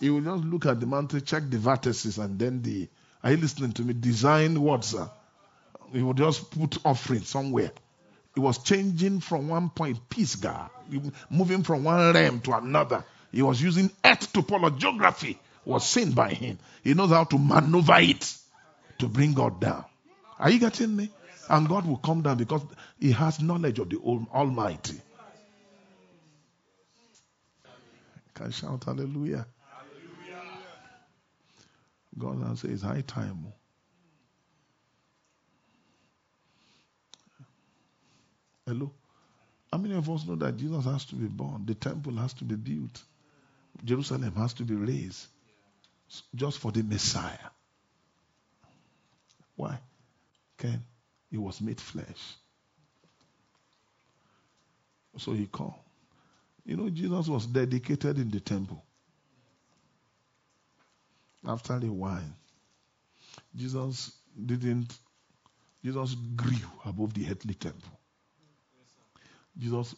He will just look at the mountain, check the vertices, and then the. Are you listening to me? Design what, sir? He would just put offering somewhere. He was changing from one point, peace, God, moving from one realm to another. He was using earth to topology. Geography was seen by him. He knows how to maneuver it to bring God down. Are you getting me? And God will come down because he has knowledge of the Almighty. Can I shout hallelujah? hallelujah. God now says, high time. Hello? How many of us know that Jesus has to be born? The temple has to be built. Jerusalem has to be raised just for the Messiah. Why? Ken, he was made flesh. So he called. You know, Jesus was dedicated in the temple. After a while, Jesus didn't, Jesus grew above the earthly temple. Jesus,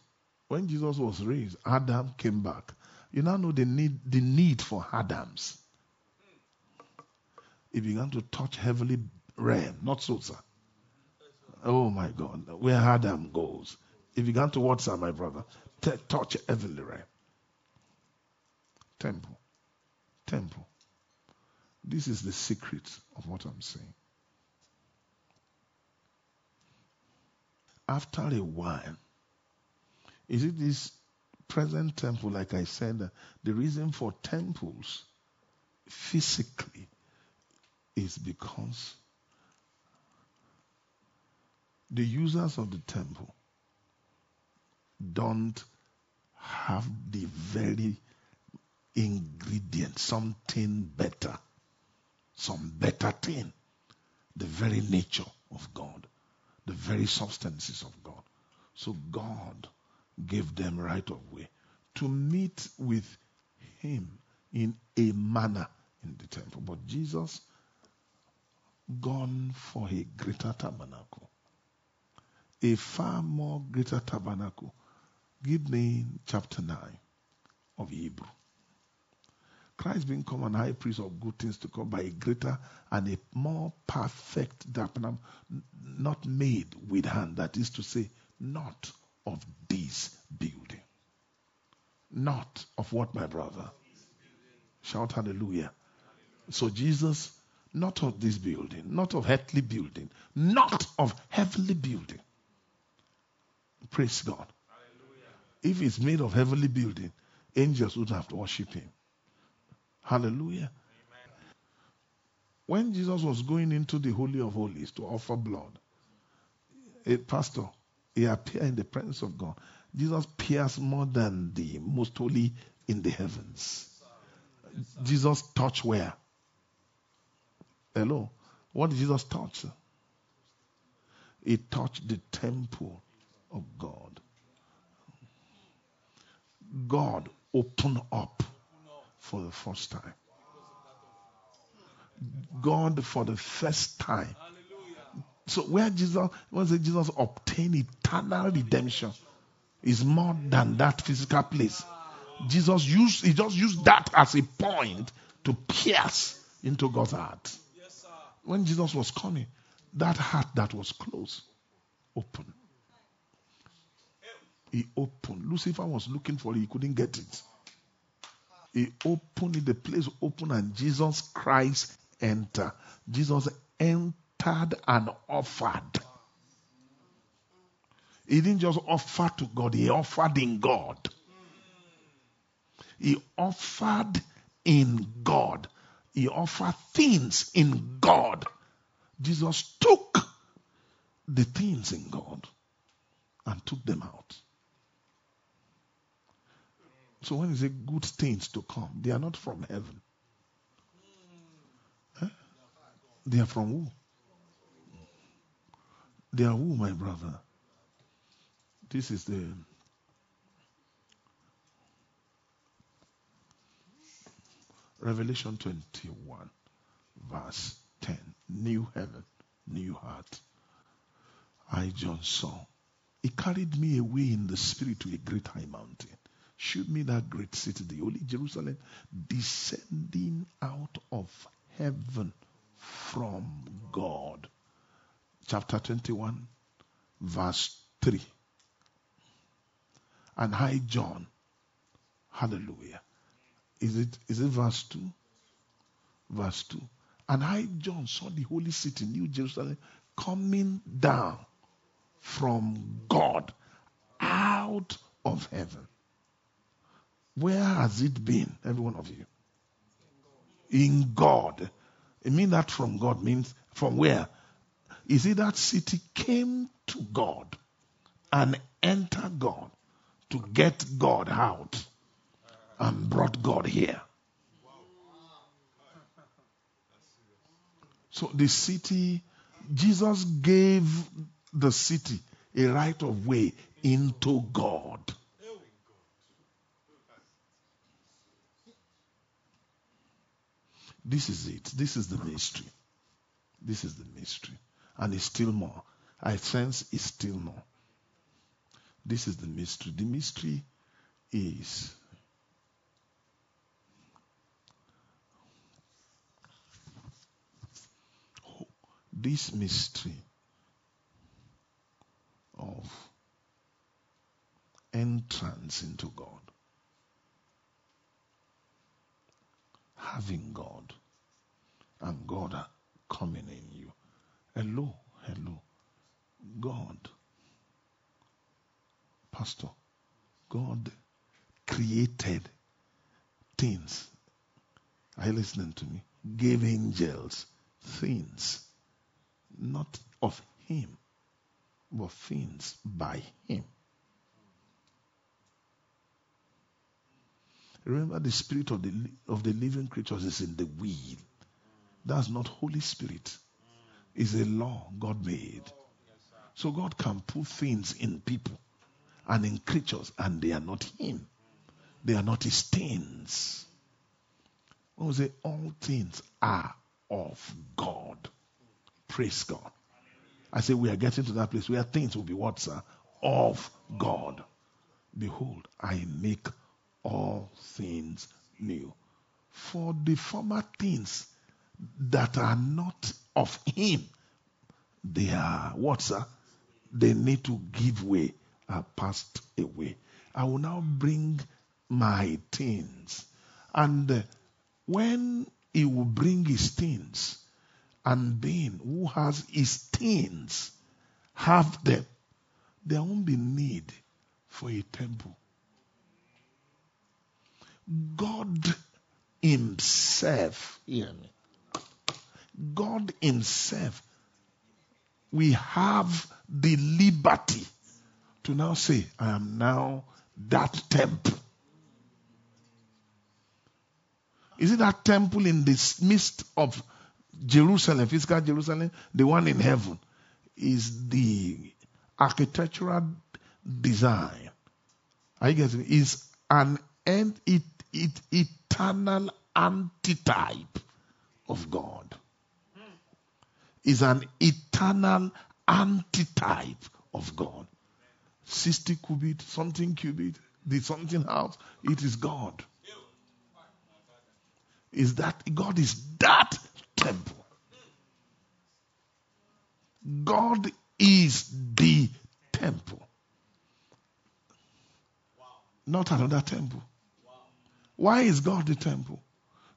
when Jesus was raised, Adam came back. You now know the need, the need for Adams. He began to touch heavenly realm, not so, sir. Oh my God, where Adam goes. He began to what, sir, my brother? T- touch heavenly realm. Temple. Temple. This is the secret of what I'm saying. After a while, is it this present temple, like I said, uh, the reason for temples physically is because the users of the temple don't have the very ingredient, something better, some better thing, the very nature of God, the very substances of God. So God gave them right of way to meet with Him in a manner in the temple. But Jesus gone for a greater tabernacle, a far more greater tabernacle. Give me chapter 9 of Hebrew. Christ being come an high priest of good things to come by a greater and a more perfect tabernacle, not made with hand. That is to say, not of this building. Not of what, my brother? Shout hallelujah. So Jesus, not of this building, not of earthly building, not of heavenly building. Praise God. If it's made of heavenly building, angels wouldn't have to worship him. Hallelujah. When Jesus was going into the Holy of Holies to offer blood, a pastor, he appeared in the presence of God. Jesus appears more than the most holy in the heavens. Jesus touched where? Hello? What did Jesus touch? He touched the temple of God. God opened up for the first time. God for the first time. So where Jesus was it Jesus obtained eternal redemption is more than that physical place. Jesus used he just used that as a point to pierce into God's heart. When Jesus was coming, that heart that was closed opened. He opened. Lucifer was looking for it, he couldn't get it. He opened it, the place opened, and Jesus Christ entered. Jesus entered and offered. He didn't just offer to God, he offered in God. He offered in God. He offered things in God. Jesus took the things in God and took them out. So when he say good things to come, they are not from heaven. Huh? They are from who? They are who, my brother? This is the Revelation 21, verse 10. New heaven, new heart. I, John, saw. He carried me away in the spirit to a great high mountain. Showed me that great city, the holy Jerusalem, descending out of heaven from God. Chapter 21, verse 3. And I, John, hallelujah. Is it is it verse 2? Verse 2. And I, John, saw the holy city, New Jerusalem, coming down from God out of heaven. Where has it been, every one of you? In God. It means that from God means from where? Is it that city came to God and entered God to get God out? and brought God here. So the city, Jesus gave the city a right of way into God. This is it. This is the mystery. This is the mystery. And it's still more. I sense it's still more. This is the mystery. The mystery is this mystery of entrance into God, having God, and God are coming in you. Hello, hello. God, Pastor, God created things. Are you listening to me? Gave angels things, not of Him, but things by Him. Remember, the spirit of the of the living creatures is in the wheel. That's not Holy Spirit. It's a law God made. So God can put things in people and in creatures, and they are not Him. They are not His things. When say all things are of God. Praise God. I say we are getting to that place where things will be what, sir? Of God. Behold, I make all things new. For the former things that are not of Him, they are what, sir? They need to give way, are passed away. I will now bring my things. And uh, when He will bring His things, and being who has His things have them, there won't be need for a temple. God Himself, hear me. God Himself, we have the liberty to now say, I am now that temple. Is it that temple in the midst of Jerusalem, physical Jerusalem, the one in heaven? Is the architectural design. Are you getting it? Is an end, it, it, eternal antitype of God. Is an eternal antitype of God. 60 cubit, something cubit, the something house, it is God. Is that God is that temple. God is the temple. Not another temple. Why is God the temple?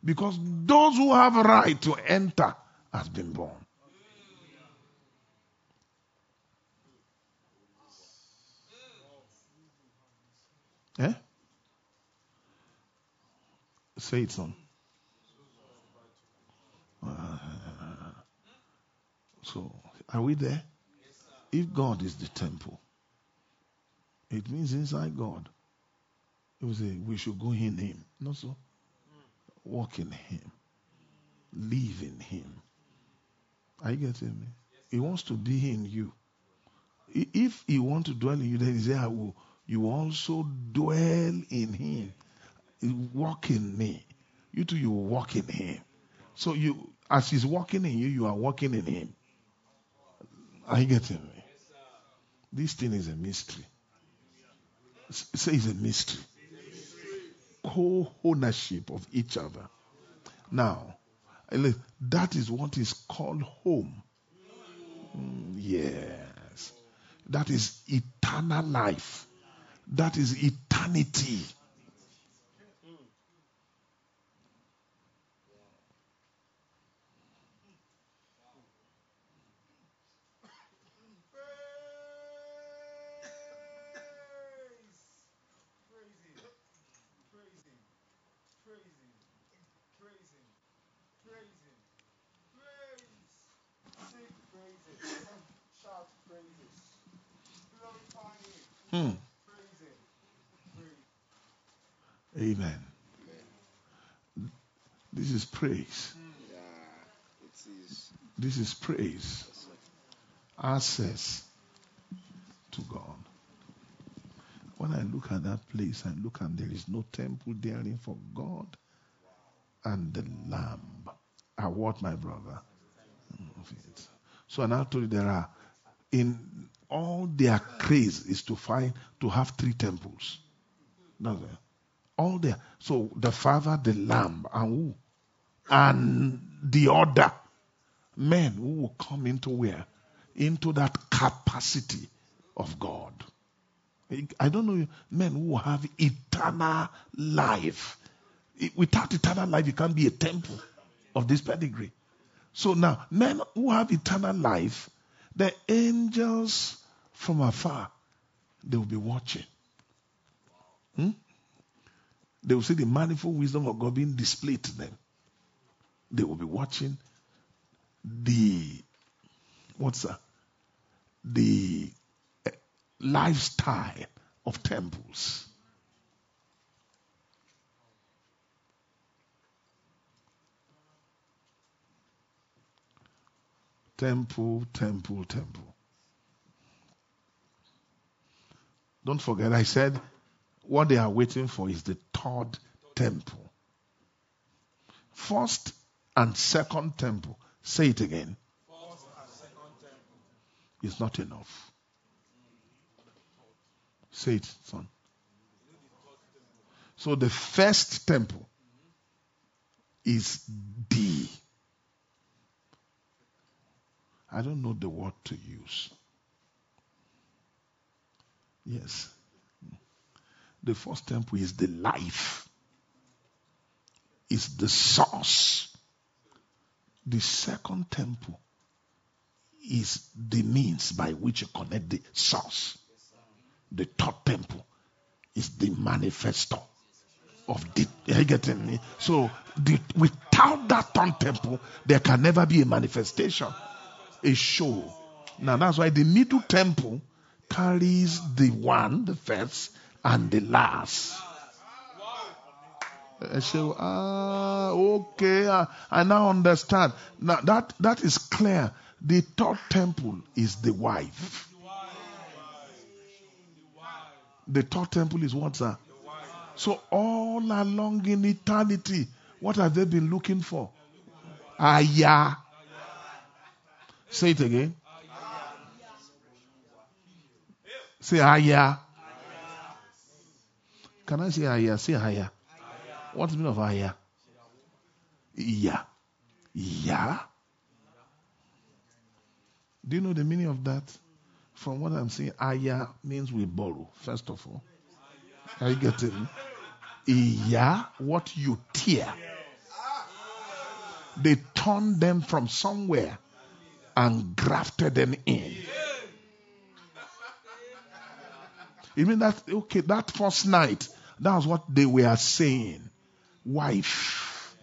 Because those who have right to enter has been born. Eh? Say it, son. Uh, so, are we there? If God is the temple, it means inside God. It was a, we should go in Him. Not so. Walk in Him. Live in Him. Are you getting me? He wants to be in you. If He wants to dwell in you, then He say, I will. You also dwell in Him. Walk in me. You too, you walk in Him. So you, as He's walking in you, you are walking in Him. Are you getting me? This thing is a mystery. Say it's a mystery. Co-ownership of each other. Now, that is what is called home. Mm, Yes. That is eternal life. That is eternity. Praise. Praise him. Praise him. Praise him. Praise him. Praise him. Praise. Sing praises. Shout praises. Glorify him. Hmm. Praise him. Praise. Amen. This is praise. Yeah, it is. This is praise. Access to God. When I look at that place, I look and there is no temple therein for God and the Lamb. Are what, my brother? So I now told you there are in all their craze is to find to have three temples. All there. So the Father, the Lamb, and who? And the other men who will come into where? Into that capacity of God. I don't know men who have eternal life. Without eternal life, you can't be a temple of this pedigree. So now, men who have eternal life, the angels from afar, they will be watching. Hmm? They will see the manifold wisdom of God being displayed to them. They will be watching the what's that? The eh, lifestyle of temples. Temple, temple, temple. Don't forget, I said what they are waiting for is the third temple. First and second temple. Say it again. It's not enough. Say it, son. So the first temple is the. I don't know the word to use. Yes. The first temple is the life, is the source. The second temple is the means by which you connect the source. The third temple is the manifesto of the. You getting me? So the, without that third temple, there can never be a manifestation, a show. Now that's why the middle temple carries the one, the first, and the last. I say, ah, okay, I, I now understand. Now that that is clear. The third temple is the wife. The third temple is what, sir? So all along in eternity, what have they been looking for? Aya. Say it again. Say Aya. Can I say Aya? Say Aya. What's the meaning of Aya? Yeah. Yeah. Do you know the meaning of that? From what I'm saying, Aya means we borrow, first of all. Are you getting Iya, what you tear. They turned them from somewhere and grafted them in. You mean that, okay, that first night, that was what they were saying. Wife.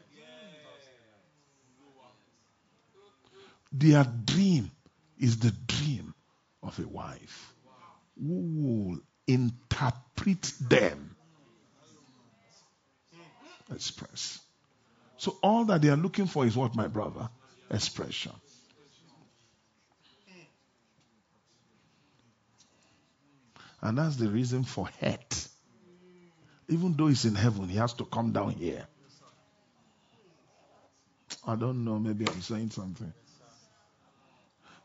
Their dream is the dream of a wife who will interpret them. Express. So all that they are looking for is what, my brother? Expression. And that's the reason for hate. Even though he's in heaven, he has to come down here. I don't know, maybe I'm saying something.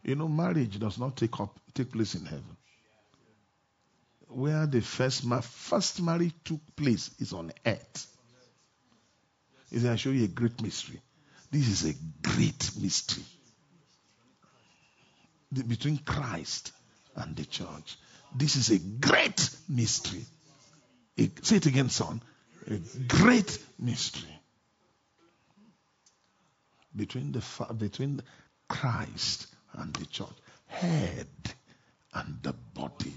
You know, marriage does not take up take place in heaven. Where the first ma- first marriage took place is on earth. Is I show you a great mystery. This is a great mystery The- between Christ and the church. This is a great mystery. A- say it again, son. A great mystery between the between Christ and the church, head and the body.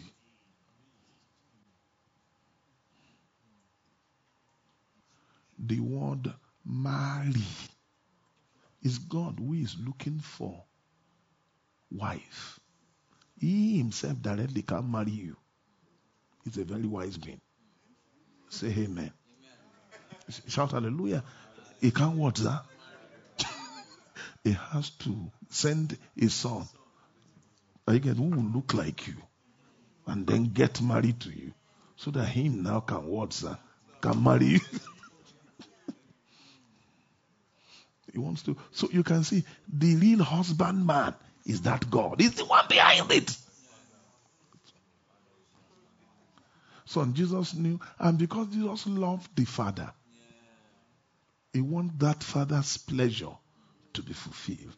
The word marry is God who is looking for wife. He himself directly can marry you. He's a very wise being. Say amen. Shout hallelujah. He can't watch that? he has to send a son. Again, who will look like you and then get married to you so that him now can watch that? Can marry you. (laughs) he wants to. So you can see the real husband man is that God. He's the one behind it. So Jesus knew, and because Jesus loved the Father, he wants that Father's pleasure to be fulfilled.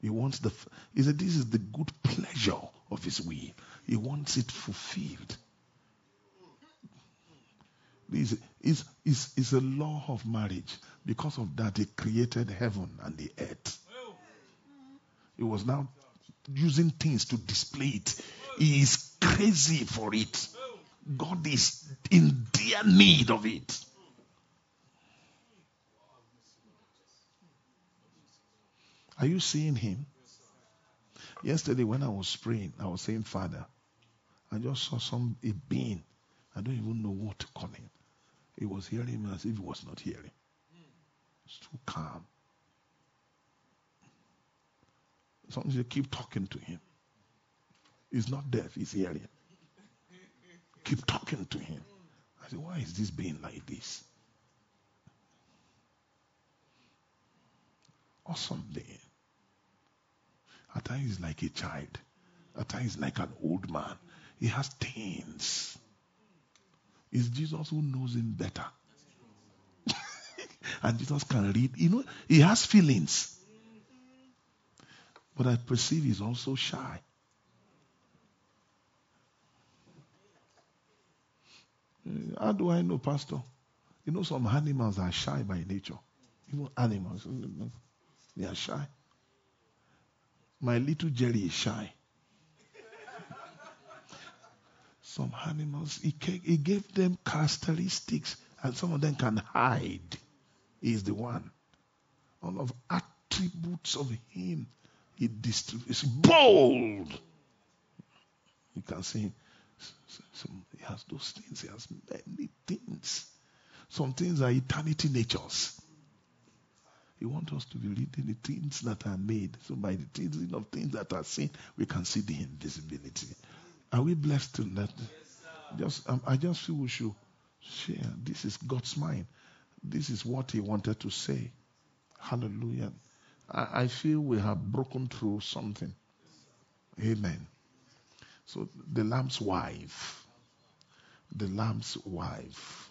He wants the, he said, this is the good pleasure of his will. He wants it fulfilled. This is, is, is a law of marriage. Because of that, he created heaven and the earth. He was now using things to display it. He is crazy for it. God is in dear need of it. Are you seeing him? Yesterday when I was praying, I was saying, Father, I just saw some a being. I don't even know what to call him. He was hearing me as if he was not hearing. It's too calm. Sometimes you keep talking to him. He's not deaf, he's hearing. Keep talking to him. I said, why is this being like this? Awesome being. At times he's like a child. At times he's like an old man. He has things. It's Jesus who knows him better. (laughs) and Jesus can read. You know, he has feelings. But I perceive he's also shy. Eh, how do I know, Pastor? You know, some animals are shy by nature. Even animals, eh, they are shy. My little Jerry is shy. Some animals, he, gave them characteristics, and some of them can hide. He is the one. All of attributes of him, he distributes. Bold. You can see he has those things. He has many things. Some things are eternity natures. He wants us to believe in the things that are made. So by the things of things that are seen, we can see the invisibility. Are we blessed to that? Just, um, I just feel we should share. This is God's mind. This is what He wanted to say. Hallelujah. I, I feel we have broken through something. Amen. So the lamb's wife. The lamb's wife.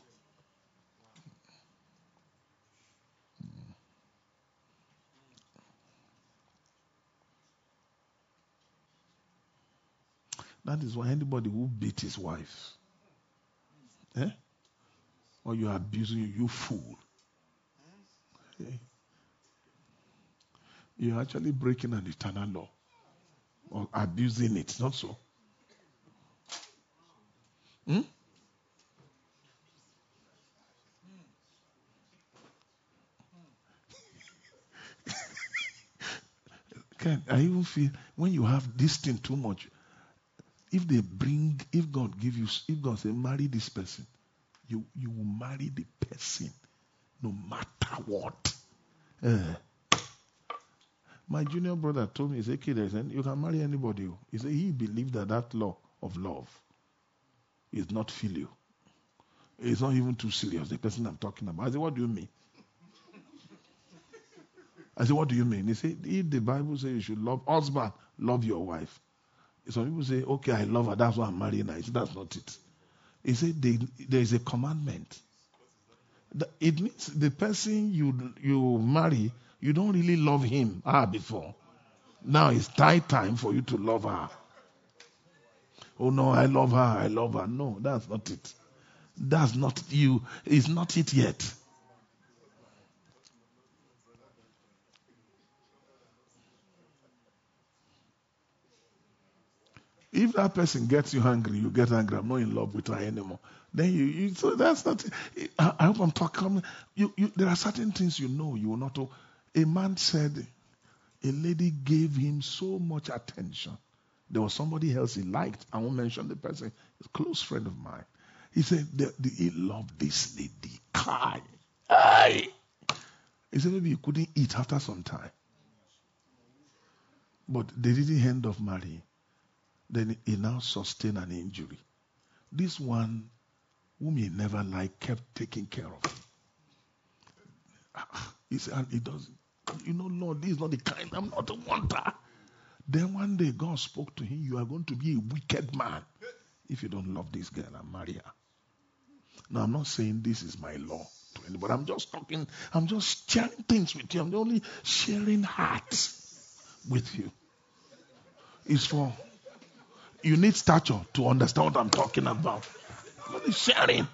That is why anybody who beat his wife, eh? or you are abusing you, you fool. Eh? You're actually breaking an eternal law or abusing it, not so. Hmm? Can I even feel when you have this thing too much, if they bring, if God give you, if God say marry this person, you you will marry the person, no matter what. Uh, my junior brother told me, he said, kid, you can marry anybody. He said he believed that that law of love is not filial. It's not even too serious, the person I'm talking about. I said, what do you mean? I said, what do you mean? He said, if the Bible says you should love husband, love your wife. Some people say, okay, I love her, that's why I'm marrying her. Said, that's not it. He said, there is a commandment. It means the person you you marry, you don't really love him ah before. Now it's time for you to love her. Oh no, I love her, I love her. No, that's not it. That's not you. It's not it yet. If that person gets you angry, you get angry. I'm not in love with her anymore. Then you, you so that's not. I, I hope I'm talking. You, you, there are certain things you know you will not. A man said, a lady gave him so much attention. There was somebody else he liked. I won't mention the person. A close friend of mine. He said the, the, he loved this lady. Kai. He said maybe he couldn't eat after some time. But they didn't end up marrying. Then he now sustained an injury. This one, whom he never liked, kept taking care of him. Ah, he said, and he does, you know, Lord, this is not the kind, I'm not a wonder. Then one day God spoke to him, You are going to be a wicked man if you don't love this girl and marry her. Now, I'm not saying this is my law to anybody. I'm just talking, I'm just sharing things with you. I'm only sharing hearts with you. It's for, you need stature to understand what I'm talking about. I'm only sharing.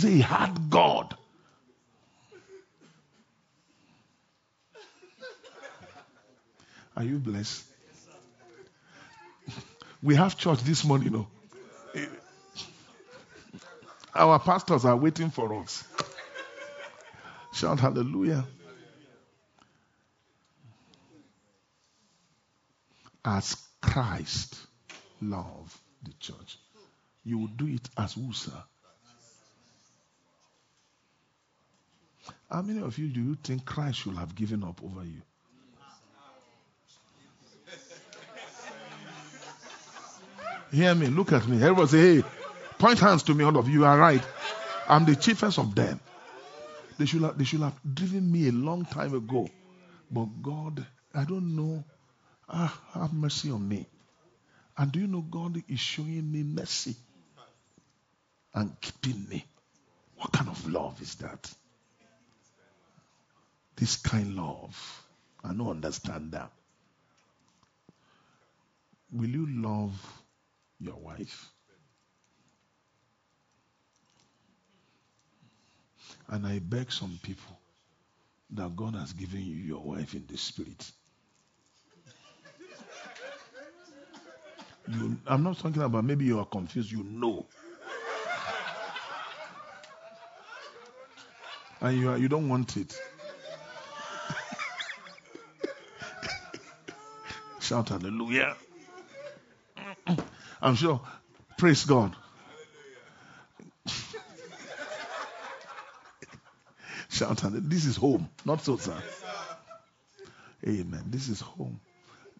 Said he had God. Are you blessed? We have church this morning, you know. Our pastors are waiting for us. Shout hallelujah. As Christ loved the church, you will do it as who, sir? How many of you do you think Christ should have given up over you? Hear me, look at me. Everybody say, hey, point hands to me, all of you. Are right. I'm the chiefest of them. They should have, they should have driven me a long time ago. But God, I don't know. Ah, have mercy on me. And do you know God is showing me mercy and keeping me? What kind of love is that? This kind of love. I don't understand that. Will you love your wife? And I beg some people that God has given you your wife in the spirit. You, I'm not talking about maybe you are confused, you know. And you, are, you don't want it. (laughs) Shout hallelujah. I'm sure. Praise God. (laughs) Shout out. This is home, not so, sir. Amen. This is home.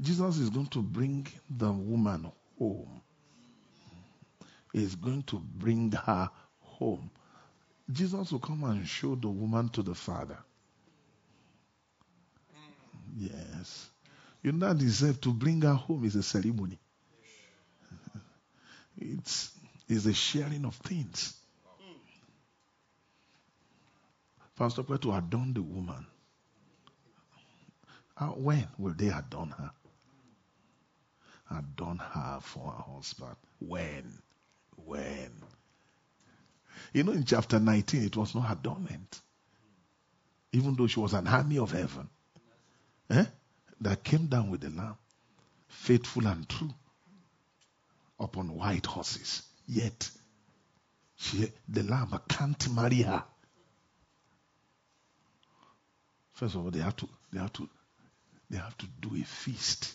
Jesus is going to bring the woman home. He's going to bring her home. Jesus will come and show the woman to the Father. Yes. You know that deserve to bring her home is a ceremony. It's, it's a sharing of things. Pastor to adorn the woman. Uh, when will they adorn her? Adorn her for her husband. When? When? You know, in chapter 19, it was not adornment. Even though she was an army of heaven eh, that came down with the lamb, faithful and true, upon white horses. Yet, she, the lamb can't marry her. First of all, they have to, they have to, they have to do a feast.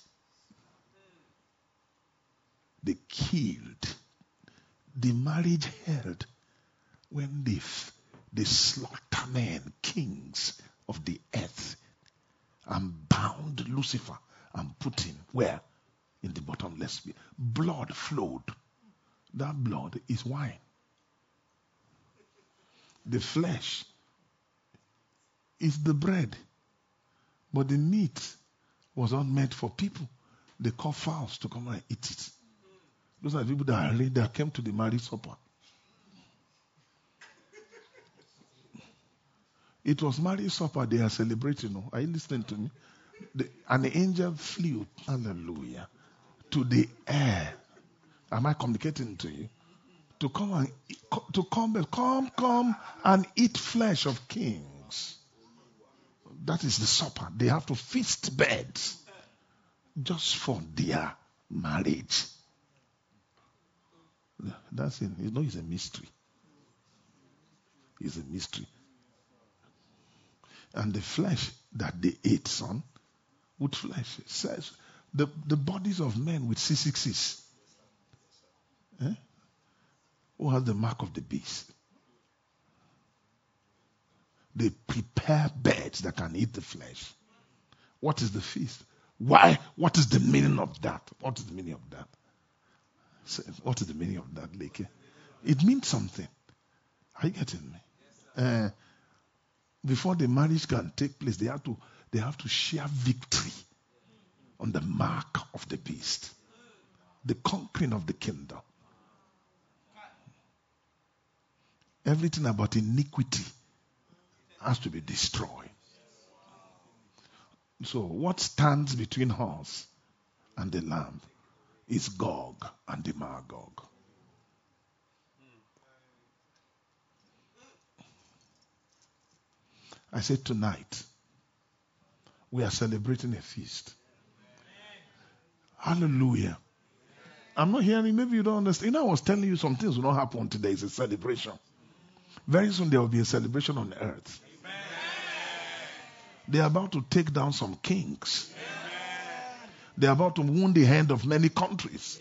They killed. The marriage held when they, they slaughter men, kings of the earth, and bound Lucifer and put him where? In the bottomless pit. Blood flowed. That blood is wine. The flesh is the bread. But the meat was not meant for people. They call fowls to come and eat it. Those are the people that are ready, that came to the marriage supper. It was marriage supper they are celebrating. Oh. Are you listening to me? The, an angel flew, hallelujah, to the air. Am I communicating to you? To come and to come, come, come and eat flesh of kings. That is the supper. They have to feast beds just for their marriage. That's it. You know, it's a mystery. It's a mystery. And the flesh that they ate, son, with flesh, says the, the bodies of men with C6s. Eh? Who has the mark of the beast? they prepare birds that can eat the flesh. What is the feast? Why? What is the meaning of that? What is the meaning of that? What is the meaning of that, Leke? It means something. Are you getting me? Uh, before the marriage can take place, they have to they have to share victory on the mark of the beast, the conquering of the kingdom. Everything about iniquity has to be destroyed. So, what stands between us and the Lamb is Gog and the Magog. I said tonight, we are celebrating a feast. Hallelujah. I'm not hearing, maybe you don't understand. You know, I was telling you some things will not happen today. It's a celebration. Very soon there will be a celebration on earth. They are about to take down some kings. They are about to wound the hand of many countries.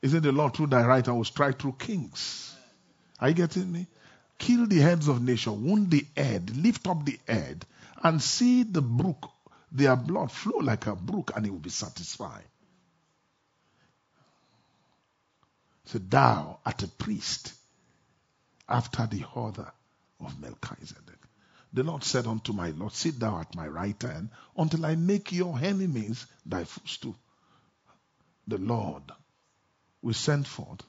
Isn't the Lord through thy right and will strike through kings? Are you getting me? Kill the heads of nation, wound the head, lift up the head, and see the brook, their blood flow like a brook, and he will be satisfied. So thou art a priest after the order of Melchizedek. The Lord said unto my Lord, Sit thou at my right hand until I make your enemies thy footstool. The Lord will send forth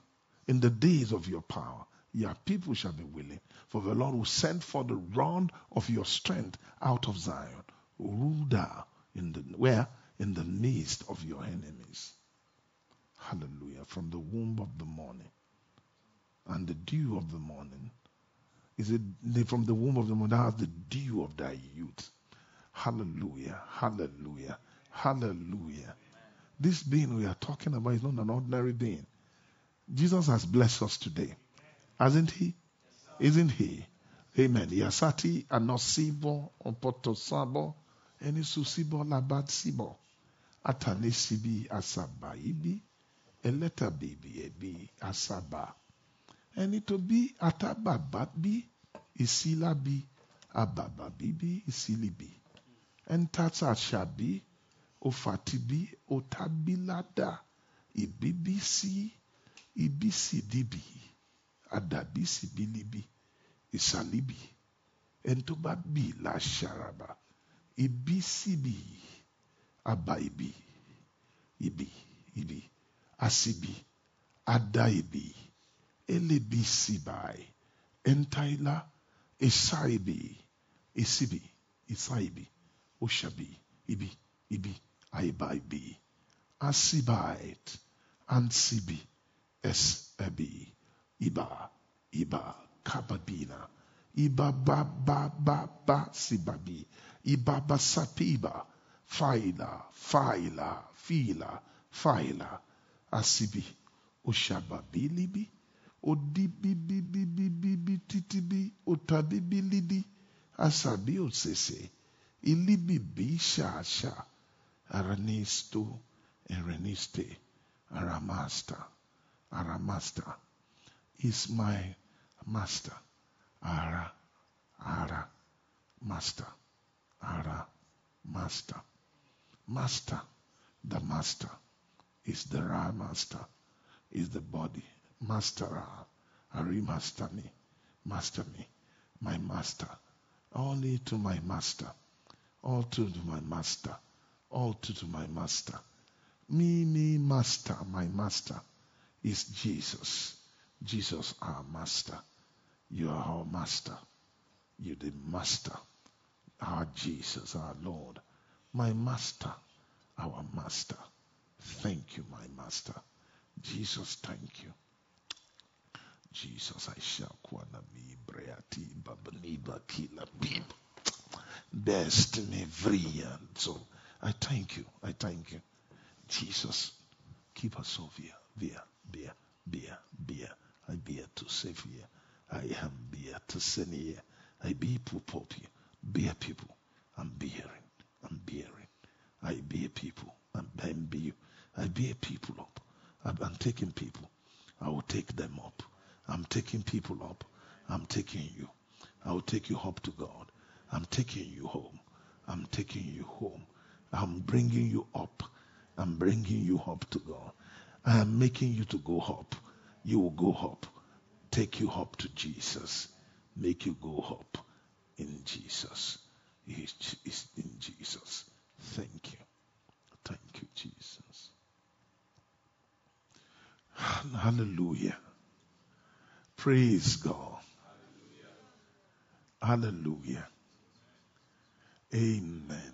in the days of your power. Your people shall be willing, for the Lord will send forth the rod of your strength out of Zion. Rule thou in the where? In the midst of your enemies. Hallelujah. From the womb of the morning and the dew of the morning is it from the womb of the mother has the dew of thy youth. Hallelujah. Hallelujah. Hallelujah. This being we are talking about is not an ordinary being. Jesus has blessed us today. Hasn't he? Isn't he? Amen. Yasati anosibo opotosabo ɛne sosibɔ labatsibɔ atane si bi asaba yi bi ɛlɛta beebi ɛbi asaba ɛne to bi atababa bi esila bi ababa bi bi esili bi ɛntata ahyɛ bi ofati bi otabilada ibibisi ibisidibi adabisibili bi isalibi ɛntoba bi la ahyɛ araba. Ibi síbi àbá ibi ibi ibi àsìbì àdá ibi. Elebisibai, Entaila, Esaibi, Isibi, Isaibi, Oshabi, Ibi, Ibi, Aibaibi, Asibait, Ansibi, Esebi, Iba, Iba, Kababina, Iba ba ba ba ba sibabi, Iba ba sapiba, Faila, Faila, Fila, Faila, Asibi, Oshababilibi, odibibibibibi titibi otabibilidi asabi osese. Ilibibi shasha aranisto ereniste aramasta. Aramasta is my master ara ara master ara master master the master is the ra master is the body Master, remaster me, master me, my master. Only to my master, all to my master, all to my master. Me, me, master, my master is Jesus. Jesus, our master. You are our master. You're the master. Our Jesus, our Lord. My master, our master. Thank you, my master. Jesus, thank you. Jesus, I shall. Destiny vrian. So I thank you. I thank you. Jesus, keep us so via, via, via, via, via. I bear to save here. I am bear to send here. I be popi. Bear people. I'm bearing. I'm bearing. I bear people. I'm, I'm be, I bear people up. I'm taking people. I will take them up. I'm taking people up. I'm taking you. I will take you up to God. I'm taking you home. I'm taking you home. I'm bringing you up. I'm bringing you up to God. I am making you to go up. You will go up. Take you up to Jesus. Make you go up in Jesus. It's in Jesus. Thank you. Thank you, Jesus. Hallelujah. Praise God. Hallelujah. Amen.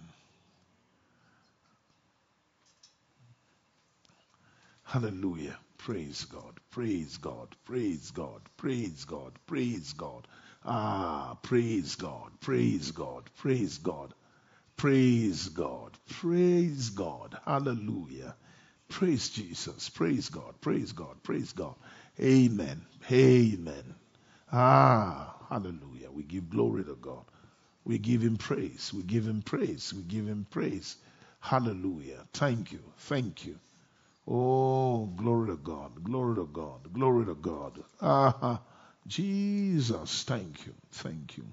Hallelujah. Praise God. Praise God. Praise God. Praise God. Praise God. Ah, praise God. Praise God. Praise God. Praise God. Praise God. Hallelujah. Praise Jesus. Praise God. Praise God. Praise God. Amen. Amen. Ah, hallelujah. We give glory to God. We give him praise. We give him praise. We give him praise. Hallelujah. Thank you. Thank you. Oh, glory to God. Glory to God. Glory to God. Ah, Jesus. Thank you. Thank you.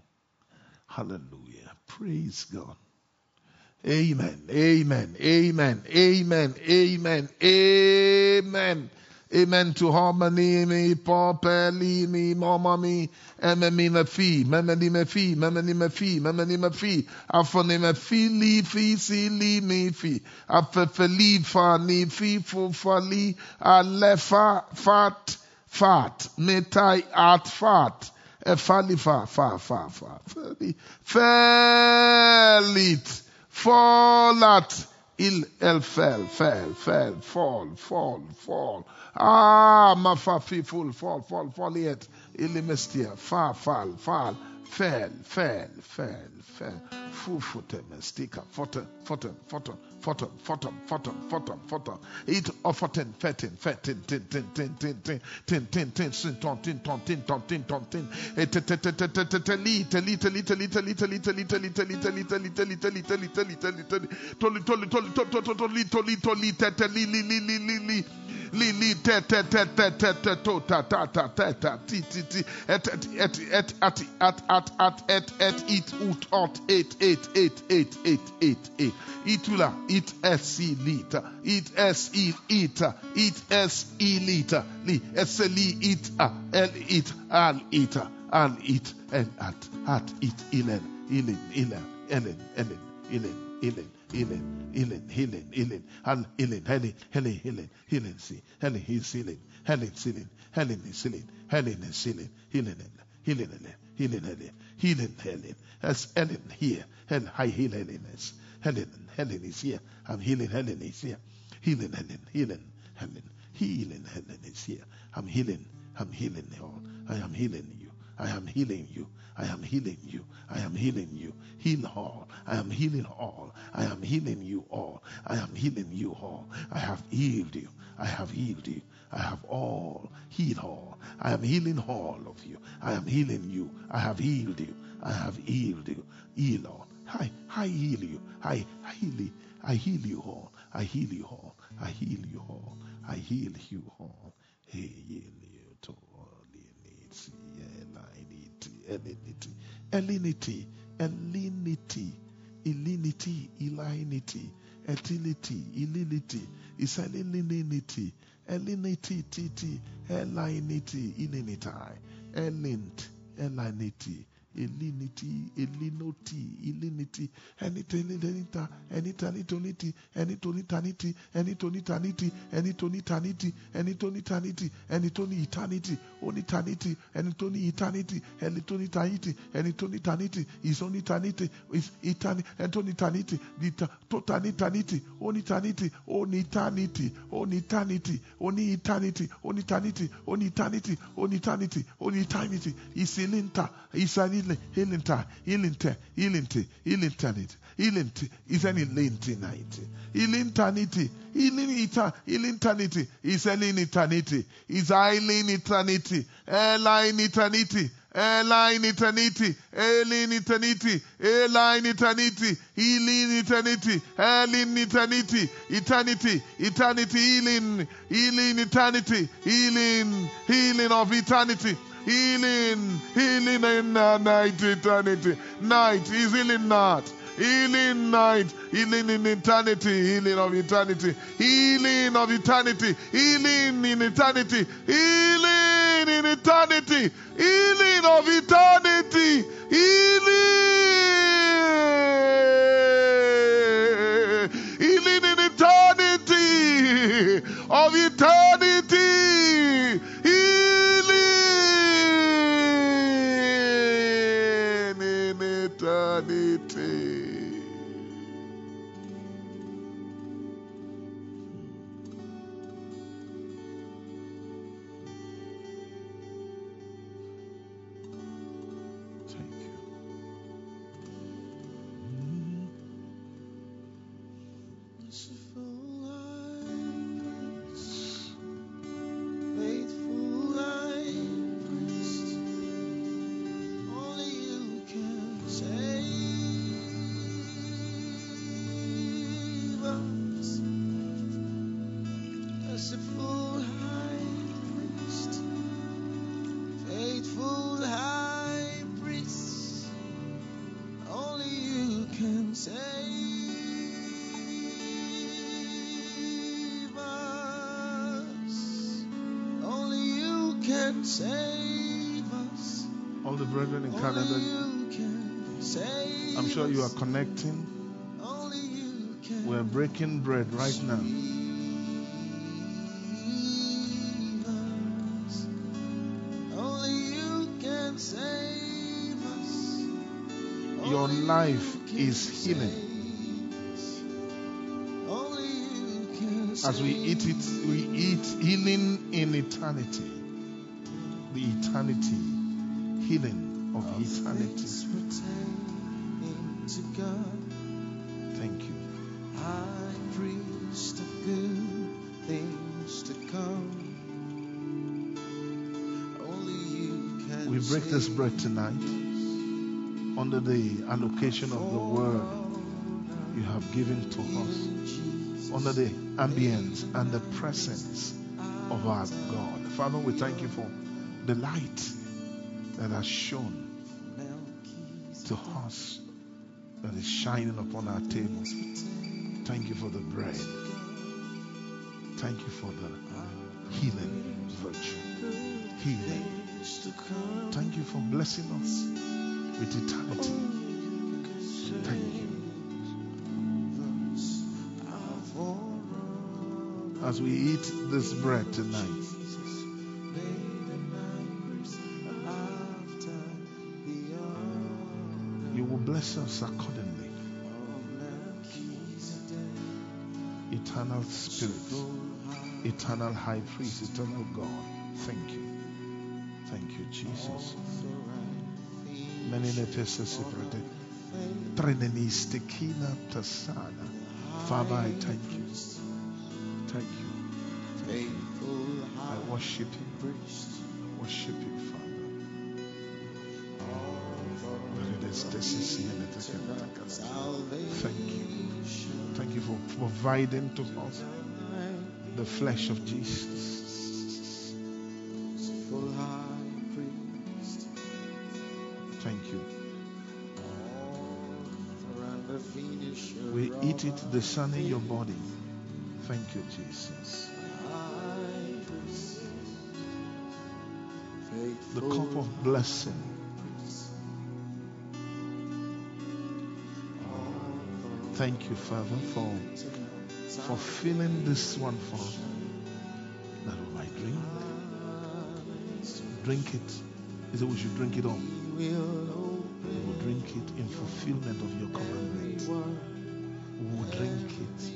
Hallelujah. Praise God. Amen. Amen. Amen. Amen. Amen. Amen. Amen to harmony, me, papa, li, me, mama, me, emme, me, fi, meme, ni, me, fi, meme, ni, me, fi, meme, ni, me, fi, afo, ni, me, fi, li, fi, si, li, me, fi, afe, fe, li, fa, ni, fi, fu, fa, li, a, le, fa, fat, fat, metai, at, fat, e, fa, fa, fa, fa, fa, fe, li, felit, fallat, il, el, fell, fell, fell, fall, fall, fall. Ah, ma fa, fi, full, fall, fall, fall, yet, ilimestia, fa, fall, fall, fell, fell, fell, fell, fu, fute, mestika, fote, fote, fote, fote, fote, fote, fote, fote, it, et, et et et et et et et et et et et et it es Elite. it es Elite. it es Elite. li es Elite. it a el it al it al it en at at it ilen ilen ilen elen elen ilen ilen ilen ilen ilen ilen al ilen helen helen helen helen si helen his ilen helen silin helen is silin helen is silin ilen ilen ilen ilen ilen ilen helen as elen here and high helen is helen healing is here. I'm healing, healing is here, healing, healing, healing, healing, healing, healing is here. I'm healing, I'm healing all. I am healing you. I am healing you. I am healing you. I am healing you. Heal all. I am healing all. I am healing you all. I am healing you all. I have healed you. I have healed you. I have all healed all. I am healing all of you. I am healing you. I have healed you. I have healed you. Heal all. I, I heal you. I, I heal you. I heal you all. I heal you all. I heal you all. I heal you all. Elinity, elinity, elinity, elinity, elinity, etility, ilility, isalinity, elinity, titi, elinity, ilinitai, elint, elinity, elinity, elinoti, ilinity, enitenita, enitanitonity, enitonitanity, enitonitanity, enitonitanity, enitonitanity, enitoni eternity, onitanity, enitoni eternity, enitonitanity, enitonitanity, is onitanity, is eternity, entonitanity, the totanitanity, onitanity, oneternity, oneternity, oni eternity, oneternity, oneternity, oneternity, oneternity, is ilinta, is an healing, healing, healing, healing, eternity, healing, is an eternity, healing eternity, healing eternity, healing eternity, is an eternity, is island eternity, airline eternity, airline eternity, alien eternity, airline eternity, healing eternity, healing eternity, eternity, eternity, healing, healing eternity, healing, healing of eternity, healing, healing in uh, night eternity. Night is healing not. Healing night, healing in eternity, healing of eternity, healing of eternity, healing in eternity, healing in eternity, healing of eternity, healing, healing in eternity, of eternity, you are connecting. We're breaking bread right now. Your life is healing. As we eat it, we eat healing in eternity. The eternity, healing of eternity. To God. Thank you. Priest of good things to come. Only you can We break this bread tonight under the allocation of the word you have given to us, under the ambience and the presence of our God. Father, we thank you for the light that has shone to us, that is shining upon our tables. Thank you for the bread. Thank you for the healing virtue. Healing. Thank you for blessing us with eternity. Thank you. As we eat this bread tonight, Eternal Spirit, eternal High Priest, eternal God. Thank you. Thank you, Jesus. Father, I thank you. Thank you. I worship you. I worship you, Father. Thank you. Thank you for providing to us the flesh of Jesus. Thank you. We eat it discerning your body. Thank you, Jesus. The cup of blessing. Thank you, Father, for fulfilling this one for us. That we might drink. Drink it. He said we should drink it all. We will drink it in fulfillment of your commandment. We will drink it.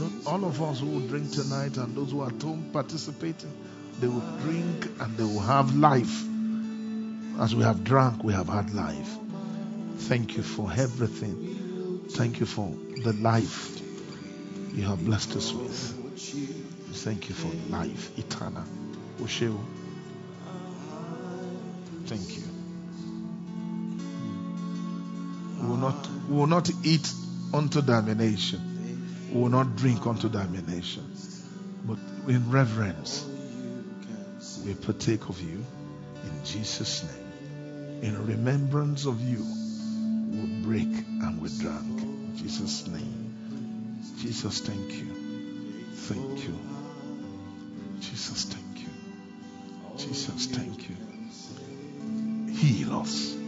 Not all of us who will drink tonight and those who are at home participating, they will drink and they will have life. As we have drunk, we have had life. Thank you for everything. Thank you for the life you have blessed us with. Thank you for life eternal. Thank you. We will not, we will not eat unto damnation. We will not drink unto damnation. But in reverence, we partake of you in Jesus' name, in remembrance of you we break and we drank. In Jesus' name. Jesus, thank you. Thank you. Jesus, thank you. Jesus, thank you. Heal us.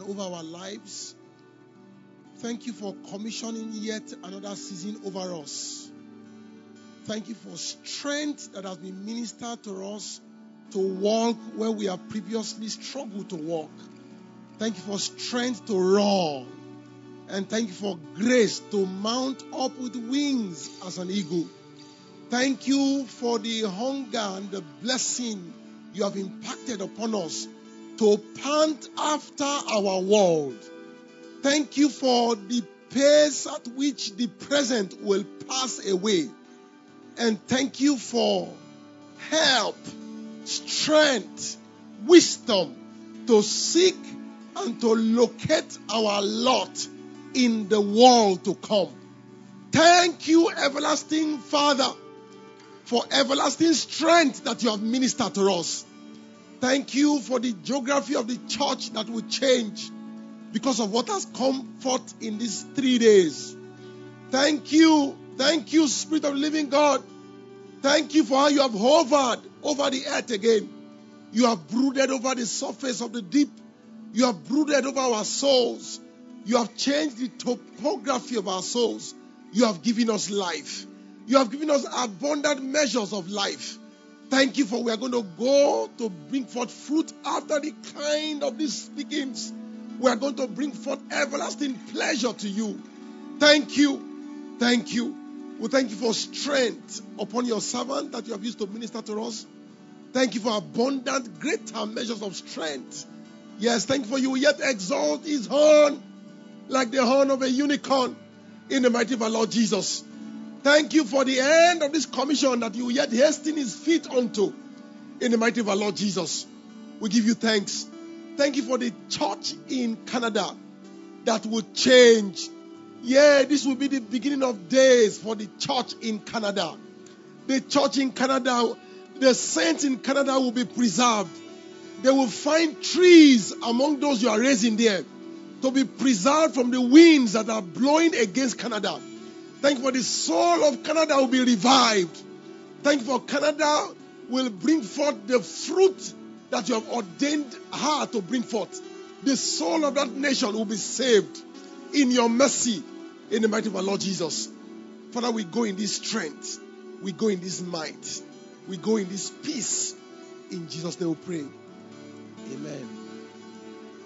And over our lives. Thank you for commissioning yet another season over us. Thank you for strength that has been ministered to us to walk where we have previously struggled to walk. Thank you for strength to run. And thank you for grace to mount up with wings as an eagle. Thank you for the hunger and the blessing you have impacted upon us to pant after our world. Thank you for the pace at which the present will pass away. And thank you for help, strength, wisdom to seek and to locate our lot in the world to come. Thank you, everlasting Father, for everlasting strength that you have ministered to us. Thank you for the geography of the church that will change because of what has come forth in these three days. Thank you. Thank you, Spirit of Living God. Thank you for how you have hovered over the earth again. You have brooded over the surface of the deep. You have brooded over our souls. You have changed the topography of our souls. You have given us life. You have given us abundant measures of life. Thank you for we are going to go to bring forth fruit after the kind of these speakings. We are going to bring forth everlasting pleasure to you. Thank you. Thank you. We thank you for strength upon your servant that you have used to minister to us. Thank you for abundant, greater measures of strength. Yes, thank you for you yet exalt his horn like the horn of a unicorn in the mighty of our Lord Jesus. Thank you for the end of this commission that you yet hasten his feet unto in the mighty of our Lord Jesus. We give you thanks. Thank you for the church in Canada that will change. Yeah, this will be the beginning of days for the church in Canada. The church in Canada, the saints in Canada will be preserved. They will find trees among those you are raising there to be preserved from the winds that are blowing against Canada. Thank you for the soul of Canada will be revived. Thank you for Canada will bring forth the fruit that you have ordained her to bring forth. The soul of that nation will be saved in your mercy in the mighty of our Lord Jesus. Father, we go in this strength. We go in this might. We go in this peace. In Jesus' name we pray. Amen.